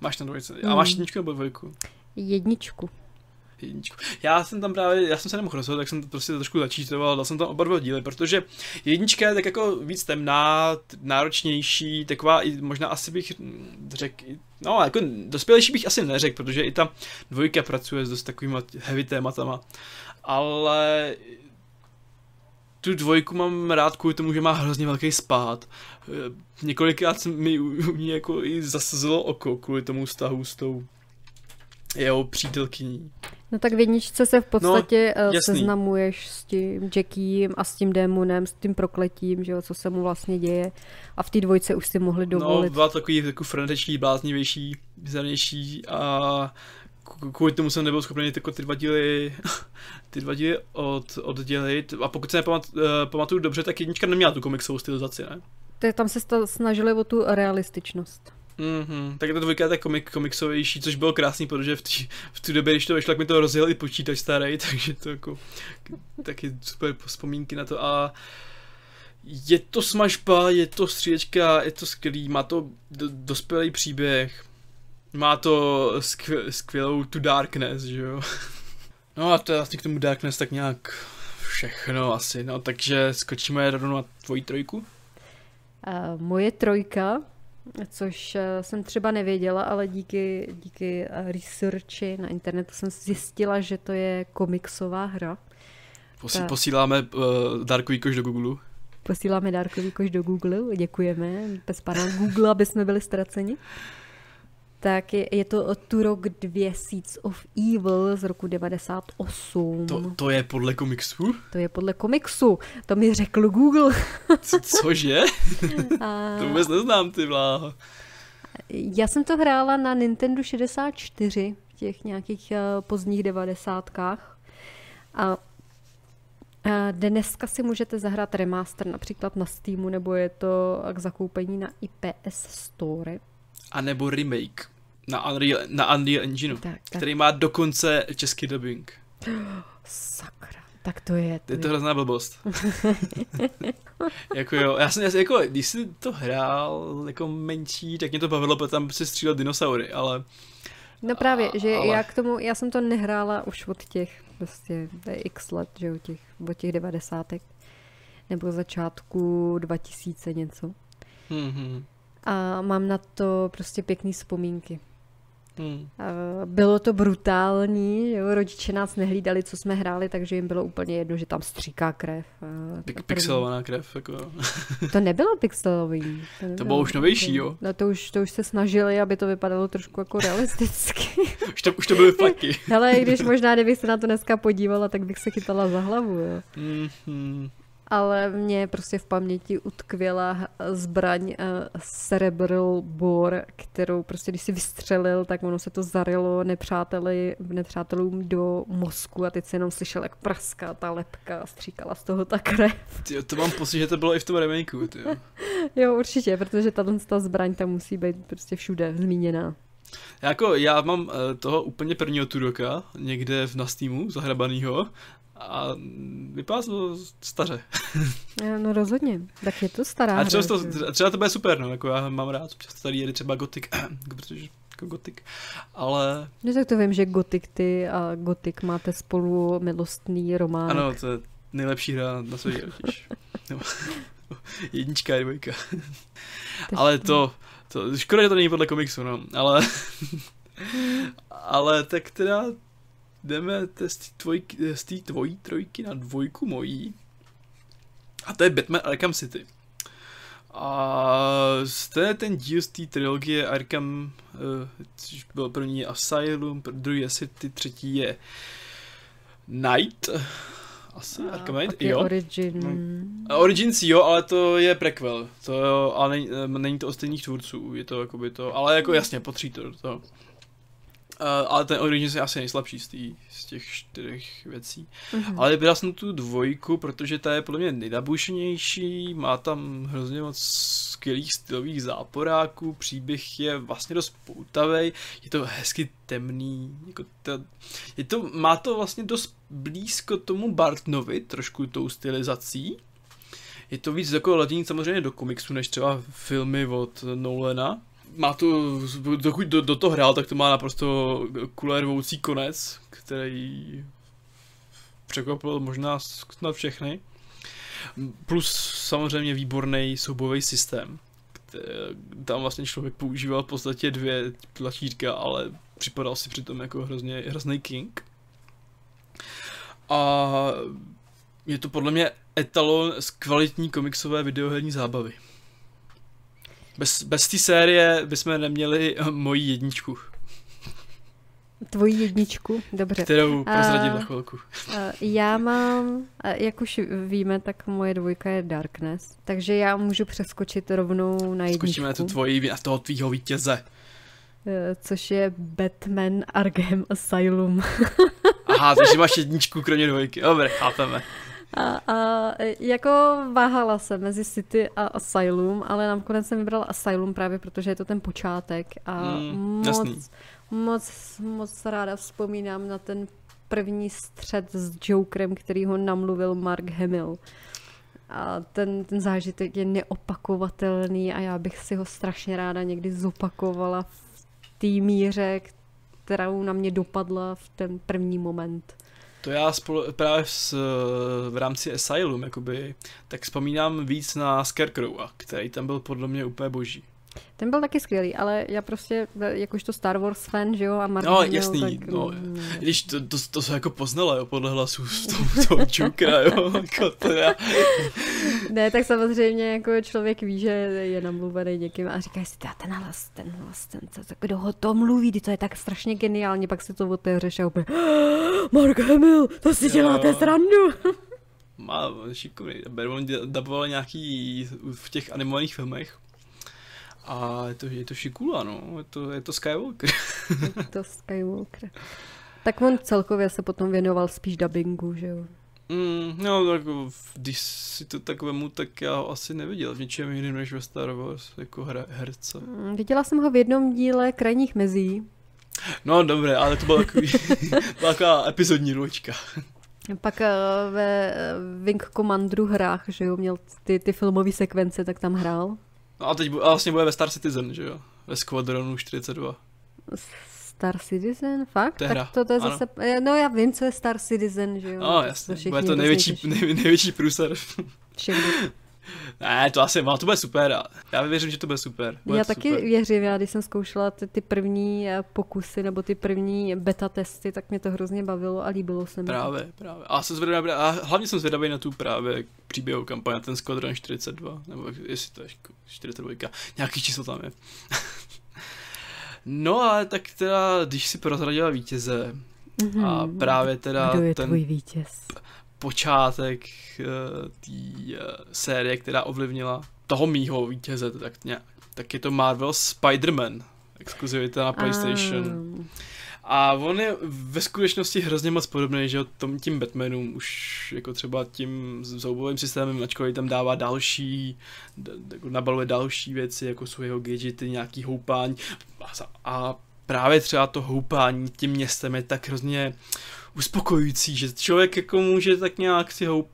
Máš na dvojce. A máš mm. jedničku nebo dvojku? Jedničku. jedničku. Já jsem tam právě, já jsem se nemohl rozhodnout, tak jsem to prostě trošku začítoval, dal jsem tam oba dva díly, protože jednička je tak jako víc temná, náročnější, taková i možná asi bych řekl, no jako dospělejší bych asi neřekl, protože i ta dvojka pracuje s dost takovými heavy tématama, ale tu dvojku mám rád kvůli tomu, že má hrozně velký spát. Několikrát mi u ní jako i zasazilo oko kvůli tomu vztahu s tou jeho přítelkyní. No tak v jedničce se v podstatě no, seznamuješ s tím Jackiem a s tím démonem, s tím prokletím, že jo, co se mu vlastně děje. A v té dvojce už si mohli no, dovolit. No, byla takový jako frenetečný, bláznivější, bizarnější a kvůli tomu jsem nebyl schopný jako ty dva díly, ty dva díly od, oddělit. A pokud se nepamatuju uh, pamatuju dobře, tak jednička neměla tu komiksovou stylizaci, ne? Tak tam se snažili o tu realističnost. Mm-hmm. Tak ta dvojka je komik, komiksovější, což bylo krásný, protože v, tý, v té době, když to vyšlo, tak mi to rozjel i počítač starý, takže to jako taky super vzpomínky na to a je to smažba, je to střílečka, je to skvělý, má to do, dospělý příběh, má to skvěl, skvělou tu Darkness, že jo. No a to je vlastně k tomu Darkness tak nějak všechno asi, no, takže skočíme rovnou na tvoji trojku. Uh, moje trojka což eh, jsem třeba nevěděla, ale díky, díky eh, researchi na internetu jsem zjistila, že to je komiksová hra. Posí, Ta... Posíláme uh, dárkový koš do Google. Posíláme dárkový koš do Google, děkujeme. Bez pana Google, aby jsme byli ztraceni. Tak je, je to Turok 2 Seeds of Evil z roku 98. To, to je podle komiksu? To je podle komiksu. To mi řekl Google. Co, cože? A... To vůbec neznám, ty vláho. Já jsem to hrála na Nintendo 64 v těch nějakých uh, pozdních devadesátkách. A a dneska si můžete zahrát remaster například na Steamu, nebo je to k zakoupení na IPS Store a nebo remake na Unreal, na Unreal Engineu, tak, tak. který má dokonce český dubbing. Sakra, tak to je. To je to hrozná blbost. jako jo, já jsem, jako, když jsi to hrál jako menší, tak mě to bavilo, protože tam si střílel dinosaury, ale... No právě, že ale... já k tomu, já jsem to nehrála už od těch prostě x let, že od těch, od těch devadesátek, nebo začátku 2000 něco. Mm-hmm a mám na to prostě pěkné vzpomínky. Hmm. Bylo to brutální, jo? rodiče nás nehlídali, co jsme hráli, takže jim bylo úplně jedno, že tam stříká krev. Pik- pixelovaná krev, jako. to nebylo pixelový. To, nebylo. to bylo už novější, jo? No to už, to už se snažili, aby to vypadalo trošku jako realisticky. už, to, už to byly flaky. Ale i když možná, kdybych se na to dneska podívala, tak bych se chytala za hlavu, jo. Mm-hmm ale mě prostě v paměti utkvěla zbraň uh, Cerebral Bore, kterou prostě když si vystřelil, tak ono se to zarilo nepřáteli, nepřátelům do mozku a teď se jenom slyšel, jak praská ta lepka stříkala z toho ta krev. Tyjo, to mám pocit, že to bylo i v tom remakeu, tyjo. jo, určitě, protože tato ta zbraň tam musí být prostě všude zmíněná. Jako já mám uh, toho úplně prvního Turoka někde v Nastýmu, zahrabanýho a vypadá to staře. no rozhodně, tak je to stará A třeba, hra, to, třeba to bude super, no, jako já mám rád občas tady jedy třeba gotik, protože jako gotik, ale... No tak to vím, že gotik ty a gotik máte spolu milostný román. Ano, to je nejlepší hra na světě, Jednička a dvojka. ale to, to, škoda, že to není podle komiksu, no, ale... ale tak teda jdeme z té tvojí trojky na dvojku mojí. A to je Batman Arkham City. A to je ten díl z té trilogie Arkham, uh, což byl první Asylum, druhý je City, třetí je Night. Asi a Arkham Knight, jo. Origin. No. Origins jo, ale to je prequel. To jo, ale není, není to od stejných tvůrců, je to jakoby to, ale jako jasně, potří to do toho. Uh, ale ten Origins je asi nejslabší z, tý, z těch čtyřech věcí. Mm-hmm. Ale vybral jsem tu dvojku, protože ta je podle mě nejnabušenější, má tam hrozně moc skvělých stylových záporáků, příběh je vlastně dost poutavý, je to hezky temný, jako to, je to, má to vlastně dost blízko tomu Bartnovi, trošku tou stylizací. Je to víc jako ladění samozřejmě do komiksu, než třeba filmy od Nolana, má to, dokud do, do toho hrál, tak to má naprosto kulervoucí konec, který překvapil možná snad všechny. Plus samozřejmě výborný soubový systém. Tam vlastně člověk používal v podstatě dvě tlačítka, ale připadal si přitom jako hrozně, hrozný king. A je to podle mě etalon z kvalitní komiksové videoherní zábavy. Bez, bez té série bychom neměli moji jedničku. Tvoji jedničku, dobře. Kterou prozradím za chvilku. Já mám, jak už víme, tak moje dvojka je Darkness, takže já můžu přeskočit rovnou na jedničku. Skočíme na tu tvoji, toho tvýho vítěze. Eh, což je Batman Arkham Asylum. Aha, takže máš jedničku kromě dvojky. Dobře, chápeme. A, a jako váhala se mezi City a Asylum, ale nakonec jsem vybrala Asylum právě protože je to ten počátek a mm, moc, jasný. moc, moc ráda vzpomínám na ten první střed s Jokerem, který ho namluvil Mark Hamill. A ten, ten zážitek je neopakovatelný a já bych si ho strašně ráda někdy zopakovala v té míře, kterou na mě dopadla v ten první moment. To já spolu, právě s, v rámci Asylum, jakoby, tak vzpomínám víc na Scarecrowa, který tam byl podle mě úplně boží. Ten byl taky skvělý, ale já prostě, jakožto Star Wars fan, že jo, a Marvel No, jasný, tak, no, mm. když to, to, to se jako poznala, jo, podle hlasu z toho, toho Jokera, jo, jako to já. Ne, tak samozřejmě jako člověk ví, že je namluvený někým a říká si, ten hlas, ten hlas, ten, co, kdo ho to mluví, to je tak strašně geniálně, pak si to otevřeš a úplně, Mark Hamill, to si děláte srandu. Má šikovný, on daboval nějaký v těch animovaných filmech, a je to, je to šikula, no. Je to, je to Skywalker. je to Skywalker. Tak on celkově se potom věnoval spíš dubbingu, že jo? Mm, no, tak když si to tak vemu, tak já ho asi neviděl v něčem jiném než ve Star Wars, jako hra, herce. Mm, viděla jsem ho v jednom díle Krajních mezí. No, dobré, ale to byla, takový, byla taková epizodní růčka. Pak uh, ve Wing Commanderu hrách, že jo, měl ty, ty filmové sekvence, tak tam hrál. No a teď a vlastně bude ve Star Citizen, že jo? Ve Squadronu 42. Star Citizen? Fakt? Hra. Tak to, to je ano. zase, no já vím, co je Star Citizen, že jo? No jasně, to bude to největší, nej, největší průser. Všechny. Ne, to asi, to bude super. Já věřím, že to bude super. Bude já taky super. věřím, já když jsem zkoušela ty, ty první eh, pokusy nebo ty první beta testy, tak mě to hrozně bavilo a líbilo se mi. Právě, právě. A, jsem zvědavý, a hlavně jsem zvědavý na tu právě příběhovou kampaň, na ten Squadron 42, nebo jestli to je 42, nějaký číslo tam je. no ale tak teda, když si prozradila vítěze, mm-hmm. a právě teda Kdo je ten... tvůj vítěz? Počátek uh, té uh, série, která ovlivnila toho mýho vítěze, tak, nějak, tak je to Marvel Spider-Man, exkluzivita na PlayStation. Um. A on je ve skutečnosti hrozně moc podobný, že tom, tím Batmanům už jako třeba tím zoubovým systémem, ačkoliv tam dává další, jako nabaluje další věci, jako jsou jeho gadgety, nějaký houpání a, a právě třeba to houpání tím městem je tak hrozně uspokojující, že člověk jako může tak nějak si ho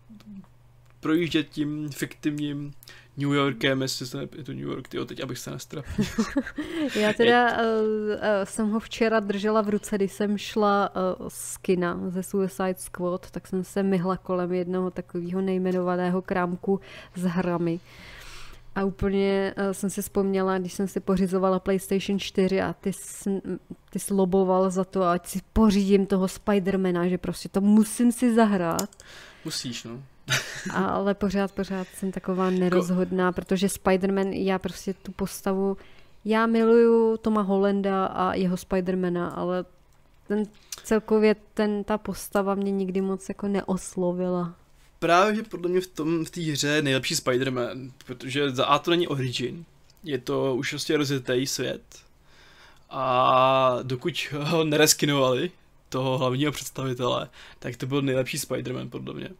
projíždět tím fiktivním New Yorkem, jestli se je to New York, tyjo, teď abych se nestrapil. Já teda uh, uh, jsem ho včera držela v ruce, když jsem šla uh, z kina ze Suicide Squad, tak jsem se myhla kolem jednoho takového nejmenovaného krámku s hrami. A úplně uh, jsem si vzpomněla, když jsem si pořizovala PlayStation 4 a ty, jsi, ty sloboval za to, ať si pořídím toho Spidermana, že prostě to musím si zahrát. Musíš, no. ale pořád, pořád jsem taková nerozhodná, protože Spider-Man, já prostě tu postavu, já miluju Toma Hollanda a jeho Spidermana, ale ten celkově ten, ta postava mě nikdy moc jako neoslovila právě, že podle mě v tom v té hře je nejlepší Spider-Man, protože za A to není origin, je to už prostě rozjetý svět a dokud ho nereskinovali, toho hlavního představitele, tak to byl nejlepší Spider-Man podle mě.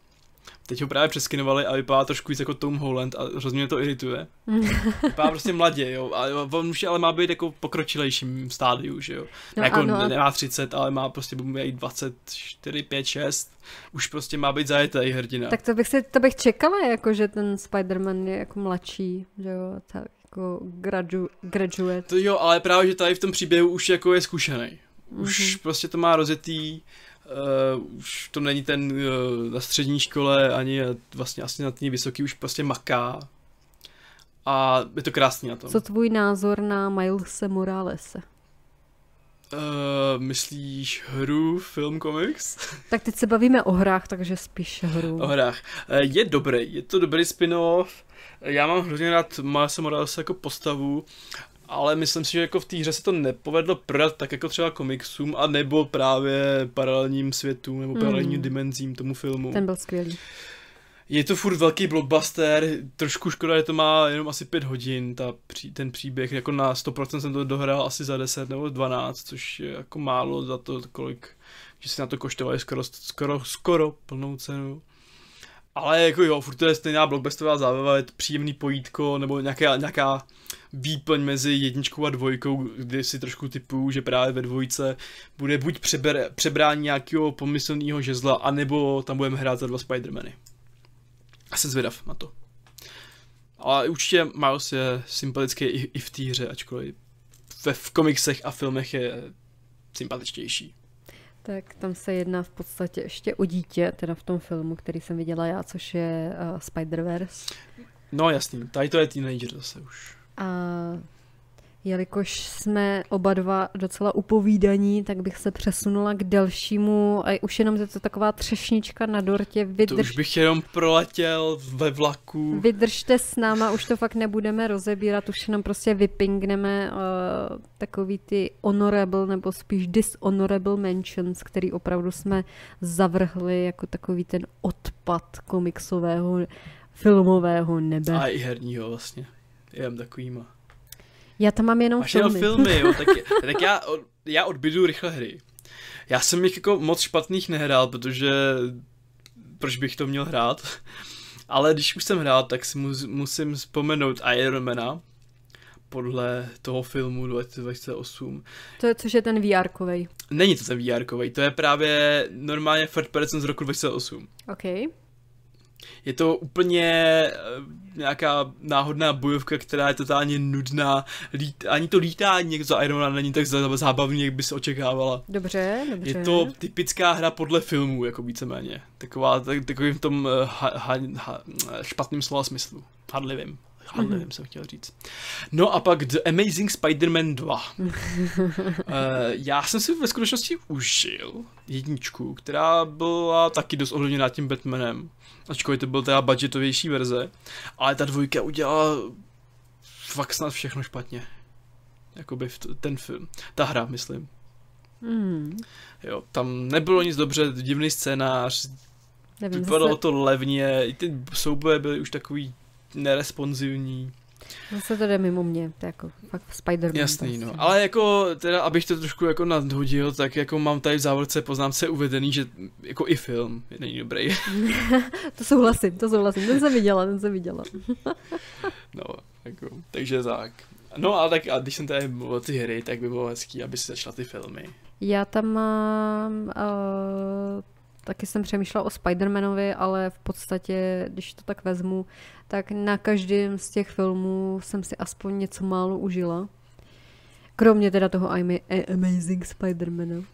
Teď ho právě přeskinovali a vypadá trošku víc jako Tom Holland a hrozně mě to irituje. vypadá prostě mladě, jo. A on už ale má být jako pokročilejším stádiu, že jo. No, jako ano. nemá 30, ale má prostě bude mít 24, 5, 6. Už prostě má být zajetý hrdina. Tak to bych, si, to bych čekala, jako že ten Spider-Man je jako mladší, že jo. Tak jako gradu, graduate. To jo, ale právě, že tady v tom příběhu už jako je zkušený. Už mm-hmm. prostě to má rozjetý, uh, už to není ten uh, na střední škole, ani vlastně asi na ten vysoký, už prostě maká. A je to krásný na tom. Co tvůj názor na Milese Moralese? Uh, myslíš hru, film, komiks? Tak teď se bavíme o hrách, takže spíš hru. O hrách. Je dobrý, je to dobrý spin-off. Já mám hrozně rád Milesa Moralesa jako postavu, ale myslím si, že jako v té hře se to nepovedlo prodat tak jako třeba komiksům, a nebo právě paralelním světům, nebo paralelním hmm. dimenzím tomu filmu. Ten byl skvělý. Je to furt velký blockbuster, trošku škoda, že to má jenom asi 5 hodin, ta, ten příběh, jako na 100% jsem to dohrál asi za 10 nebo 12, což je jako málo za to, kolik, že si na to koštovali skoro, skoro, skoro plnou cenu. Ale jako jo, furt to je stejná blockbusterová zábava, je to příjemný pojítko, nebo nějaká, nějaká výplň mezi jedničkou a dvojkou, kdy si trošku typuju, že právě ve dvojce bude buď přeber, přebrání nějakého pomyslného žezla, anebo tam budeme hrát za dva Spidermany. A jsem zvědav na to. Ale určitě Miles je sympatický i, i v té hře, ačkoliv ve, v komiksech a filmech je sympatičtější. Tak tam se jedná v podstatě ještě o dítě, teda v tom filmu, který jsem viděla já, což je uh, Spider-Verse. No jasný, tady to je teenager zase už. A jelikož jsme oba dva docela upovídaní, tak bych se přesunula k dalšímu, a už jenom je to taková třešnička na dortě. Vydrž... To už bych jenom proletěl ve vlaku. Vydržte s náma, už to fakt nebudeme rozebírat, už jenom prostě vypingneme uh, takový ty honorable, nebo spíš dishonorable mentions, který opravdu jsme zavrhli jako takový ten odpad komiksového filmového nebe. A i herního vlastně. Jem takovýma. Já tam mám jenom Máš filmy. Jenom filmy, jo, tak, tak já, já odbydu rychle hry. Já jsem jich jako moc špatných nehrál, protože proč bych to měl hrát? Ale když už jsem hrál, tak si musím vzpomenout Ironmana, podle toho filmu 2008. To je, což je ten vr -kovej. Není to ten vr -kovej, to je právě normálně third person z roku 2008. OK. Je to úplně eh, nějaká náhodná bojovka, která je totálně nudná. Lít, ani to lítání za Iron Man není tak zábavný, jak bys očekávala. Dobře, dobře. Je to typická hra podle filmů, jako víceméně. Taková, tak, takovým v tom uh, ha, ha, ha, špatným slova smyslu. Hadlivým. Hadlivým mm-hmm. jsem chtěl říct. No a pak The Amazing Spider-Man 2. uh, eh, já jsem si ve skutečnosti užil jedničku, která byla taky dost ovlivněná tím Batmanem ačkoliv to byl teda budgetovější verze, ale ta dvojka udělala fakt snad všechno špatně. Jakoby ten film, ta hra, myslím. Mm. Jo, tam nebylo nic dobře, divný scénář, Nevím, vypadalo zase... to levně, i ty souboje byly už takový neresponsivní. Zase to jde mimo mě, to je jako fakt Spider-Man. Jasný, no. Ale jako, teda, abych to trošku jako nadhodil, tak jako mám tady v závorce poznámce uvedený, že jako i film není dobrý. to souhlasím, to souhlasím, ten jsem viděla, ten jsem viděla. no, jako, takže tak. No a tak a když jsem tady mluvil ty hry, tak by bylo hezký, aby si začala ty filmy. Já tam mám uh, taky jsem přemýšlela o Spider-Manovi, ale v podstatě, když to tak vezmu, tak na každém z těch filmů jsem si aspoň něco málo užila. Kromě teda toho I'm Amazing Spider-Mana.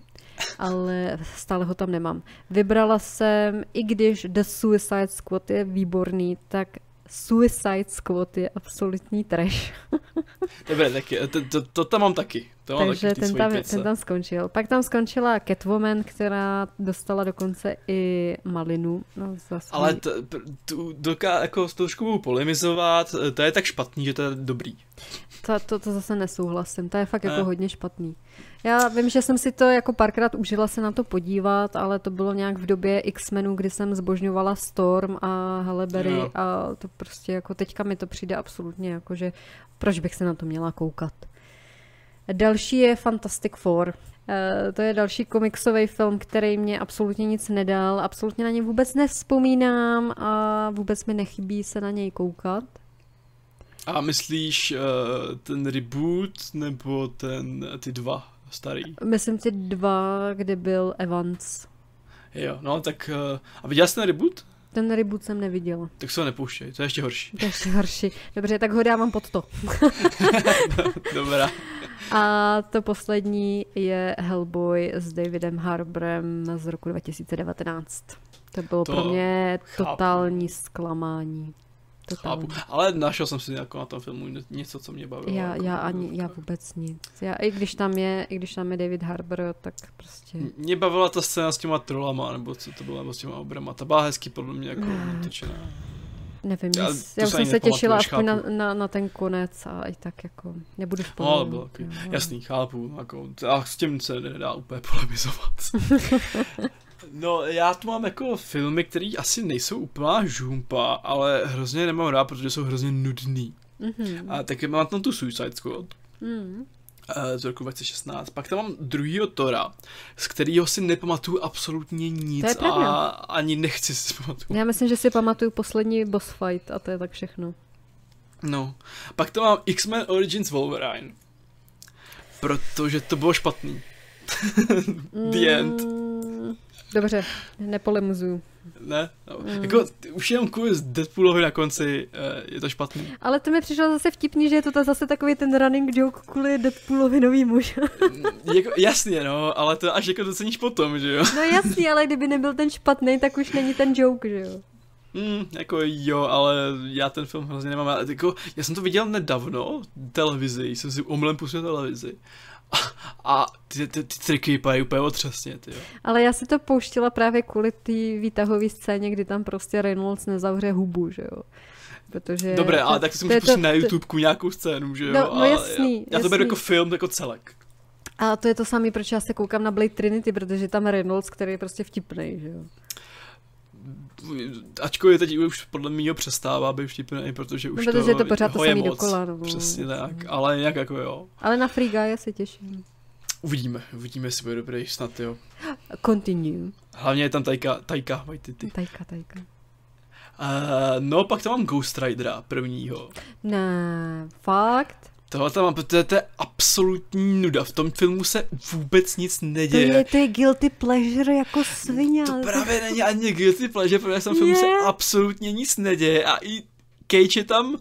Ale stále ho tam nemám. Vybrala jsem, i když The Suicide Squad je výborný, tak Suicide Squad je absolutní trash. Dobře, tak to, to, to tam mám taky. To Takže ten, tam, ten tam skončil. Pak tam skončila Catwoman, která dostala dokonce i malinu. No, za svůj... Ale t, tu, doká, jako s trošku budu polemizovat, to je tak špatný, že to je dobrý. To, to, to zase nesouhlasím, to je fakt jako hodně špatný. Já vím, že jsem si to jako párkrát užila se na to podívat, ale to bylo nějak v době X-Menů, kdy jsem zbožňovala Storm a Halle Berry no. a to prostě jako teďka mi to přijde absolutně jako, že proč bych se na to měla koukat. Další je Fantastic Four. Uh, to je další komiksový film, který mě absolutně nic nedal, absolutně na něj vůbec nevzpomínám a vůbec mi nechybí se na něj koukat. A myslíš uh, ten reboot nebo ten, ty dva starý? Myslím ty dva, kde byl Evans. Jo, no tak uh, a viděl jsi ten reboot? Ten reboot jsem neviděla. Tak se ho nepouštěj, to je ještě horší. To je ještě horší. Dobře, tak ho dávám pod to. Dobrá. A to poslední je Hellboy s Davidem Harbourem z roku 2019. To bylo To pro mě chápu. totální zklamání. Totální. Chápu. Ale našel jsem si jako na tom filmu něco, co mě bavilo. Já, jako, já ani, já vůbec nic. Já, i když tam je, i když tam je David Harbour, tak prostě... Mě bavila ta scéna s těma trolama, nebo co to bylo, nebo s těma obrama. Ta byla hezky podle mě jako natočená. Nevím, Já- já, už jsem se těšila aspoň na, na, na, ten konec a i tak jako nebudu No, spolu. ale bylo takový, jasný, chápu, jako, a s tím se nedá úplně polemizovat. No, já tu mám jako filmy, které asi nejsou úplná žumpa, ale hrozně nemám rád, protože jsou hrozně nudný. Mm-hmm. A taky mám tam tu Suicide Squad Mm. Eh, z roku 2016. Pak tam mám druhýho Tora, z kterého si nepamatuju absolutně nic To je pravda. a ani nechci si pamatovat. Já myslím, že si pamatuju poslední boss fight a to je tak všechno. No. Pak tam mám X-Men Origins Wolverine. Protože to bylo špatný. The end. Mm, Dobře, nepolemizuju. Ne? No. Mm. Jako, už jenom kvůli Deadpoolovi na konci eh, je to špatný. Ale to mi přišlo zase vtipný, že je to ta zase takový ten running joke kvůli Deadpoolovi nový muž. jako, jasně, no, ale to až jako doceníš potom, že jo? no jasný, ale kdyby nebyl ten špatný, tak už není ten joke, že jo. Hmm, jako jo, ale já ten film hrozně nemám. rád. Jako, já jsem to viděl nedávno v televizi, jsem si omylem pustil televizi. A, ty, ty, ty triky vypadají úplně otřesně, ty jo. Ale já si to pouštila právě kvůli té výtahové scéně, kdy tam prostě Reynolds nezavře hubu, že jo. Protože Dobré, to, ale tak si pustit to- na YouTubeku nějakou scénu, že jo? No, no A jasný, já, já to beru jako film, jako celek. A to je to samé, proč já se koukám na Blade Trinity, protože tam Reynolds, který je prostě vtipný, že jo. Ačkoliv teď už podle mého přestává být vtipný, protože už No, protože to, je to pořád to samý moc. dokola, no. Přesně tak, ale nějak jako jo. Ale na Free Guy se těším. Uvidíme, uvidíme, jestli bude dobrý, snad jo. Continue. Hlavně je tam Tajka, Tajka Waititi. Tajka, tajka. Uh, no, pak tam mám Ghost Ridera prvního. Ne, fakt? Tohle tam protože to je absolutní nuda. V tom filmu se vůbec nic To neděje. je, to je guilty pleasure jako svině. To právě není ani guilty pleasure, protože v tom filmu se absolutně nic neděje a i Cage je tam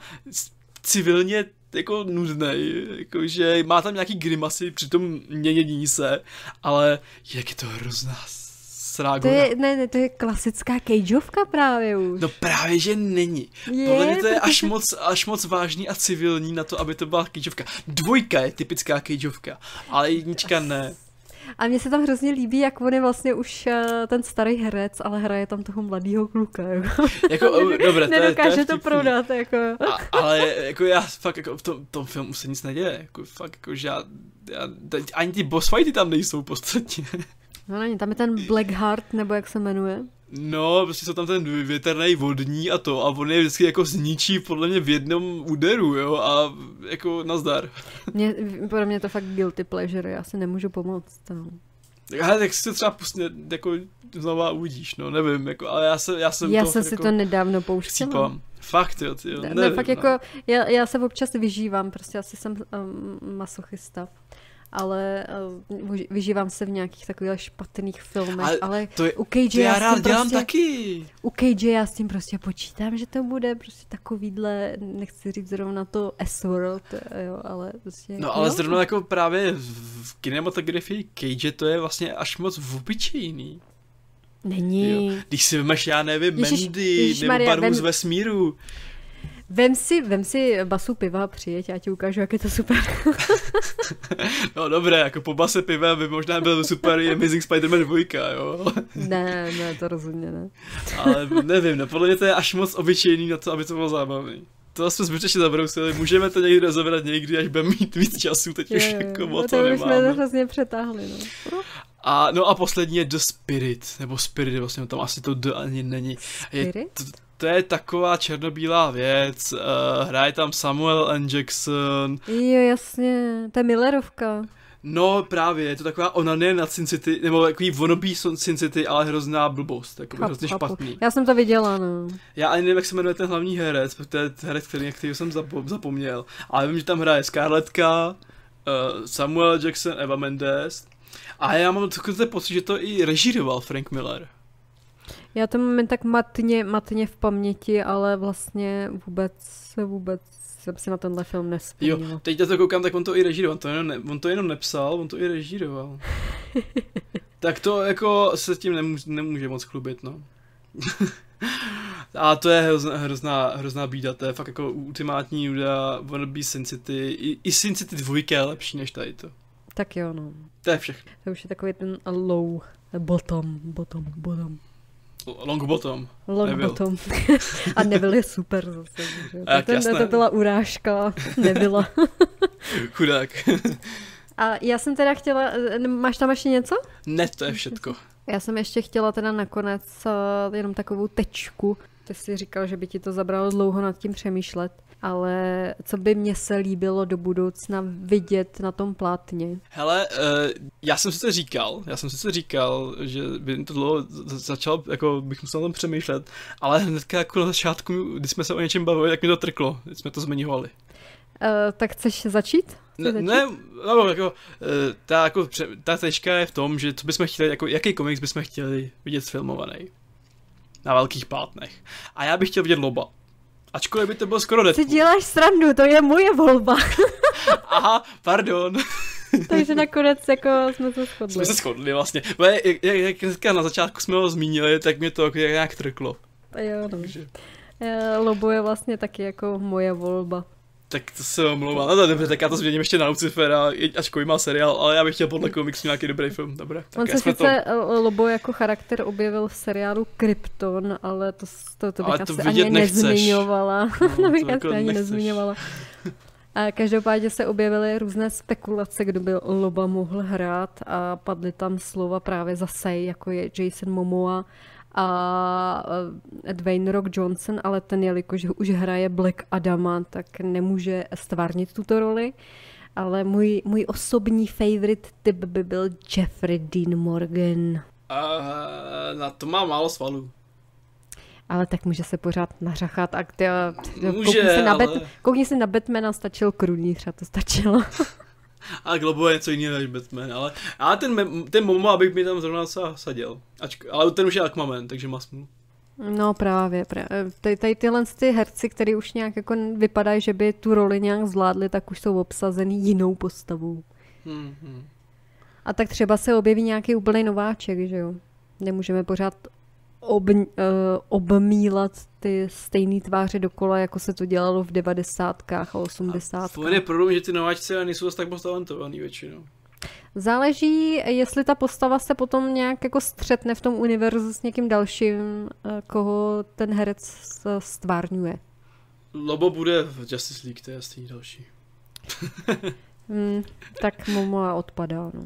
civilně jako nudný, jakože má tam nějaký grimasy při tom měnění se, ale jak je to hrozná To srágona. je, ne, ne, to je klasická cageovka právě už. No právě, že není. Je, Podle mě to je až moc, až moc vážný a civilní na to, aby to byla cageovka. Dvojka je typická cageovka, ale jednička ne. A mně se tam hrozně líbí, jak on je vlastně už eh, ten starý herec, ale hraje tam toho mladého kluka. Jako. Jako, oh, dobré, to je, to Nedokáže je to, vtipný. prodat. Jako. A, ale jako já fakt jako v tom, tom filmu se nic neděje, jako fakt jako že já, já ani ty boss fighty tam nejsou v podstatě. No není, tam je ten Blackheart, nebo jak se jmenuje. No, prostě jsou tam ten větrný vodní a to a on je vždycky jako zničí podle mě v jednom úderu, jo, a jako nazdar. Mě, pro mě to fakt guilty pleasure, já si nemůžu pomoct. No. Tak, ale tak si to třeba pustně, jako znova uvidíš, no, nevím, jako, ale já, se, já jsem Já to jsem fakt si jako to nedávno pouštěla. chcípám. Fakt, jo, ty jo, Ne, nevím, ne, fakt no. jako, já, já se občas vyžívám, prostě asi jsem um, masochista, ale uh, vyžívám se v nějakých takových špatných filmech, Ale ale, to je- u Cage To já tím rád dělám prostě, taky. u Cage já s tím prostě počítám, že to bude prostě takovýhle, nechci říct zrovna to S-World, jo, ale prostě No ale jo. zrovna jako právě v v kinematografii Cage to je vlastně až moc obyčejný. Není. Jo. Když si vemeš, já nevím, Ježiš- Mandy, Ježišmarja, nebo barvu vem- z vesmíru. Vem si, vem si basu piva a přijeď, já ti ukážu, jak je to super. No dobré, jako po base piva by možná byl super i Amazing Spider-Man 2, jo. ne, ne, to rozhodně ne. Ale nevím, no podle mě to je až moc obyčejný na to, aby to bylo zábavný. To jsme zbytečně zabrousili, můžeme to někdy rozebrat někdy, až budeme mít víc času, teď už Jo, jo, jako jo, moc to to už jsme to nemáme. hrozně přetáhli, no. A, no a poslední je The Spirit, nebo Spirit, vlastně tam asi to D ani není. Je, Spirit? to, to je taková černobílá věc, uh, hraje tam Samuel L. Jackson, Jo, jasně, to je Millerovka. no právě, je to taková onanie na Sin City, nebo takový wannabe Sin City, ale hrozná blbost, jako Chápu, hrozně chápu. špatný. Já jsem to viděla, no. Já ani nevím, jak se jmenuje ten hlavní herec, protože to je herec, který, který jsem zapo- zapomněl, ale vím, že tam hraje Scarlettka, uh, Samuel L. Jackson, Eva Mendes, a já mám takový pocit, že to i režíroval Frank Miller. Já to mám tak matně, matně v paměti, ale vlastně vůbec, vůbec jsem si na tenhle film nespomněla. Jo, teď to koukám, tak on to i režíroval, on to jenom, ne, on to jenom nepsal, on to i režíroval. tak to jako se tím nemůže, nemůže moc chlubit, no. A to je hrozná, hrozná, hrozná bída, to je fakt jako ultimátní nuda, Wannabe Sin City, i, i Sin City 2 je lepší než tady to. Tak jo, no. To je všechno. To už je takový ten low, bottom, bottom, bottom. Long bottom. Long Neville. bottom. A nebyl je super zase. že to, jasné. to byla urážka, nebyla. Chudák. A já jsem teda chtěla, máš tam ještě něco? ne, to je všetko. Já jsem ještě chtěla teda nakonec uh, jenom takovou tečku. Ty jsi říkal, že by ti to zabralo dlouho nad tím přemýšlet, ale co by mě se líbilo do budoucna vidět na tom plátně? Hele, uh, já jsem sice říkal, já jsem sice říkal, že by to dlouho za- začal, jako bych musel o tom přemýšlet, ale hnedka jako na začátku, když jsme se o něčem bavili, tak mi to trklo, když jsme to zmiňovali. Uh, tak chceš začít? Ne, začít? ne no, jako, eh, ta, jako, ta tečka je v tom, že co bychom chtěli, jako, jaký komiks bychom chtěli vidět filmovaný na velkých plátnech. A já bych chtěl vidět Loba. Ačkoliv by to bylo skoro Deadpool. děláš srandu, to je moje volba. Aha, pardon. Takže nakonec jako jsme se shodli. Jsme se shodli vlastně. Jak, jak, jak dneska na začátku jsme ho zmínili, tak mě to jako nějak trklo. Jo, no. Takže, Eh, Lobo je vlastně taky jako moje volba. Tak to se omlouvám. No to je dobře, tak já to změním ještě na Lucifera, ačkoliv má seriál, ale já bych chtěl podle komiksu nějaký dobrý film. Dobré. On Tak se jsme sice to... Lobo jako charakter objevil v seriálu Krypton, ale to, to, to bych Ale to asi vidět ani nechceš. nezmiňovala. No, to bych to asi jako ani nechceš. nezmiňovala. A každopádně se objevily různé spekulace, kdo by Loba mohl hrát a padly tam slova právě zase, jako je Jason Momoa a eh, Dwayne Rock Johnson, ale ten, jelikož už hraje Black Adama, tak nemůže stvárnit tuto roli. Ale můj, můj osobní favorite typ by byl Jeffrey Dean Morgan. A na to má málo svalů. Ale tak může se pořád nařachat a ty, Může, koukni, si na ale- Bat, koukni si na Batmana, stačil krunýř a to stačilo. A Globo je něco jiného než Batman, ale, ale ten, ten Momo, abych mi tam zrovna docela sadil. Ačk, ale ten už je Aquaman, takže má smůlu. No právě, právě. Tady, tady tyhle ty herci, který už nějak jako vypadají, že by tu roli nějak zvládli, tak už jsou obsazený jinou postavou. Hmm, hmm. A tak třeba se objeví nějaký úplný nováček, že jo? Nemůžeme pořád ob, uh, obmílat ty stejné tváře dokola, jako se to dělalo v devadesátkách a osmdesátkách. Furt je problém, že ty nováčci nejsou zase tak moc talentovaný většinou. Záleží, jestli ta postava se potom nějak jako střetne v tom univerzu s někým dalším, eh, koho ten herec stvárňuje. Lobo bude v Justice League, to je jasný další. Hmm, tak Momoa odpadá, no.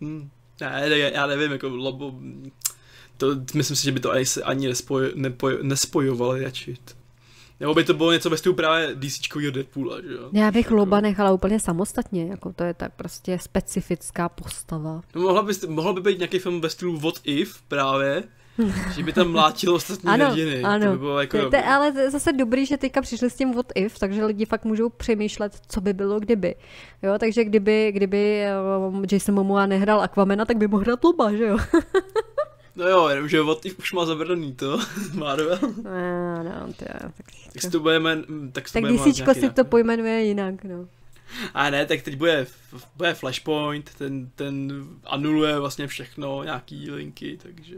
Hmm. Ne, ne, já nevím, jako Lobo... To, myslím si, že by to ani, ani nespoj, nepoj, nespojovali radšit. Nebo by to bylo něco ve stylu právě DCčkovýho Deadpoola, že jo? Já bych Jako- Loba nechala úplně samostatně, jako to je tak prostě specifická postava. No, mohla by, mohla by být nějaký film ve stylu What If právě, že by tam mlátilo ostatní Ano, hrdiny. ano. To by bylo jako To, ale to je zase dobrý, že teďka přišli s tím what if, takže lidi fakt můžou přemýšlet, co by bylo kdyby. Jo, takže kdyby, kdyby um, Jason Momoa nehrál Aquamena, tak by mohl hrát Loba, že jo? No jo, jenom že If už má zabraný to, Marvel. No, no, to tak, Tak si to budeme, tak, tak DCčko si to pojmenuje jinak, no. A ne, tak teď bude, bude Flashpoint, ten, ten anuluje vlastně všechno, nějaký linky, takže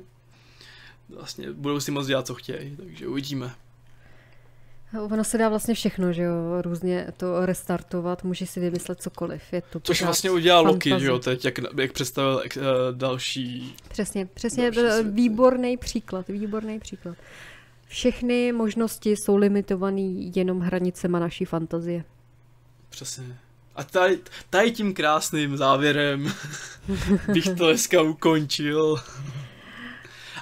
vlastně budou si moc dělat, co chtějí, takže uvidíme. Ono se dá vlastně všechno, že jo, různě to restartovat, můžeš si vymyslet cokoliv, je to Což vlastně udělal Loki, že jo, teď, jak, jak představil uh, další Přesně, přesně, Další svět. výborný příklad, výborný příklad. Všechny možnosti jsou limitované jenom hranicema naší fantazie. Přesně. A tady, tady tím krásným závěrem bych to dneska ukončil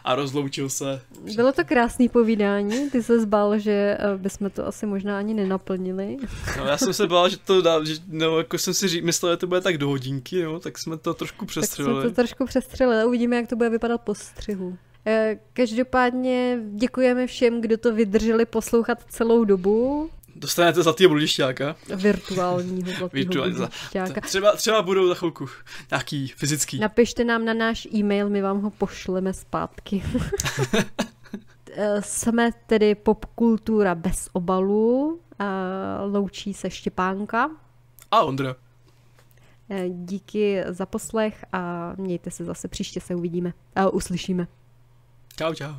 a rozloučil se. Bylo to krásný povídání, ty se zbál, že eh, bychom to asi možná ani nenaplnili. No, já jsem se bál, že to dá, že, no, jako jsem si ří, myslel, že to bude tak do hodinky, no, tak jsme to trošku Tak jsme přestřelili. to trošku přestřelili, uvidíme, jak to bude vypadat po střihu. Eh, Každopádně děkujeme všem, kdo to vydrželi poslouchat celou dobu Dostanete zlatýho bludišťáka. virtuálního zlatého budišťáka. Třeba, třeba budou za chvilku nějaký fyzický. Napište nám na náš e-mail, my vám ho pošleme zpátky. Jsme tedy popkultura bez obalu. Loučí se Štěpánka. A Ondra. Eh, díky za poslech a mějte se zase příště se uvidíme a uslyšíme. Čau, čau.